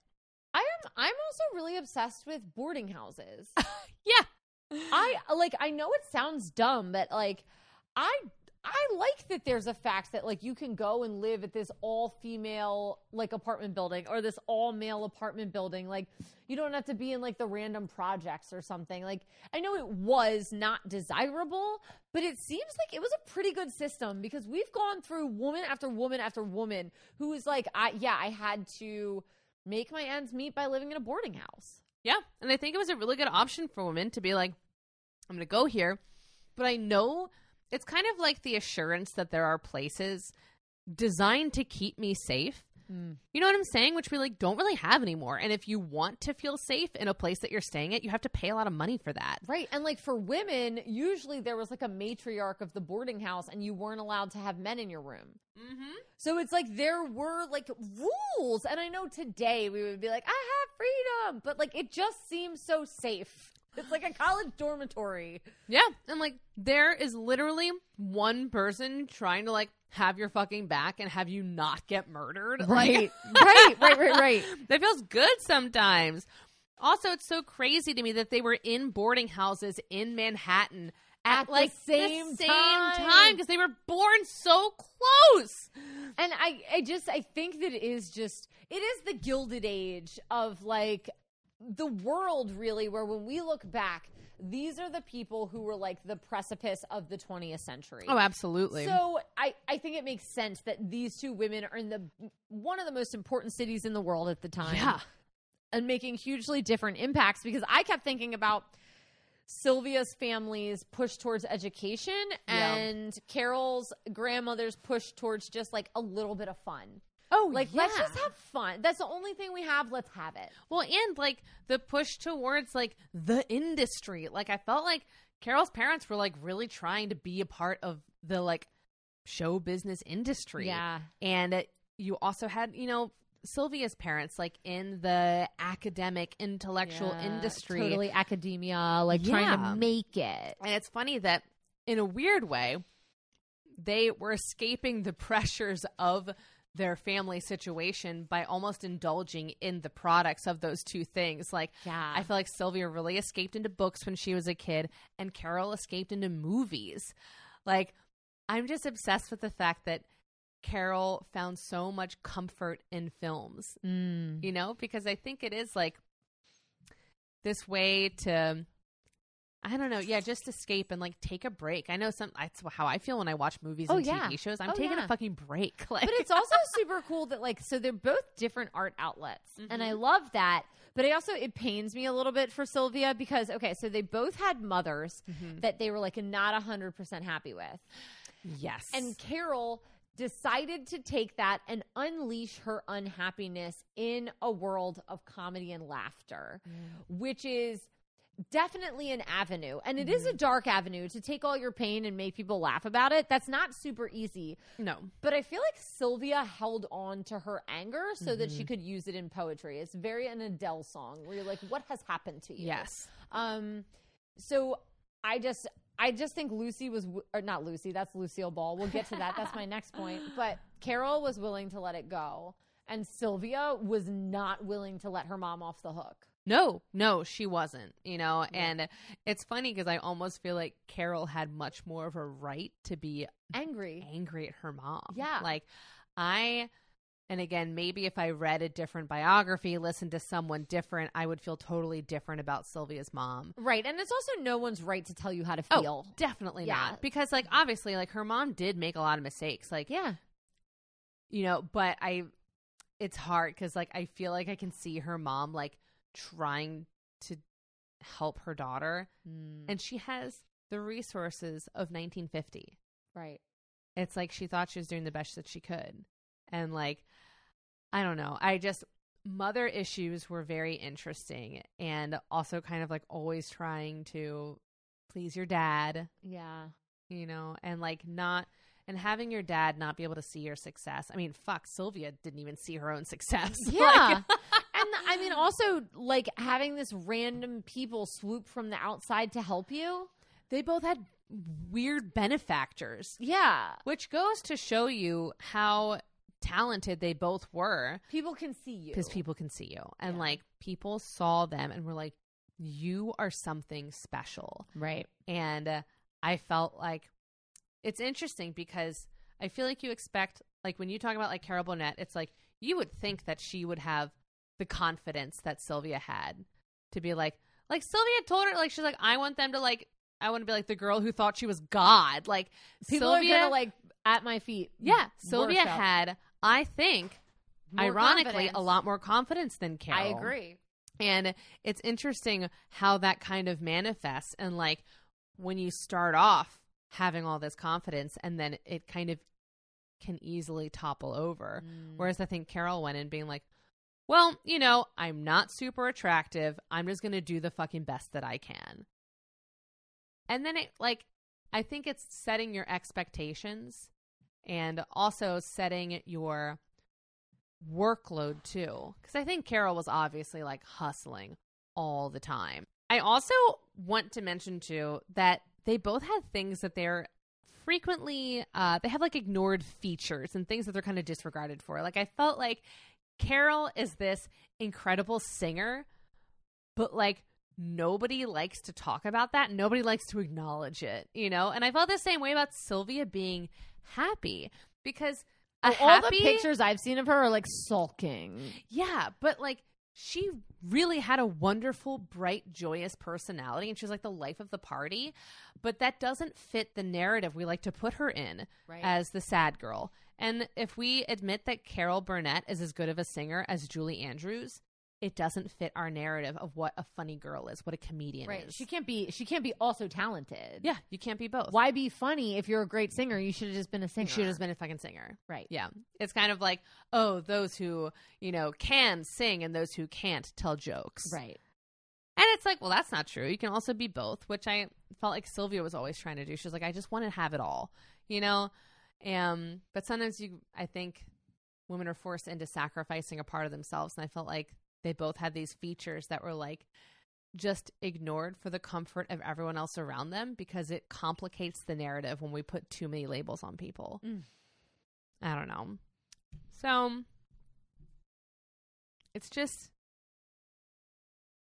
I am I'm also really obsessed with boarding houses. (laughs) yeah I like I know it sounds dumb, but like I I like that there's a fact that like you can go and live at this all female like apartment building or this all male apartment building. Like you don't have to be in like the random projects or something. Like I know it was not desirable, but it seems like it was a pretty good system because we've gone through woman after woman after woman who was like, I yeah, I had to make my ends meet by living in a boarding house. yeah and i think it was a really good option for women to be like i'm gonna go here but i know it's kind of like the assurance that there are places designed to keep me safe you know what i'm saying which we like don't really have anymore and if you want to feel safe in a place that you're staying at you have to pay a lot of money for that Right. And like for women, usually there was like a matriarch of the boarding house and you weren't allowed to have men in your room. mm-hmm. So it's like there were like rules. And I know today we would be like, I have freedom. But like it just seems so safe. It's like a college dormitory. Yeah, and like there is literally one person trying to like have your fucking back and have you not get murdered. Like, (laughs) right, right, right, right. that feels good sometimes. Also, it's so crazy to me that they were in boarding houses in Manhattan at, At the like same same time. time because they were born so close. And I, I just, I think that it is just, it is the gilded age of like the world, really, where when we look back, these are the people who were like the precipice of the 20th century. Oh, absolutely. So I, I think it makes sense that these two women are in the one of the most important cities in the world at the time. yeah, And making hugely different impacts because I kept thinking about Sylvia's family's push towards education Yeah. and Carol's grandmother's push towards just like a little bit of fun. Oh, Like, yeah. let's just have fun. That's the only thing we have. Let's have it. Well, and like the push towards like the industry. Like I felt like Carol's parents were like really trying to be a part of the like show business industry. Yeah. And uh, you also had, you know, Sylvia's parents like in the academic intellectual Yeah, industry. Totally academia, like trying to make it. And it's funny that in a weird way they were escaping the (laughs) pressures of their family situation by almost indulging in the products of those two things. Like Yeah. I feel like Sylvia really escaped into books when she was a kid, and Carol escaped into movies. Like, I'm just obsessed with the fact that Carol found so much comfort in films, Mm. you know, because I think it is like this way to. I don't know. Yeah, just escape and like take a break. I know some. That's how I feel when I watch movies Oh, and yeah. TV shows. I'm Oh, taking yeah. a fucking break. (laughs) Like, but it's also super cool that like so they're both different art outlets and i mm-hmm. love that but i also it pains me a little bit for sylvia because okay so they both had mothers mm-hmm. that they were like not 100% happy with yes, and carol decided to take that and unleash her unhappiness in a world of comedy and laughter mm. which is definitely an avenue and it is a dark avenue to take all your pain and make people laugh about it that's not super easy no, but I feel like Sylvia held on to her anger so that she could use it in poetry. It's very an Adele song where you're like, "What has happened to you?" yes, Um. So I just, I just think Lucy was, or not Lucy. That's Lucille Ball. We'll get to that. that's my next point. (laughs) But Carol was willing to let it go, and Sylvia was not willing to let her mom off the hook. No, no, she wasn't, you know, and it's funny because I almost feel like Carol had much more of a right to be Angry. angry at her mom. Yeah. Like, I, and again, maybe if I read a different biography, listened to someone different, I would feel totally different about Sylvia's mom. Right. And it's also no one's right to tell you how to Oh, feel. definitely Yeah. not. Because, like, obviously, like, her mom did make a lot of mistakes. Like, Yeah. you know, but I, it's hard because, like, I feel like I can see her mom, like, trying to help her daughter. Mm. and she has the resources of 1950. Right. It's like she thought she was doing the best that she could. And like I don't know. I just mother issues were very interesting and also kind of like always trying to please your dad, Yeah. you know, and like not and having your dad not be able to see your success. I mean, fuck, Sylvia didn't even see her own success. (laughs) Yeah. and I mean, also, like having this random people swoop from the outside to help you. they both had weird benefactors, Yeah. which goes to show you how talented they both were People can see you. because people can see you. And Yeah. like people saw them and were like, you are something special. Right. And uh, I felt like it's interesting because I feel like you expect, like when you talk about like Carol Burnett, it's like you would think that she would have the confidence that Sylvia had to be like, like Sylvia told her, like, she's like, I want them to like, I want to be like the girl who thought she was God. Like, People Sylvia, are gonna like at my feet. yeah, Sylvia had, I think, More ironically, confidence. a lot more confidence than Carol. I agree. And it's interesting how that kind of manifests. And like when you start off having all this confidence and then it kind of can easily topple over. Mm. Whereas I think Carol went in being like, well, you know, I'm not super attractive. I'm just going to do the fucking best that I can. And then it, like, I think it's setting your expectations and also setting your workload too. Because I think Carol was obviously like hustling all the time. I also want to mention too that they both had things that they're frequently uh they have like ignored features and things that they're kind of disregarded for. Like I felt like Carol is this incredible singer, but like nobody likes to talk about that. Nobody likes to acknowledge it, you know? And I felt the same way about Sylvia being happy because a Oh, all the pictures I've seen of her are like sulking. yeah, but like she really had a wonderful, bright, joyous personality and she was like the life of the party. But that doesn't fit the narrative we like to put her in Right. as the sad girl. And if we admit that Carol Burnett is as good of a singer as Julie Andrews, it doesn't fit our narrative of what a funny girl is, what a comedian right. is. She can't be. She can't be also talented. yeah, you can't be both. Why be funny if you're a great singer? You should have just been a singer. You should have been a fucking singer. right. Yeah. It's kind of like, oh, those who, you know, can sing and those who can't tell jokes. Right. And it's like, well, that's not true. You can also be both, which I felt like Sylvia was always trying to do. She was like, I just want to have it all, you know? Um, but sometimes you, I think women are forced into sacrificing a part of themselves. And I felt like they both had these features that were like just ignored for the comfort of everyone else around them because it complicates the narrative when we put too many labels on people. Mm. I don't know. So it's just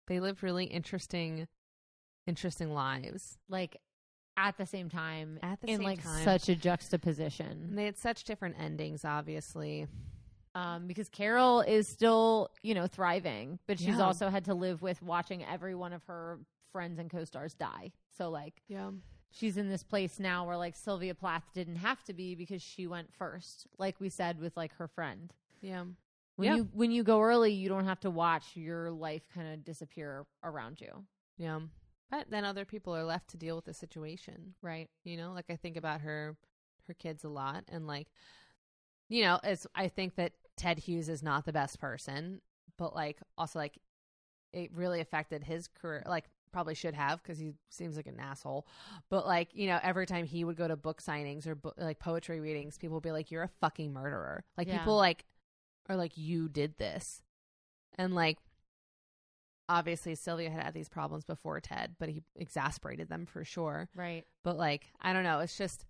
they live really interesting interesting lives. Like at the same time. At the in same like time. such a And juxtaposition. they had such different endings, obviously. Um, because Carol is still, you know, thriving, but she's Yeah. also had to live with watching every one of her friends and co-stars die. So like Yeah. she's in this place now where like Sylvia Plath didn't have to be because she went first, like we said with like her friend. Yeah. When Yeah. you when you go early, you don't have to watch your life kind of disappear around you. Yeah. But then other people are left to deal with the situation. Right. You know, like I think about her her kids a lot and like you know, it's I think that Ted Hughes is not the best person, but like also like it really affected his career like probably should have because he seems like an asshole. But like, you know, every time he would go to book signings or bo- like poetry readings, people would be like you're a fucking murderer. Like Yeah. people like are like you did this. And like obviously Sylvia had had these problems before Ted, but he exasperated them for sure. Right. But like, I don't know, it's just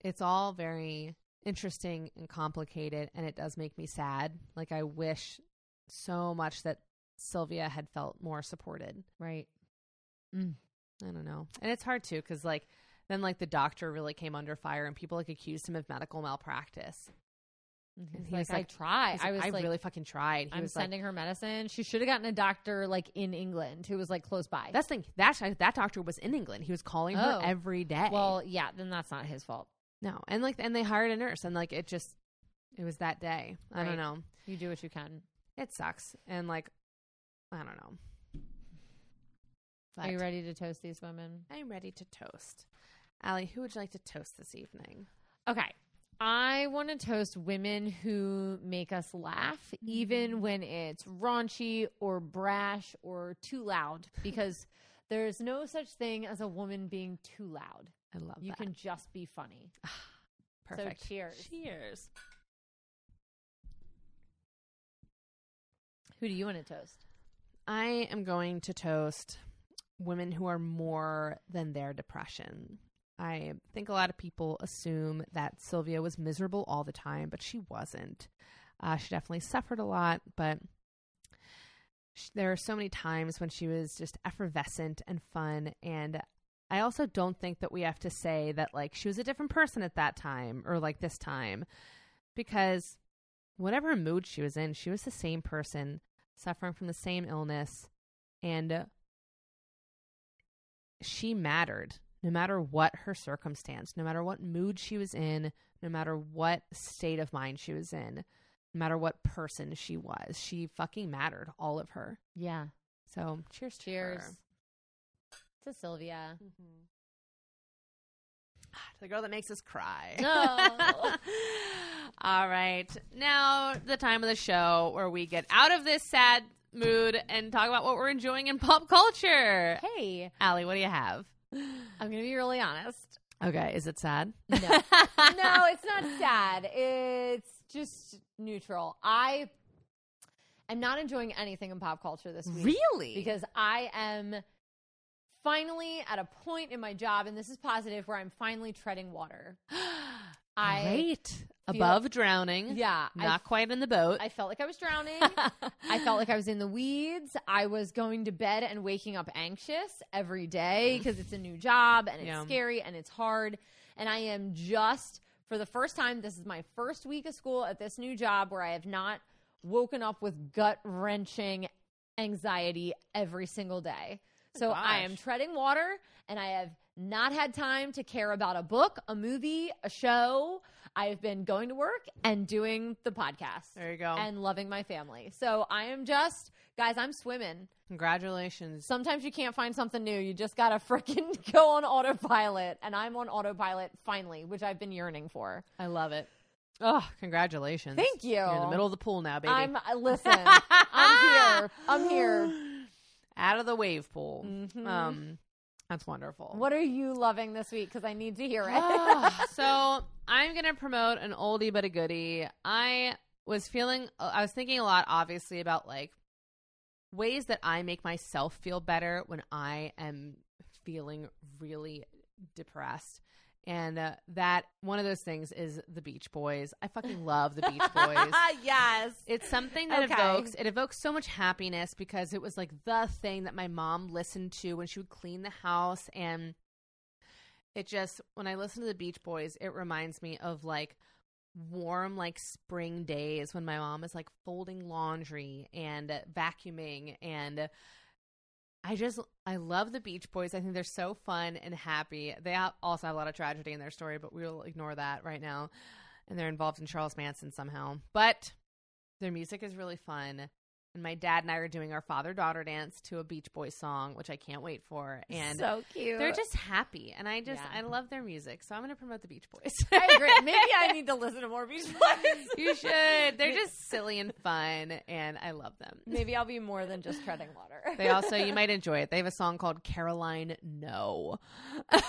it's all very interesting and complicated and it does make me sad. Like I wish so much that Sylvia had felt more supported. Right. Mm. I don't know. And it's hard too cuz like then like the doctor really came under fire and people like accused him of medical malpractice. And he's he like, was I like- tried. I was I like, really fucking tried. He I'm was like sending her medicine. She should have gotten a doctor like in England who was like close by. that's the thing. That that doctor was in England. He was calling her Oh. every day. well, yeah, then that's not his fault. no, and like, and they hired a nurse, and like, it just, it was that day. I don't know. You do what you can. It sucks. And like, I don't know. Are you ready to toast these women? I'm ready to toast. Allie, who would you like to toast this evening? Okay. I want to toast women who make us laugh, mm-hmm. even when it's raunchy or brash or too loud, (laughs) because there's no such thing as a woman being too loud. I love You that. can just be funny. (sighs) Perfect. So cheers. Cheers. Who do you want to toast? I am going to toast women who are more than their depression. I think a lot of people assume that Sylvia was miserable all the time, but she wasn't. Uh, she definitely suffered a lot, but sh- there are so many times when she was just effervescent and fun. And I also don't think that we have to say that, like, she was a different person at that time or like this time, because whatever mood she was in, she was the same person suffering from the same illness and she mattered no matter what her circumstance, no matter what mood she was in, no matter what state of mind she was in, no matter what person she was. She fucking mattered, all of her. Yeah. So, cheers to Cheers her. to Sylvia. To (sighs) the girl that makes us cry. No. (laughs) All right. Now, the time of the show where we get out of this sad mood and talk about what we're enjoying in pop culture. hey, Allie, what do you have? I'm going to be really honest. Okay, is it sad? No. (laughs) no, it's not sad. It's just neutral. I am not enjoying anything in pop culture this week. Really? Because I am finally at a point in my job, and this is positive, where I'm finally treading water. (gasps) (gasps) I Great. Above drowning. yeah, I Not quite in the boat. I felt like I was drowning. (laughs) I felt like I was in the weeds. I was going to bed and waking up anxious every day because it's a new job and it's Yeah. scary and it's hard. And I am just, for the first time, this is my first week of school at this new job where I have not woken up with gut wrenching anxiety every single day. So I am treading water and I have not had time to care about a book, a movie, a show. I've been going to work and doing the podcast there you go. and loving my family. So I am just, guys, I'm swimming. Congratulations. Sometimes you can't find something new. You just got to freaking (laughs) go on autopilot. And I'm on autopilot finally, which I've been yearning for. I love it. Oh, congratulations. Thank you. You're in the middle of the pool now, baby. I'm, uh, listen, (laughs) I'm here. I'm here. Out of the wave pool. Mhm. Um, that's wonderful. What are you loving this week? Because I need to hear it. Ah, (laughs) so I'm gonna promote an oldie but a goodie. I was feeling, I was thinking a lot, obviously, about like ways that I make myself feel better when I am feeling really depressed. And uh, that one of those things is the Beach Boys. I fucking love the Beach (laughs) Boys. yes. It's something that Okay. evokes it evokes so much happiness because it was like the thing that my mom listened to when she would clean the house and it just when I listen to the Beach Boys, it reminds me of like warm like spring days when my mom is like folding laundry and vacuuming and I just I love the Beach Boys. I think they're so fun and happy. They also have a lot of tragedy in their story, but we'll ignore that right now. And they're involved in Charles Manson somehow. But their music is really fun. And my dad and I are doing our father daughter dance to a Beach Boys song, which I can't wait for. And so cute. they're just happy. And I just Yeah. I love their music. So I'm gonna promote the Beach Boys. I agree. (laughs) Maybe I need to listen to more Beach Boys. (laughs) you should. They're just silly and fun and I love them. Maybe I'll be more than just treading water. They also you might enjoy it. They have a song called Caroline No. (laughs)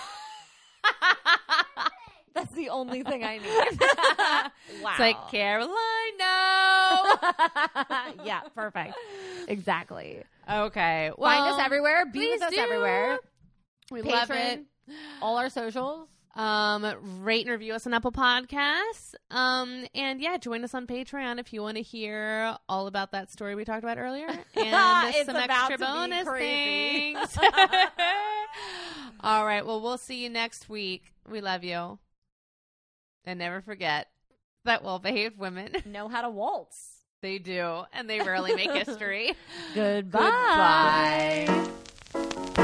The only thing I need. wow. (laughs) It's like Caroline No. (laughs) yeah, perfect. Exactly. okay. Well, Find us everywhere. Be with us do. everywhere. We love Patreon. it. All our socials. Um, rate and review us on Apple Podcasts. Um, and yeah, join us on Patreon if you want to hear all about that story we talked about earlier (laughs) and some extra bonus things. all right. Well, we'll see you next week. We love you. And never forget that well behaved women, (laughs) Know how to waltz. they do, and they rarely make history. (laughs) Goodbye. Goodbye.